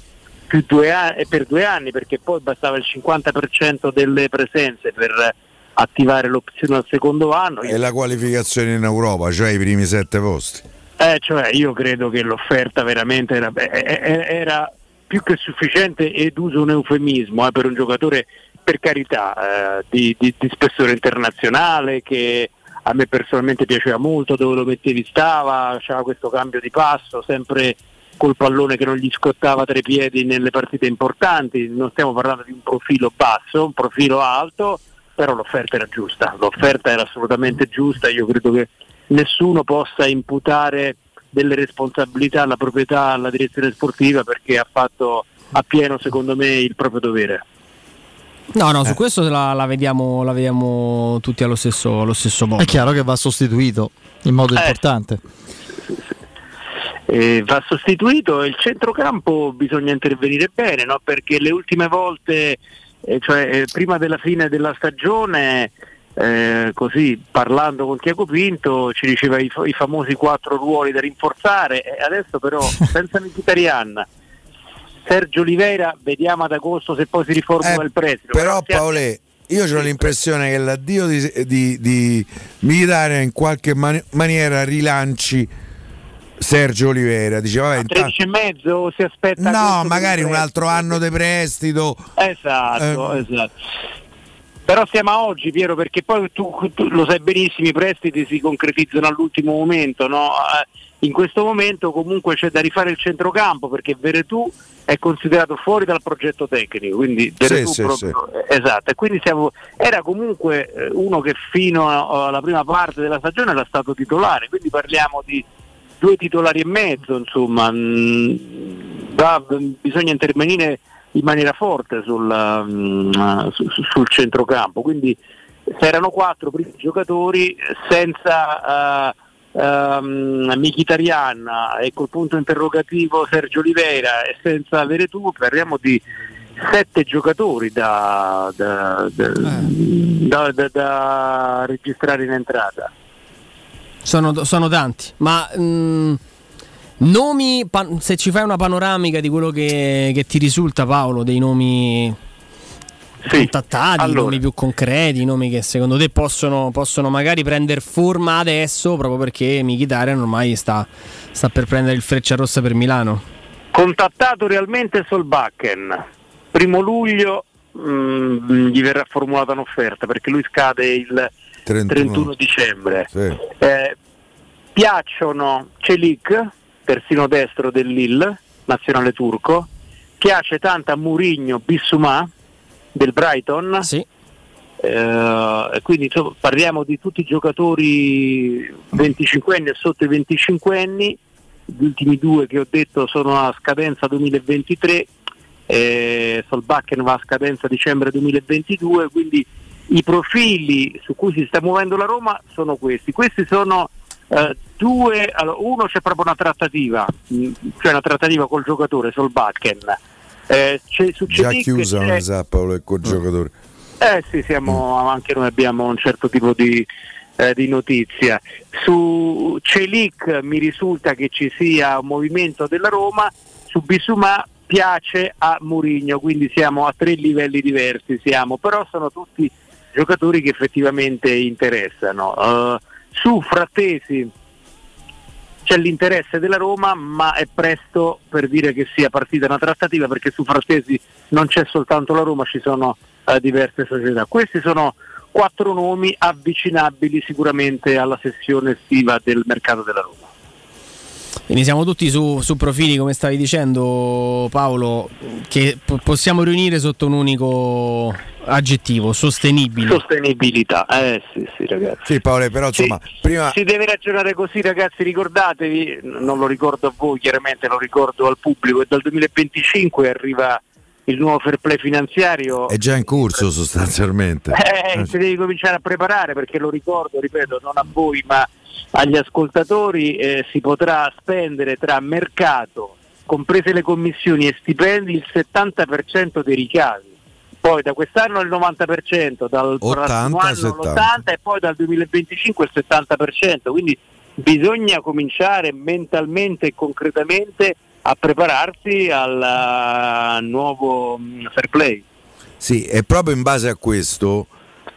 più due anni, per due anni perché poi bastava il 50% delle presenze per attivare l'opzione al secondo anno. E la qualificazione in Europa, cioè i primi sette posti. Eh, cioè io credo che l'offerta veramente era, era più che sufficiente ed uso un eufemismo eh, per un giocatore per carità eh, di, di, di, spessore internazionale che a me personalmente piaceva molto, dove lo mettevi stava, c'era questo cambio di passo, sempre col pallone che non gli scottava tra i piedi nelle partite importanti, non stiamo parlando di un profilo basso, un profilo alto, però l'offerta era giusta, l'offerta era assolutamente giusta, io credo che nessuno possa imputare delle responsabilità alla proprietà, alla direzione sportiva perché ha fatto appieno secondo me il proprio dovere. No, no, su eh. questo la, la, vediamo, la, vediamo, tutti allo stesso, allo stesso modo. È chiaro che va sostituito in modo eh. importante. Eh, va sostituito e il centrocampo bisogna intervenire bene no? perché le ultime volte eh, cioè, eh, prima della fine della stagione, eh, così parlando con Tiago Pinto, ci diceva i, i, famosi quattro ruoli da rinforzare, e adesso però [LAUGHS] senza Mkhitaryan, Sergio Oliveira, vediamo ad agosto se poi si riformula eh, il prezzo. Però Paolè, io ho l'impressione che l'addio di, di, di Militare in qualche man- maniera rilanci Sergio Oliveira. Diceva vabbè, 13 e mezzo si aspetta no magari un altro anno di prestito. Esatto, eh, esatto. Però siamo a oggi Piero perché poi tu, tu lo sai benissimo i prestiti si concretizzano all'ultimo momento, no? Eh, in questo momento comunque c'è da rifare il centrocampo perché Veretù è considerato fuori dal progetto tecnico, quindi Veretù sì, proprio, eh, esatto, e quindi siamo, era comunque eh, uno che fino alla prima parte della stagione era stato titolare, quindi parliamo di due titolari e mezzo, insomma, mm, va- bisogna intervenire in maniera forte sul, mm, su- su- sul centrocampo, quindi erano quattro primi giocatori senza eh, ehm, Mkhitaryan e col punto interrogativo Sergio Oliveira e senza Veretù parliamo di sette giocatori da, da- da- da- da- registrare in entrata. Sono, sono tanti, ma mm, nomi, pan- se ci fai una panoramica di quello che, che ti risulta Paolo, dei nomi contattati, allora. nomi più concreti, nomi che secondo te possono, possono magari prendere forma adesso proprio perché Mkhitaryan ormai sta, sta per prendere il freccia rossa per Milano. Contattato realmente Solbakken, primo luglio mm, gli verrà formulata un'offerta perché lui scade il 31, 31 dicembre. Sì. Eh, piacciono Celik, terzino destro del Lille, nazionale turco, piace tanto a Murigno Bissumà del Brighton. Eh, e quindi insomma, parliamo di tutti i giocatori 25 anni e sotto i 25 anni, gli ultimi due che ho detto sono a scadenza 2023, eh, Solbakken va a scadenza dicembre 2022, quindi i profili su cui si sta muovendo la Roma sono questi. Questi sono eh, due, allora, uno c'è proprio una trattativa, mh, cioè una trattativa col giocatore Solbakken. Eh, c'è, su Già chiusa, non sa Paolo, il giocatore. eh sì, siamo, anche noi abbiamo un certo tipo di, eh, di notizia. Su Celic mi risulta che ci sia un movimento della Roma, su Bisumà piace a Murigno, quindi siamo a tre livelli diversi, siamo, però sono tutti giocatori che effettivamente interessano. Eh, su Frattesi c'è l'interesse della Roma, ma è presto per dire che sia partita una trattativa perché su Frattesi non c'è soltanto la Roma, ci sono eh, diverse società. Questi sono quattro nomi avvicinabili sicuramente alla sessione estiva del mercato della Roma. Quindi siamo tutti su, su profili, come stavi dicendo Paolo, che po- possiamo riunire sotto un unico aggettivo, sostenibile. Sostenibilità, eh sì, sì ragazzi. Sì, Paolo, però insomma, prima Si deve ragionare così ragazzi, ricordatevi, non lo ricordo a voi chiaramente, lo ricordo al pubblico, e dal 2025 arriva il nuovo fair play finanziario è già in corso sostanzialmente. [LAUGHS] Eh, si devi cominciare a preparare perché lo ricordo, ripeto, non a voi ma agli ascoltatori eh, si potrà spendere tra mercato, comprese le commissioni e stipendi, il 70% dei ricavi. Poi da quest'anno il 90%, dal prossimo 80, anno 70. l'80% e poi dal 2025 il 70%. Quindi bisogna cominciare mentalmente e concretamente a prepararsi al eh, nuovo mm, fair play. Sì, e proprio in base a questo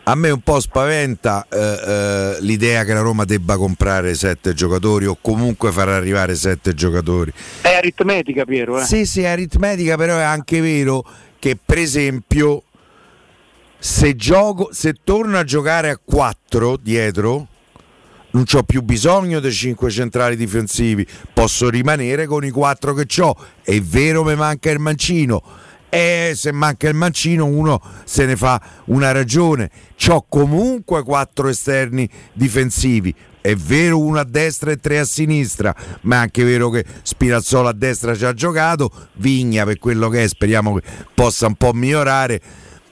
a me un po' spaventa eh, eh, l'idea che la Roma debba comprare sette giocatori o comunque far arrivare sette giocatori. È aritmetica Piero, eh? Sì, sì, è aritmetica, però è anche vero che per esempio se gioco, se torno a giocare a 4 dietro non ho più bisogno dei 5 centrali difensivi, posso rimanere con i 4 che ho. È vero mi manca il mancino. E se manca il mancino uno se ne fa una ragione. C'ho comunque quattro esterni difensivi. È vero uno a destra e tre a sinistra, ma è anche vero che Spinazzola a destra ci ha giocato, Vigna per quello che è, speriamo che possa un po' migliorare.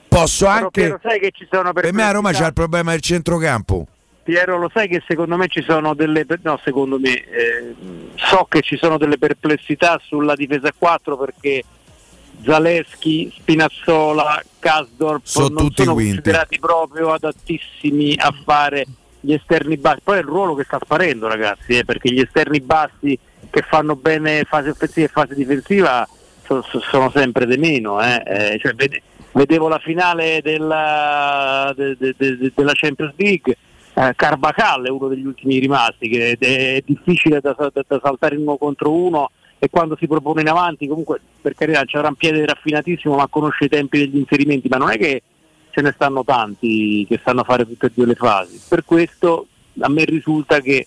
Posso Però, anche... Piero, sai che ci sono Per me a Roma c'è il problema del centrocampo. Piero, lo sai che secondo me ci sono delle no, secondo me eh, so che ci sono delle perplessità sulla difesa a 4 perché Zaleschi, Spinazzola, Kasdorp Sono non sono quinti. considerati proprio adattissimi a fare gli esterni bassi. Poi è il ruolo che sta sparendo, ragazzi, eh, perché gli esterni bassi che fanno bene fase offensiva e fase difensiva so- so- sono sempre di meno. eh. Eh, cioè, vede- vedevo la finale della, de- de- de- della Champions League. Eh, Carvajal è uno degli ultimi rimasti, che è, è difficile da, da- da saltare in uno contro uno e quando si propone in avanti, comunque per carità c'era un piede raffinatissimo ma conosce i tempi degli inserimenti, ma non è che ce ne stanno tanti che sanno fare tutte e due le fasi. Per questo a me risulta che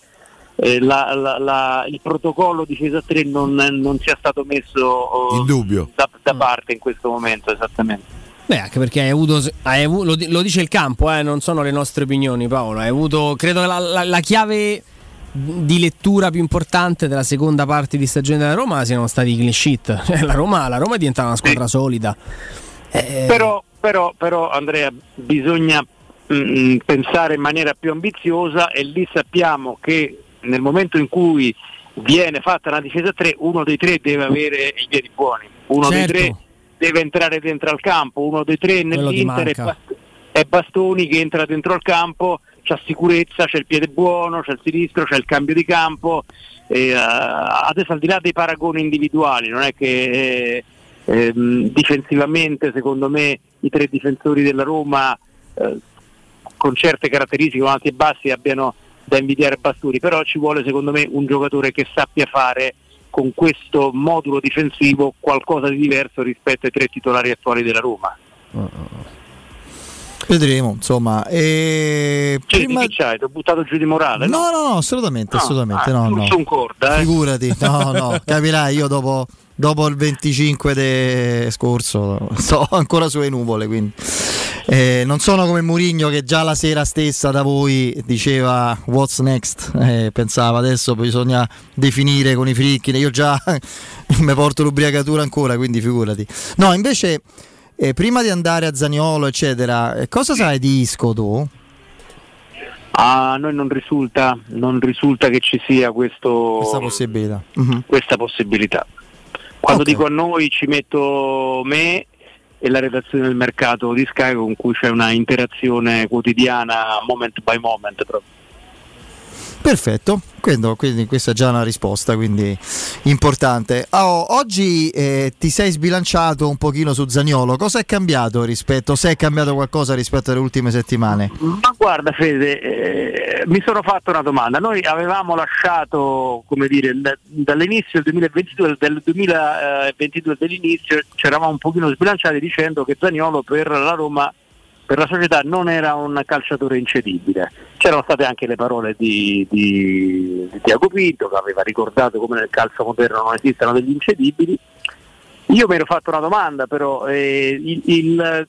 eh, la, la, la, il protocollo di Cesa 3 non, non, sia stato messo oh, in dubbio. Da, da, parte in questo momento esattamente. Beh, anche perché hai avuto, hai avuto lo, dice il campo, eh, non sono le nostre opinioni, Paolo. Hai avuto, credo, la, chiave di lettura più importante della seconda parte di stagione della Roma siano stati i clean sheet. [LAUGHS] Cioè, la, Roma, la Roma è diventata una squadra sì. solida. Eh... Però, però, però, Andrea, bisogna mh, mm, pensare in maniera più ambiziosa e lì sappiamo che nel momento in cui viene fatta una difesa 3, uno dei tre deve avere i piedi buoni, uno certo. dei tre deve entrare dentro al campo, uno dei tre nell'Inter è, Bast- è Bastoni che entra dentro al campo, c'ha sicurezza, c'è il piede buono, c'è il sinistro, c'è il cambio di campo. E, uh, adesso al di là dei paragoni individuali, non è che eh, eh, difensivamente secondo me i tre difensori della Roma eh, con certe caratteristiche alti e bassi abbiano da invidiare Bastoni, però ci vuole secondo me un giocatore che sappia fare con questo modulo difensivo qualcosa di diverso rispetto ai tre titolari attuali della Roma. Vedremo, insomma. E cioè, prima... Ti hai? Ti ho buttato giù di morale? No, no, no, no assolutamente, no, assolutamente. Ah, no, no. Un corda, eh? Figurati, no, no, [LAUGHS] capirai, io dopo, dopo il 25 de scorso sto ancora sulle nuvole, quindi eh, non sono come Murigno che già la sera stessa da voi diceva what's next, eh, pensava adesso bisogna definire con i fricchi, io già [LAUGHS] mi porto l'ubriacatura ancora, quindi figurati. No, invece eh, prima di andare a Zaniolo, eccetera, eh, cosa sai di Isco tu? A noi non risulta, non risulta che ci sia questo, questa possibilità. Uh-huh. Questa possibilità. Quando okay. dico a noi ci metto me e la redazione del mercato di Sky con cui c'è una interazione quotidiana moment by moment proprio. Perfetto, quindi, quindi, questa è già una risposta, quindi importante. Oh, oggi eh, ti sei sbilanciato un pochino su Zagnolo, cosa è cambiato rispetto, se è cambiato qualcosa rispetto alle ultime settimane? Ma guarda Fede, eh, mi sono fatto una domanda, noi avevamo lasciato, come dire, dall'inizio del 2022, del 2022 dell'inizio, ci eravamo un pochino sbilanciati dicendo che Zagnolo per la Roma per la società non era un calciatore incedibile. C'erano state anche le parole di, di, di Tiago Pinto che aveva ricordato come nel calcio moderno non esistano degli incedibili. Io mi ero fatto una domanda però, eh, il, il,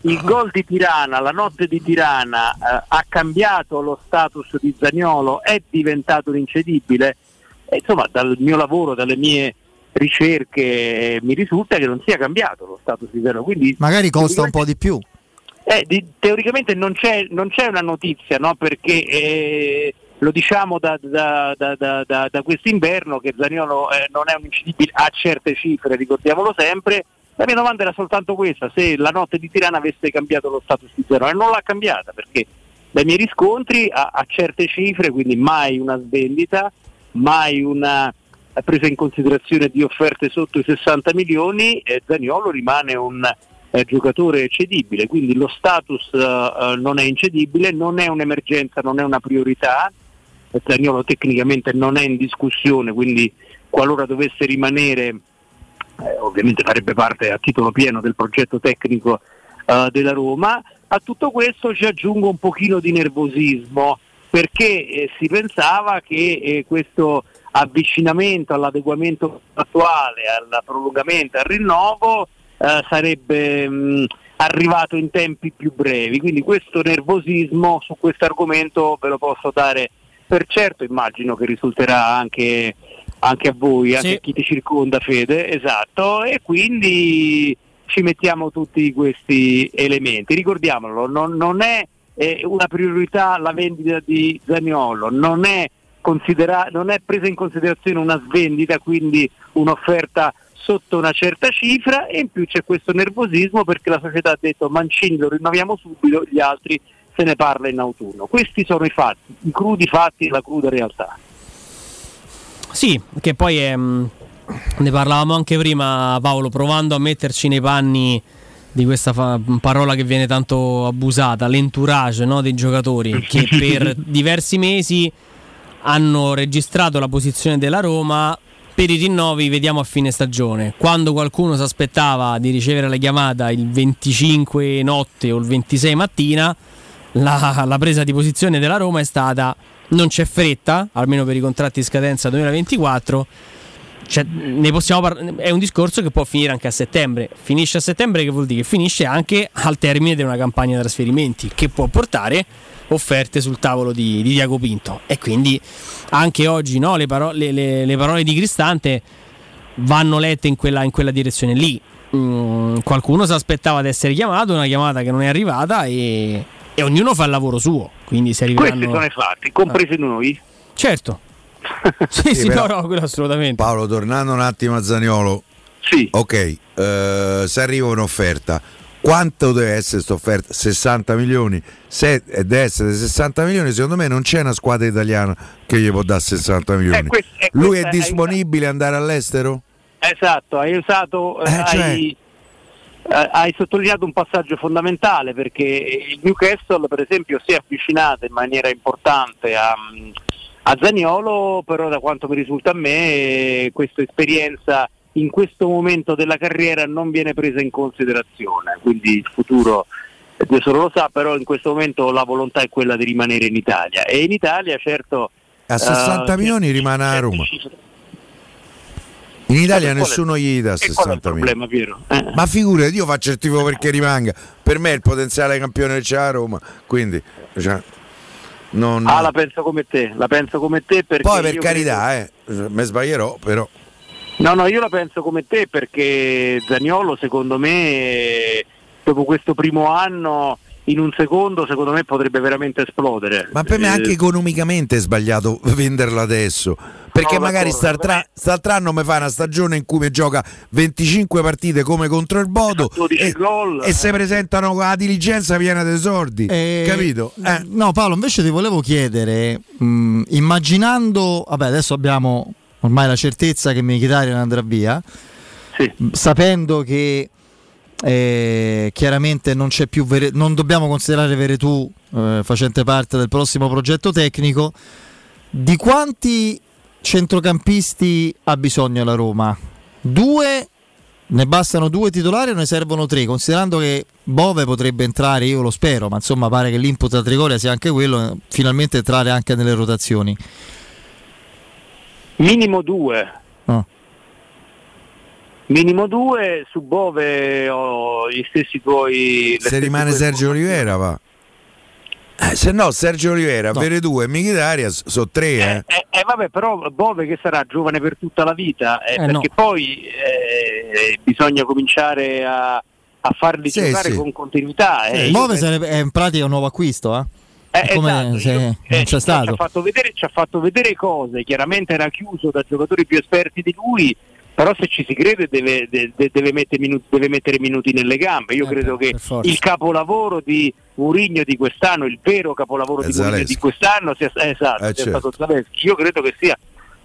il, gol di Tirana, la notte di Tirana eh, ha cambiato lo status di Zagnolo, è diventato un incedibile? E, insomma dal mio lavoro, dalle mie ricerche mi risulta che non sia cambiato lo status di Zagnolo. Quindi, Magari costa un po' di più. Eh, di, teoricamente non c'è, non c'è, una notizia, no? perché eh, lo diciamo da, da, da, da quest'inverno che Zaniolo eh, non è un incidibile a certe cifre, ricordiamolo sempre. La mia domanda era soltanto questa, se la notte di Tirana avesse cambiato lo status di zero e non l'ha cambiata perché dai miei riscontri a, a certe cifre, quindi mai una svendita, mai una presa in considerazione di offerte sotto i 60 milioni, eh, Zaniolo rimane un eh, giocatore cedibile, quindi lo status eh, non è incedibile, non è un'emergenza, non è una priorità, Zagnolo tecnicamente non è in discussione, quindi qualora dovesse rimanere eh, ovviamente farebbe parte a titolo pieno del progetto tecnico eh, della Roma. A tutto questo ci aggiungo un pochino di nervosismo perché eh, si pensava che eh, questo avvicinamento all'adeguamento attuale, al prolungamento, al rinnovo eh, sarebbe mh, arrivato in tempi più brevi. Quindi questo nervosismo su questo argomento ve lo posso dare per certo, immagino che risulterà anche, anche a voi, anche sì. a chi ti circonda Fede, esatto, e quindi ci mettiamo tutti questi elementi. Ricordiamolo, non, non è eh, una priorità la vendita di Zaniolo, non è, non è presa in considerazione una svendita, quindi un'offerta sotto una certa cifra e in più c'è questo nervosismo perché la società ha detto Mancini lo rinnoviamo subito, gli altri se ne parla in autunno. Questi sono i fatti, i crudi fatti la cruda realtà. Sì, che poi è, mm, ne parlavamo anche prima Paolo, provando a metterci nei panni di questa fa- parola che viene tanto abusata, l'entourage no, dei giocatori [LAUGHS] che per diversi mesi hanno registrato la posizione della Roma per i rinnovi vediamo a fine stagione. Quando qualcuno si aspettava di ricevere la chiamata il 25 notte o il 26 mattina, la, la presa di posizione della Roma è stata non c'è fretta, almeno per i contratti di scadenza 2024. Cioè, par- è un discorso che può finire anche a settembre. Finisce a settembre, che vuol dire che finisce anche al termine di una campagna di trasferimenti, che può portare offerte sul tavolo di, di Diago Pinto. E quindi anche oggi no, le, paro- le, le, le, parole di Cristante vanno lette in quella, in quella direzione lì. Mm, qualcuno si aspettava di essere chiamato, una chiamata che non è arrivata e, e ognuno fa il lavoro suo. Quindi si arriveranno... Questi sono i fatti, compresi ah. noi. Certo. [LAUGHS] sì, sì, però, no, no, quello assolutamente. Paolo, tornando un attimo a Zaniolo. Sì. Ok, uh, se arriva un'offerta, quanto deve essere questa offerta? 60 milioni? Se deve essere 60 milioni, secondo me non c'è una squadra italiana che gli può dare 60 milioni. Eh, quest- eh, Lui è disponibile ad andare all'estero? Esatto, hai usato, eh, cioè... hai, eh, hai, sottolineato un passaggio fondamentale perché il Newcastle per esempio si è avvicinato in maniera importante a, a Zaniolo, però da quanto mi risulta a me questa esperienza in questo momento della carriera non viene presa in considerazione, quindi il futuro Dio solo lo sa, però in questo momento la volontà è quella di rimanere in Italia e in Italia certo... A 60 uh, milioni rimane a Roma. In Italia nessuno gli dà 60 milioni. Eh. Ma figurati, io faccio il tifo perché rimanga. Per me è il potenziale campione c'è a Roma, quindi... Cioè, non... Ah, la penso come te, la penso come te perché... Poi per carità, credo... eh, mi sbaglierò, però... No, no, io la penso come te perché Zagnolo secondo me dopo questo primo anno in un secondo secondo me potrebbe veramente esplodere. Ma per me eh, anche economicamente è sbagliato [LAUGHS] venderlo adesso. Perché no, magari quest'altro anno mi fa una stagione in cui mi gioca 25 partite come contro il Bodo e, gol, e si presentano con la diligenza piena dei sordi. Eh, capito? Eh. No, Paolo, invece ti volevo chiedere, mh, immaginando, vabbè, adesso abbiamo ormai la certezza che Mkhitaryan andrà via, sì. sapendo che eh, chiaramente non, c'è più vere, non dobbiamo considerare Veretù eh, facente parte del prossimo progetto tecnico. Di quanti centrocampisti ha bisogno la Roma? Due? Ne bastano due titolari o ne servono tre? Considerando che Bove potrebbe entrare, io lo spero, ma insomma pare che l'input a Trigoria sia anche quello, finalmente entrare anche nelle rotazioni. Minimo due. Oh. Minimo due, su Bove ho gli stessi tuoi... Se rimane Sergio Olivera va. Eh, se no Sergio Olivera, no. due e Michitaria sono tre. Eh. Eh, eh, eh, vabbè, però Bove che sarà giovane per tutta la vita, eh, perché no. poi bisogna cominciare a, a farli sì, giocare sì. con continuità. Sì. Bove è in pratica un nuovo acquisto, eh? Eh, come esatto, se io, eh, c'è stato. Ci ha, fatto vedere, ci ha fatto vedere cose, chiaramente era chiuso da giocatori più esperti di lui, però se ci si crede deve, deve, deve, mettere, minuti, deve mettere, minuti, nelle gambe. Io eh, credo che il capolavoro di Murigno di quest'anno, il vero capolavoro di Murigno di quest'anno sia, eh, esatto, eh, sia certo. stato Zaleschi. Io credo che sia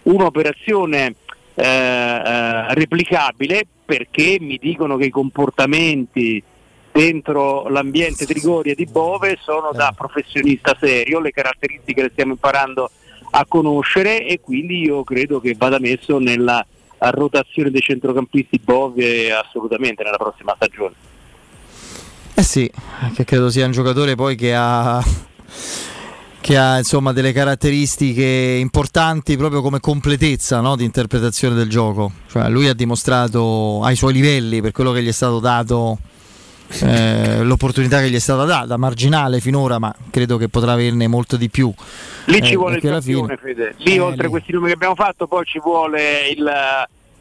un'operazione eh, eh, replicabile perché mi dicono che i comportamenti dentro l'ambiente Trigoria di Bove sono da professionista serio, le caratteristiche le stiamo imparando a conoscere e quindi io credo che vada messo nella rotazione dei centrocampisti Bove assolutamente nella prossima stagione. Eh sì, che credo sia un giocatore poi che ha che ha insomma delle caratteristiche importanti proprio come completezza no, di interpretazione del gioco. Cioè, lui ha dimostrato ai suoi livelli per quello che gli è stato dato eh, l'opportunità che gli è stata data, marginale finora, ma credo che potrà averne molto di più. Lì ci eh, vuole il campione, Fede. Lì eh, oltre a questi numeri che abbiamo fatto, poi ci vuole il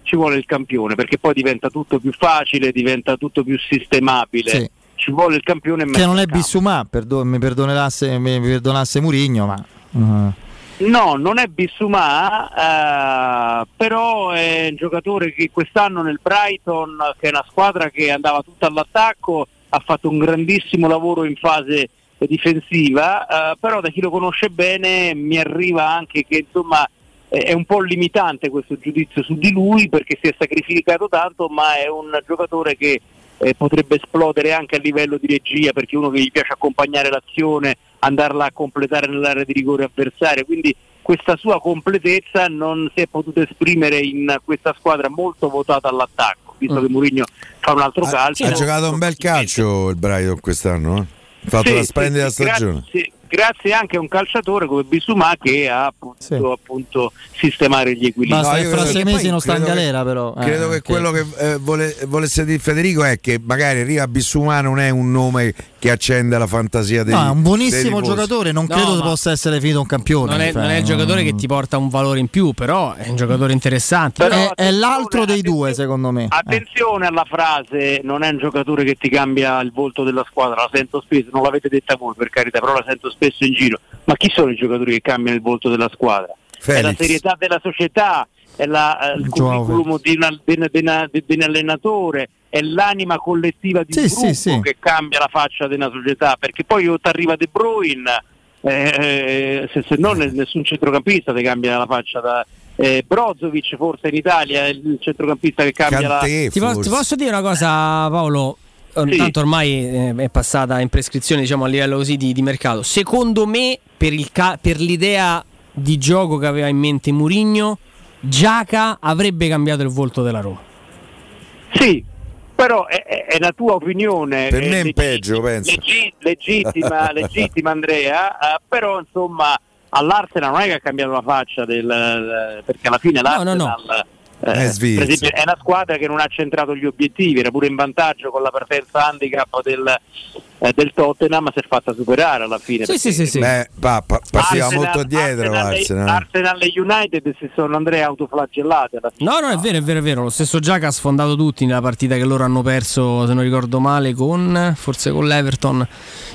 ci vuole il campione perché poi diventa tutto più facile, diventa tutto più sistemabile. Sì. Ci vuole il campione che non è Bissumà, perdo- mi, perdonasse, mi perdonasse Murigno, ma uh. No, non è Bissumà, eh, però è un giocatore che quest'anno nel Brighton, che è una squadra che andava tutta all'attacco, ha fatto un grandissimo lavoro in fase difensiva, eh, però da chi lo conosce bene mi arriva anche che insomma è un po' limitante questo giudizio su di lui perché si è sacrificato tanto, ma è un giocatore che eh, potrebbe esplodere anche a livello di regia perché uno che gli piace accompagnare l'azione, andarla a completare nell'area di rigore avversaria, quindi questa sua completezza non si è potuta esprimere in questa squadra molto votata all'attacco, visto Mm. che Mourinho fa un altro calcio. Ha giocato un bel calcio il Brighton quest'anno, eh? ha fatto Sì, sì, splendida sì, stagione. Grazie, grazie anche a un calciatore come Bisumà che ha potuto appunto sistemare gli equilibri. Basta No, che fra sei mesi non sta in credo che- galera, però. eh, Credo che quello che eh, vole- volesse dire Federico è che magari Riva Bissumà non è un nome che accende la fantasia dei No, è un buonissimo giocatore, non No, credo ma- possa essere finito un campione. Non è, cioè, non è il giocatore che ti porta un valore in più, però è un giocatore interessante. è, è l'altro dei due, secondo me. Attenzione alla frase, non è un giocatore che ti cambia il volto della squadra, la sento spesso, non l'avete detta voi per carità, però la sento spesso in giro. Ma chi sono i giocatori che cambiano il volto della squadra? È la Felix. serietà della società, è la, eh, il curriculum di, una- di una- di una- di- un allenatore, è l'anima collettiva di un Sì, gruppo sì, sì. che cambia la faccia di una società, perché poi ti arriva De Bruyne, eh, se, se non nessun centrocampista ti cambia la faccia da... Eh, Brozovic forse in Italia è il centrocampista che cambia la... Ti, po- ti posso dire una cosa, Paolo? Sì. Tanto ormai eh, è passata in prescrizione, diciamo a livello così di, di mercato. Secondo me, per, il ca- per l'idea di gioco che aveva in mente Murigno, Giaca avrebbe cambiato il volto della Roma. Sì, però è, è- è la tua opinione. Per me è in leggi- peggio, penso. leggi- legittima, [LAUGHS] legittima Andrea, eh, però insomma all'Arsenal non è che ha cambiato la faccia del, eh, perché alla fine l'Arsenal no. eh, È per esempio, è una squadra che non ha centrato gli obiettivi, era pure in vantaggio con la partenza handicap del, eh, del Tottenham, si è fatta superare alla fine. perché- Beh, pa- pa- partiva Arsenal- molto dietro Arsenal, e- l'Arsenal. eh. Arsenal e United si sono Andrea fine. No, no, è vero, è vero, è vero. Lo stesso Giaca ha sfondato tutti nella partita che loro hanno perso, se non ricordo male, con forse con l'Everton,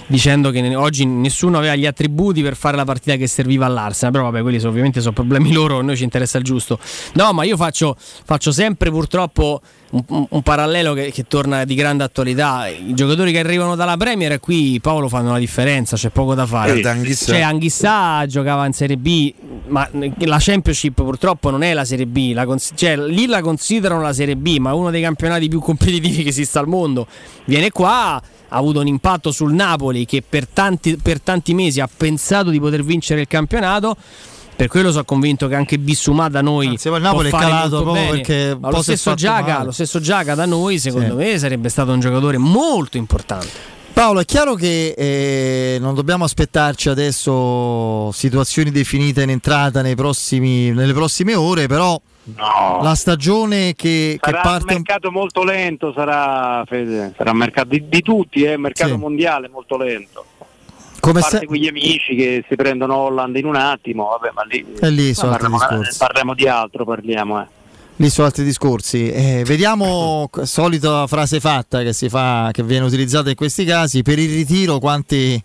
dicendo che oggi nessuno aveva gli attributi per fare la partita che serviva all'Arsenal. Però vabbè, quelli sono- ovviamente sono problemi [LAUGHS] loro, a noi ci interessa il giusto. No, ma io faccio, faccio sempre purtroppo un, un- parallelo che, che torna di grande attualità. I giocatori che arrivano dalla Premier qui, Paolo, fanno la differenza, c'è poco da fare. Guarda, Anghissà. Cioè, Anghissà giocava in Serie B, ma la Championship purtroppo non è la Serie B, la cons- cioè, lì la considerano la Serie B, ma uno dei campionati più competitivi che esista al mondo. Viene qua, ha avuto un impatto sul Napoli che per tanti, per tanti mesi ha pensato di poter vincere il campionato. Per quello sono convinto che anche Bissumà da noi Anzi, il Napoli è calato molto proprio bene. perché Ma lo stesso, Giaga, lo stesso Giaga da noi secondo Sì. me sarebbe stato un giocatore molto importante. Paolo, è chiaro che eh, non dobbiamo aspettarci adesso situazioni definite in entrata nei prossimi- nelle prossime ore, però No. la stagione che, che Sarà un parte... mercato molto lento, sarà, Fede, sarà un mercato di, di tutti, è un mercato Sì. mondiale molto lento. Come parte se- quegli amici che si prendono Holland in un attimo, vabbè, ma lì, E lì sono parliamo, parliamo di altro, parliamo. Eh. Lì sono altri discorsi. Eh, vediamo, [LAUGHS] solita frase fatta che, si fa, che viene utilizzata in questi casi, per il ritiro quanti,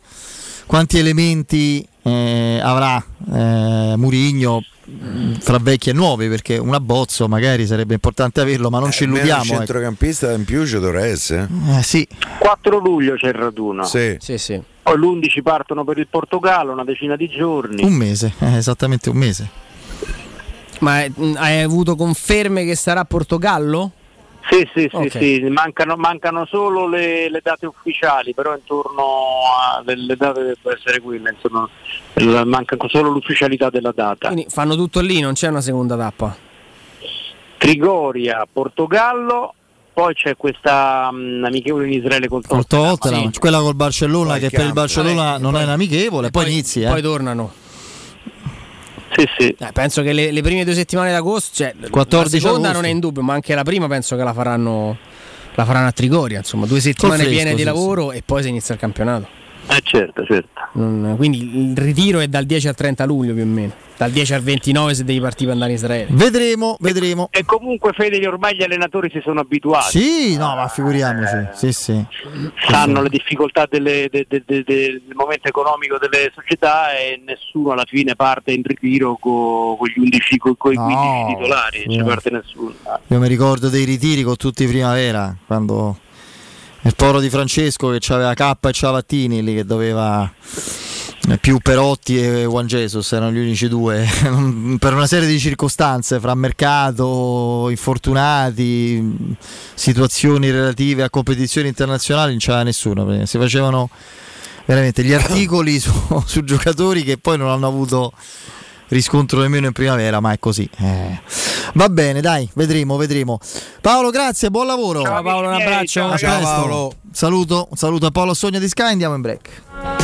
quanti elementi eh, avrà eh, Murigno mh, fra vecchi e nuovi, perché un abbozzo magari sarebbe importante averlo, ma non ci Almeno illudiamo. Un ecco. centrocampista in più ci dovrà essere. Eh, sì. 4 luglio c'è il raduno. Sì. Sì, sì. Poi l'11 partono per il Portogallo, una decina di giorni. Un mese, eh, esattamente un mese. Ma mh, hai avuto conferme che sarà a Portogallo? Sì, sì, sì, Ok. sì. Mancano, mancano solo le, le date ufficiali, però intorno alle date deve essere quelle, insomma, eh, manca solo l'ufficialità della data. Quindi fanno tutto lì, non c'è una seconda tappa. Trigoria, Portogallo, poi c'è questa mh, amichevole in Israele col Col Tottenham. Tottenham, quella col Barcellona, Poi che il per il campo. Barcellona Vabbè, non poi- è un amichevole, poi, inizi. Eh. Poi tornano. Sì, sì. Eh, penso che le, le prime due settimane d'agosto, cioè 14 la seconda agosto. non è in dubbio, ma anche la prima penso che la faranno, la faranno a Trigoria. Insomma, due settimane fresco, piene di sì, lavoro e poi si inizia il campionato. Eh certo, certo. Non- quindi il ritiro è dal 10 al 30 luglio più o meno, dal 10 al 29 se devi partire per andare in Israele. Vedremo, vedremo. E comunque Fede, ormai gli allenatori si sono abituati. Sì, no, ma figuriamoci. Sì, sì. sanno le difficoltà delle- de- de- de- del momento economico delle società e nessuno alla fine parte in ritiro con gli 11 con i No, 15 titolari, non ci parte nessuno. Io mi ricordo dei ritiri con tutti i primavera, quando il povero di Francesco che aveva K e Ciavattini lì che doveva eh, più Perotti e Juan Jesus erano gli unici due. [LAUGHS] Per una serie di circostanze fra mercato, infortunati, situazioni relative a competizioni internazionali non c'era nessuno, si facevano veramente gli articoli [LAUGHS] su, su giocatori che poi non hanno avuto riscontro nemmeno in primavera, ma è così. Eh. Va bene, dai, vedremo, vedremo. Paolo, grazie, buon lavoro. Ciao Paolo, un abbraccio. Ciao, presto. Paolo. Saluto, saluto a Paolo Sogno di Sky, andiamo in break.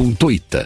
ponto ita.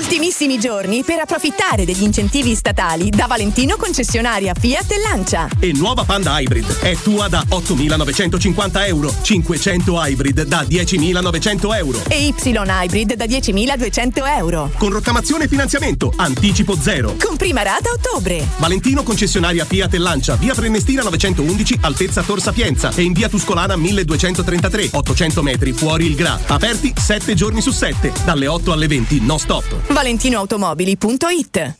Ultimissimi giorni per approfittare degli incentivi statali da Valentino concessionaria Fiat e Lancia. E nuova Panda Hybrid è tua da 8.950 euro, 500 Hybrid da 10.900 euro. E Y Hybrid da 10.200 euro. Con rottamazione e finanziamento, anticipo zero. Con prima rata a ottobre. Valentino concessionaria Fiat e Lancia, via Prenestina 911, altezza Tor Sapienza e in via Tuscolana 1233, 800 metri fuori il Gra. Aperti 7 giorni su 7, dalle 8 alle 20, no stop. ValentinoAutomobili.it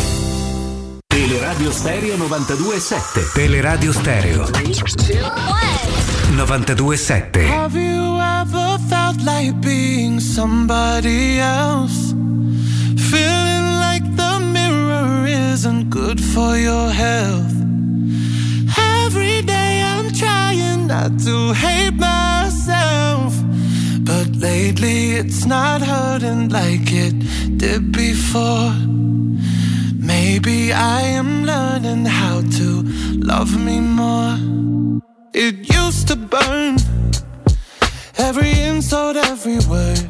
Teleradio Stereo 92.7 Teleradio Stereo 92.7 Have you ever felt like being somebody else? Feeling like the mirror isn't good for your health. Every day I'm trying not to hate myself. But lately it's not hurting like it did before. Maybe I am learning how to love me more. It used to burn every insult, every word,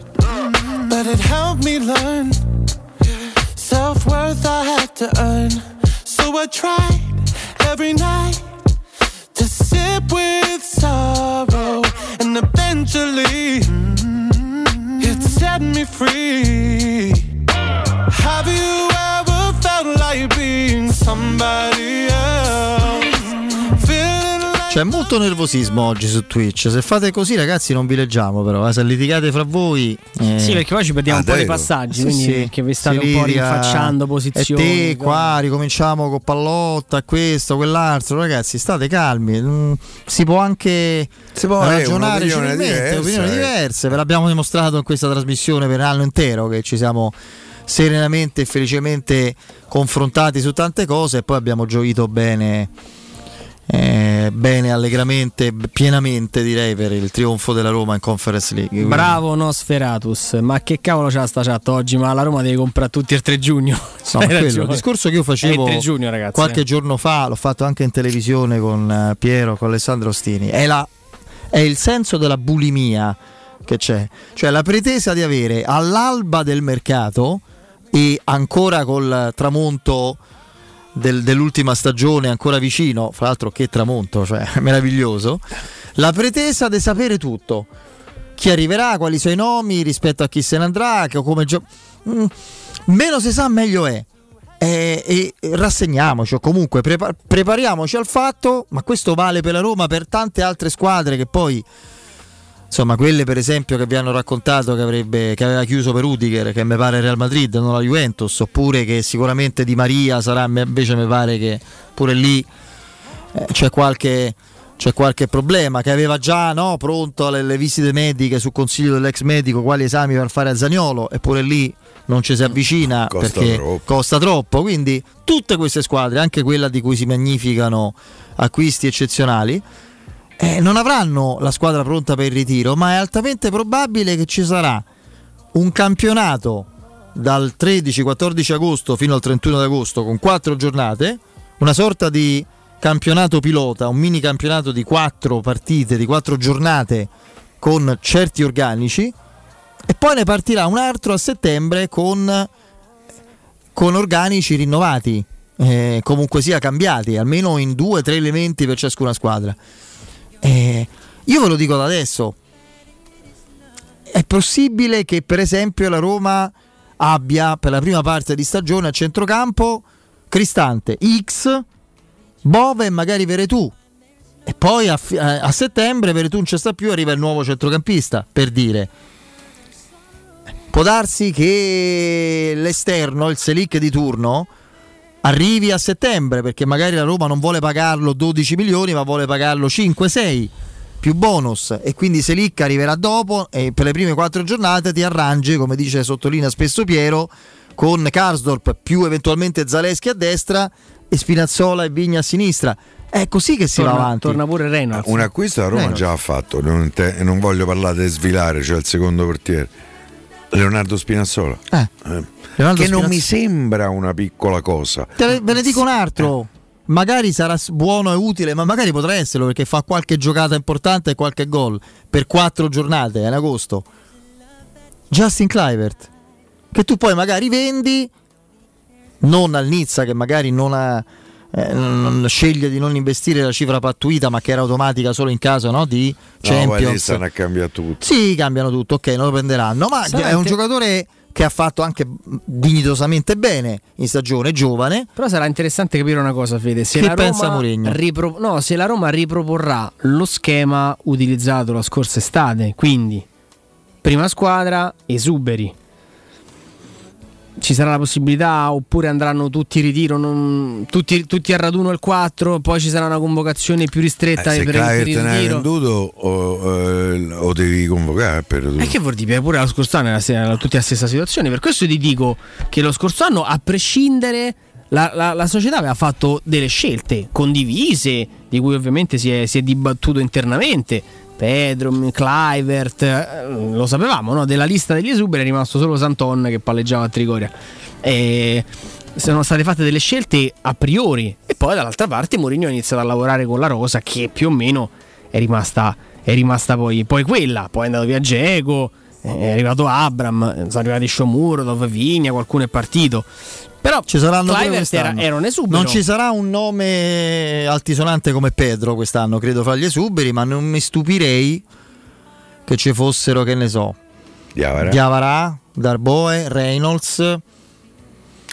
but it helped me learn self worth I had to earn. So I tried every night to sip with sorrow, and eventually it set me free. Have you ever C'è molto nervosismo oggi su Twitch. Se fate così, ragazzi, non vi leggiamo, però. eh, Se litigate fra voi. eh, Sì, perché poi ci perdiamo un po' dei passaggi, Sì, quindi sì. perché vi state Si un po' rinfacciando posizioni. E te qua ricominciamo con pallotta, questo, quell'altro. Ragazzi, state calmi. Mm, Si può anche può avere ragionare civilmente, opinioni eh. diverse. Ve l'abbiamo dimostrato in questa trasmissione per l'anno intero che ci siamo serenamente e felicemente confrontati su tante cose e poi abbiamo gioito bene. eh, bene, allegramente, pienamente direi per il trionfo della Roma in Conference League. Quindi- Bravo Nosferatus, ma che cavolo c'ha sta chat oggi? Ma la Roma deve comprare tutti il 3 giugno. No, quello, [LAUGHS] il discorso che io facevo È il 3 giugno, ragazzi. qualche eh. giorno fa, l'ho fatto anche in televisione con eh, Piero, con Alessandro Ostini, è, la- è il senso della bulimia che c'è, cioè la pretesa di avere all'alba del mercato e ancora col tramonto del- dell'ultima stagione ancora vicino, fra l'altro che tramonto, cioè [LAUGHS] meraviglioso, la pretesa di sapere tutto. Chi arriverà, quali sono i nomi rispetto a chi se ne andrà, come gio- Mm, meno si sa meglio è. E, e- e rassegniamoci o comunque prepa- prepariamoci al fatto, ma questo vale per la Roma, per tante altre squadre che poi insomma quelle per esempio che vi hanno raccontato che, avrebbe, che aveva chiuso per Udiger che mi pare Real Madrid non la Juventus oppure che sicuramente Di Maria sarà invece mi pare che pure lì eh, c'è qualche c'è qualche problema che aveva già no, pronto le, le visite mediche su consiglio dell'ex medico quali esami per fare a Zagnolo eppure lì non ci si avvicina Costa perché troppo. costa troppo quindi tutte queste squadre anche quella di cui si magnificano acquisti eccezionali eh, non avranno la squadra pronta per il ritiro, ma è altamente probabile che ci sarà un campionato dal 13-14 agosto fino al 31 agosto con quattro giornate, una sorta di campionato pilota, un mini campionato di quattro partite, di quattro giornate con certi organici e poi ne partirà un altro a settembre con, con organici rinnovati, eh, comunque sia cambiati, almeno in due o tre elementi per ciascuna squadra. Eh, io ve lo dico da adesso, è possibile che per esempio la Roma abbia per la prima parte di stagione a centrocampo Cristante X, Bove e magari Veretù. E poi a, a settembre Veretù non c'è sta più, arriva il nuovo centrocampista, per dire. Può darsi che l'esterno, il Selic di turno, arrivi a settembre perché magari la Roma non vuole pagarlo 12 milioni ma vuole pagarlo 5-6 più bonus. E quindi Selic arriverà dopo e per le prime quattro giornate ti arrangi come dice sottolinea spesso Piero con Karsdorp più eventualmente Zaleschi a destra e Spinazzola e Vigna a sinistra. È così che si torna, va avanti. torna pure Reynolds. Un acquisto la Roma Reynolds. già ha fatto non, te- non voglio parlare di svilare cioè il secondo portiere Leonardo Spinazzola Eh. Eh. Leonardo che non Spinazzola. mi sembra una piccola cosa Te ve ne dico un altro. Magari sarà buono e utile, ma magari potrà esserlo perché fa qualche giocata importante e qualche gol per quattro giornate in agosto. Justin Clivert, che tu poi magari vendi, non al Nizza che magari non, ha, eh, non- sceglie di non investire la cifra pattuita, ma che era automatica solo in caso no, di no Champions. stanno a cambiare tutto Sì, cambiano tutto, ok, non lo prenderanno, ma Sarà è un giocatore che ha fatto anche dignitosamente bene in stagione, giovane. Però sarà interessante capire una cosa, Fede. Se Che la pensa Roma ripro- no, se la Roma riproporrà lo schema utilizzato la scorsa estate, quindi prima squadra, esuberi. Ci sarà la possibilità, oppure andranno tutti in ritiro, non- tutti, tutti a raduno il 4, poi ci sarà una convocazione più ristretta Eh, se per, per il ritiro. venduto o, eh, o devi convocare per E che vuol dire? Pure lo scorso anno era, era tutti la stessa situazione. Per questo ti dico che lo scorso anno, a prescindere, la, la- la società aveva fatto delle scelte condivise, di cui ovviamente si è, si è dibattuto internamente. Pedro, Clivert, eh, lo sapevamo, no? della lista degli esuberi è rimasto solo Santon che palleggiava a Trigoria. E sono state fatte delle scelte a priori e poi dall'altra parte Mourinho ha iniziato a lavorare con la Rosa che più o meno è rimasta, è rimasta poi, poi quella, poi è andato via Geco, è arrivato Abram, sono arrivati Shomuro, Vigna, qualcuno è partito. Però Ci saranno Clivert era, era un esubero. Non ci sarà un nome altisonante come Pedro quest'anno, credo, fra gli esuberi, ma non mi stupirei che ci fossero, che ne so, Diavara. Diavarà, Darboe, Reynolds.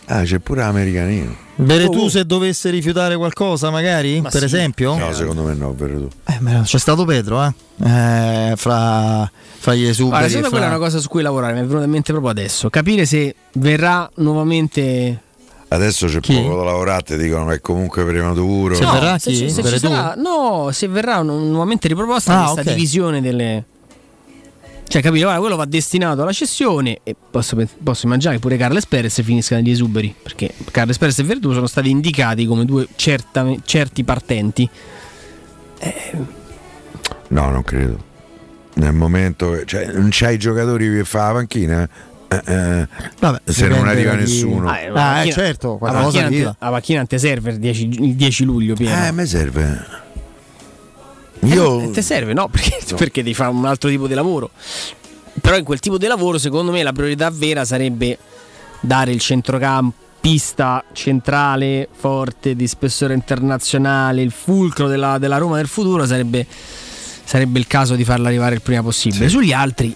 ah c'è pure l'americanino Veretù Oh. se dovesse rifiutare qualcosa, magari, Ma per sì. esempio? no secondo me no Veretù Eh, c'è stato Pedro, eh? Eh, fra, fra gli esuberi. Guarda, secondo me fra- quella è una cosa su cui lavorare, mi è venuta in mente proprio adesso. Capire se verrà nuovamente. adesso c'è Chi? poco da lavorare ti dicono che è comunque prematuro Se No, verrà se chi? se ci sarà- no, se verrà nu- nuovamente riproposta Ah, questa ok. divisione delle. Cioè, capire, guarda, quello va destinato alla cessione e posso, posso immaginare che pure Carles Perez finisca negli esuberi, perché Carles Perez e Verdù sono stati indicati come due certa- certi partenti. no non credo. Nel momento cioè non c'hai i giocatori che fa la panchina eh, eh, Vabbè, se non arriva chi- nessuno. Ah, eh, Ah, eh, macchina- certo, la macchina, ante, la macchina ante serve il 10, il 10 luglio, Piero. eh mi serve. Eh, io no, te serve, no? [LAUGHS] Perché, perché devi fare un altro tipo di lavoro. Però in quel tipo di lavoro, secondo me, la priorità vera sarebbe dare il centrocampista centrale, forte, di spessore internazionale, il fulcro della, della Roma del futuro. Sarebbe, sarebbe il caso di farla arrivare il prima possibile. Sì. Sugli altri,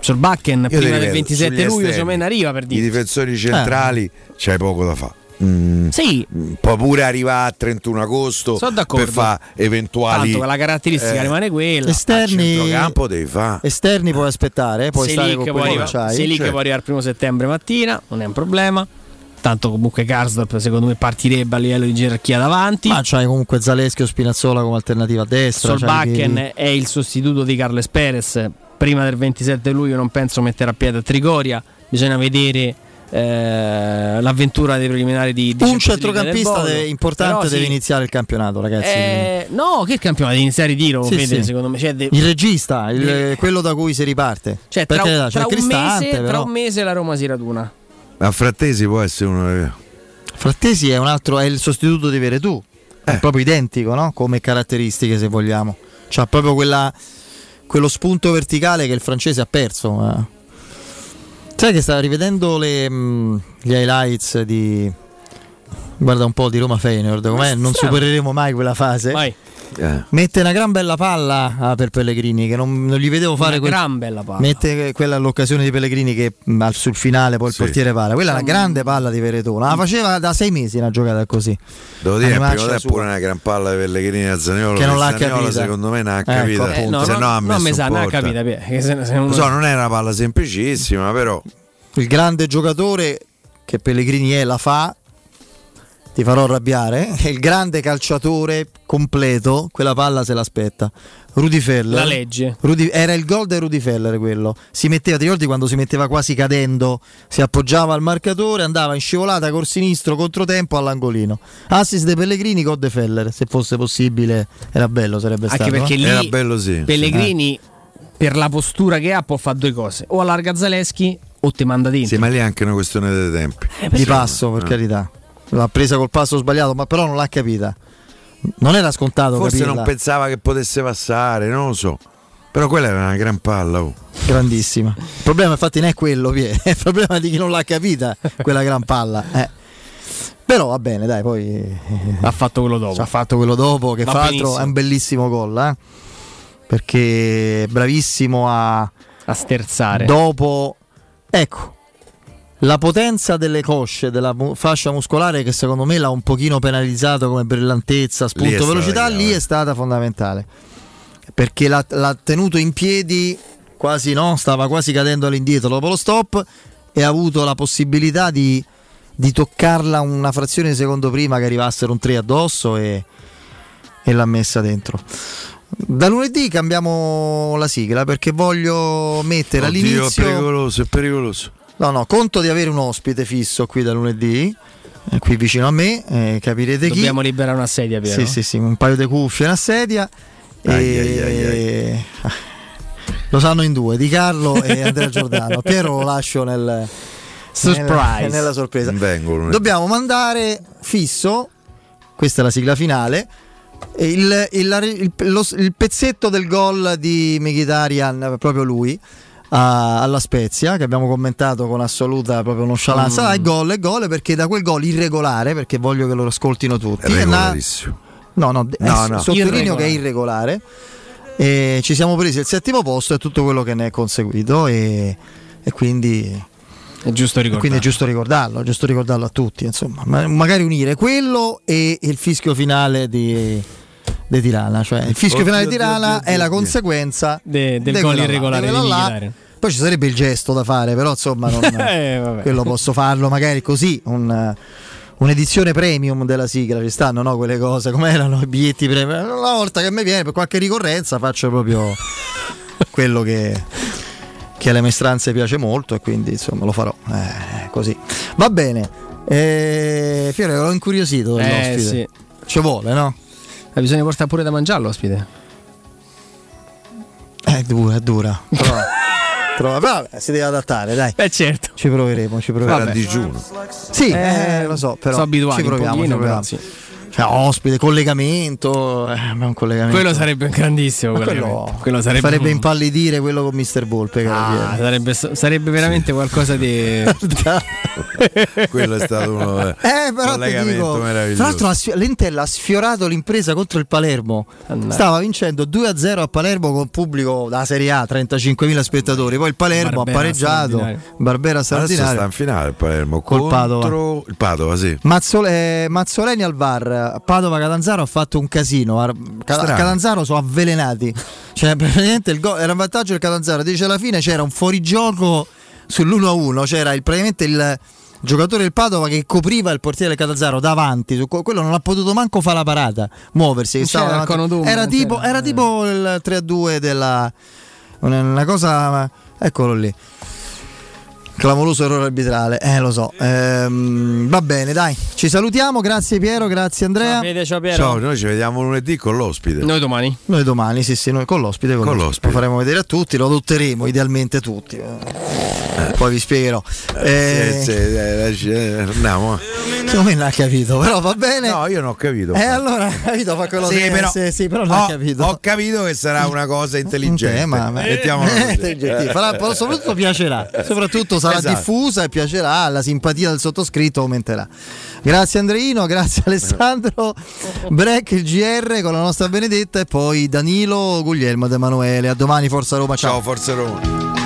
Sorbakken Io ti prima del ripeto, 27 sugli luglio, esterni, secondo me, ne arriva per i dire. difensori centrali c'hai poco da fare Mm, Sì, può pure arrivare a 31 agosto Sono d'accordo. per fare eventuali tanto la caratteristica eh, rimane quella. Esterni, centrocampo devi fare esterni puoi aspettare, eh, puoi stare Selic con può, quello che arrivare, c'hai. Selic certo. può arrivare il primo settembre mattina, non è un problema. Tanto comunque Karsdorp secondo me partirebbe a livello di gerarchia davanti. Ma c'hai comunque Zaleschi o Spinazzola come alternativa a destra. Solbakken è il sostituto di Carles Perez. Prima del 27 luglio non penso mettere a piede a Trigoria. Bisogna vedere eh, l'avventura dei preliminari di, di Un centrocampista del Bodo. deve- importante Però deve sì, iniziare il campionato, ragazzi. eh, no, che campionato? Deve iniziare il tiro, Sì, Fede, sì. secondo me. Cioè, de- Il regista, il- Eh. quello da cui si riparte. cioè, tra, carità, c'è tra un mese, tra un mese la Roma si raduna. ma Frattesi può essere uno Frattesi è un altro, è il sostituto di Veretù, è Eh. proprio identico, no? Come caratteristiche, se vogliamo. C'ha proprio quella, quello spunto verticale che il francese ha perso. Sai che stava rivedendo le, mh, gli highlights di. Guarda un po' di Roma Feyenoord, com'è? Non supereremo mai quella fase. Vai. Eh. Mette una gran bella palla ah, per Pellegrini, che non, non gli vedevo fare Una quel- gran bella palla. Mette quella all'occasione di Pellegrini che mh, al- sul finale poi il Sì. portiere para. Quella è una grande palla di Veretù. La faceva da sei mesi una giocata così. Devo dire, Animaccia primo tempo pure una gran palla di Pellegrini a Zaniolo. Che non l'ha Zaniolo, capita. Secondo me non ha Ecco, capita. appunto. Eh, no, se no, no ha no, messo mi sa, non ha capita. Che se- se Lo so, non è una palla semplicissima, però Il grande giocatore che Pellegrini è la fa. Ti farò arrabbiare. Il grande calciatore completo, quella palla se l'aspetta. Rudy Feller. La legge. Rudy- era il gol di Rudy Feller quello. Si metteva, ti ricordi quando si metteva quasi cadendo, si appoggiava al marcatore, andava in scivolata col sinistro, controtempo all'angolino. Assist de Pellegrini, gol de Feller. Se fosse possibile, era bello, sarebbe Anche stato. perché no? lì Pellegrini per la postura che ha può fare due cose. O allarga Zaleschi o te manda dentro. sì, ma lì è anche una questione dei tempi. di passo, per Eh. carità. L'ha presa col passo sbagliato, ma però non l'ha capita. Non era scontato Forse capirla. non pensava che potesse passare, non lo so. Però quella era una gran palla. oh. Grandissima. Il problema infatti non è quello, Pie, è [LAUGHS] il problema di chi non l'ha capita quella gran palla. eh. Però va bene, dai, poi ha fatto quello dopo. Ha fatto quello dopo, che Va fra l'altro è un bellissimo gol, eh? perché è bravissimo a, a sterzare. Dopo, ecco, la potenza delle cosce, della fascia muscolare che secondo me l'ha un pochino penalizzato come brillantezza, Lì è spunto, stata velocità, chiave. lì è stata fondamentale. Perché l'ha, l'ha tenuto in piedi, quasi no, stava quasi cadendo all'indietro dopo lo stop e ha avuto la possibilità di, di toccarla una frazione di secondo prima che arrivassero un 3 addosso e, e l'ha messa dentro. Da lunedì cambiamo la sigla perché voglio mettere Oddio, è all'inizio. pericoloso, è pericoloso. No, no, conto di avere un ospite fisso qui da lunedì, eh, qui vicino a me, eh, capirete chi. Dobbiamo liberare una sedia, Piero. Sì, sì, sì, un paio di cuffie e una sedia. Ai, e... ai, ai, Lo sanno in due, Di Carlo e Andrea Giordano. Piero lo lascio nel Surprise. nella, nella sorpresa. Vengo. Dobbiamo mandare fisso, questa è la sigla finale, il, il- il- lo- il pezzetto del gol di Mkhitaryan, proprio lui, a- alla Spezia, che abbiamo commentato con assoluta proprio nonchalance. Mm. Ah, è gol, è gol, perché da quel gol irregolare, perché voglio che lo ascoltino tutti. È è na- regolarissimo. No, no, No, no no. sottolineo Irregolare. che è irregolare. E ci siamo presi il settimo posto e tutto quello che ne è conseguito e, e quindi È giusto ricordare. quindi è giusto ricordarlo, è giusto ricordarlo a tutti, insomma. Ma magari unire quello e il fischio finale di, di Tirana. Cioè, il fischio Oddio, finale di Tirana oddio, è la conseguenza De- del di gol quella là, irregolare di. Mkhitaryan. Poi ci sarebbe il gesto da fare, però insomma non, [LAUGHS] Eh, quello posso farlo magari così. un- un'edizione premium della sigla ci stanno no? quelle cose come erano i biglietti premium una volta che mi viene per qualche ricorrenza faccio proprio [LAUGHS] quello che, che alle maestranze piace molto e quindi insomma lo farò Eh, così va bene eh, Fiore l'ho incuriosito Eh, dell'ospite sì. ci vuole no? Eh, bisogna portare pure da mangiare l'ospite. è dura è dura però, [LAUGHS] però vabbè, si deve adattare dai Beh certo ci proveremo ci proveremo Era a digiuno. Sì, Eh, eh, lo so, però sono abituati ci proviamo, pochino, ci proviamo. però sì. Cioè, ospite, collegamento, eh, ma un collegamento. Quello sarebbe grandissimo. Quello, quello sarebbe, farebbe impallidire quello con Mr. Volpe. Ah, sarebbe, sarebbe veramente qualcosa di. [LAUGHS] Quello è stato uno eh, Eh, però dico, meraviglioso. tra l'altro la sfi- l'Intel ha sfiorato l'impresa contro il Palermo. Stava vincendo 2-0 a Palermo con pubblico da Serie A, 35.000 spettatori. Poi il Palermo Barbera ha pareggiato. straordinario. Barbera Adesso straordinario. sta in finale il Palermo Col contro Padova. il Padova, sì. Mazzole- Mazzoleni al VAR, Padova Catanzaro ha fatto un casino. Strano. Catanzaro sono avvelenati. [LAUGHS] Cioè, praticamente il gol era un vantaggio del Catanzaro. Dice alla fine c'era un fuorigioco sull'1-1. C'era il, praticamente il giocatore del Padova che copriva il portiere del Catanzaro davanti. Su, quello non ha potuto manco fare la parata, muoversi. stava c'era il davanti. cono d'ombra, era, tipo, era tipo il 3-2 della. Una cosa. Eccolo lì. Clamoroso errore arbitrale, eh lo so. Ehm, va bene, dai, ci salutiamo. Grazie Piero, grazie Andrea. Vede, ciao Piero. Ciao, noi ci vediamo lunedì con l'ospite. Noi domani. Noi domani, sì, sì, noi con l'ospite, con Con l'ospite. Lo faremo vedere a tutti, lo adotteremo idealmente tutti. eh. poi vi spiegherò. Eh, sì, sì, eh, andiamo. Secondo me non ha capito, però va bene. No, io non ho capito. Eh, allora, capito, fa quello sì, che però, sì, sì, però non ho, capito. Ho capito che sarà una cosa intelligente. Eh, ma, Mettiamolo [LAUGHS] eh, farà, soprattutto piacerà, soprattutto sarà Esatto. diffusa e piacerà, la simpatia del sottoscritto aumenterà. Grazie Andreino, grazie Alessandro, Break il GR con la nostra Benedetta e poi Danilo Guglielmo ed Emanuele. A domani Forza Roma, ciao. Ciao Forza Roma.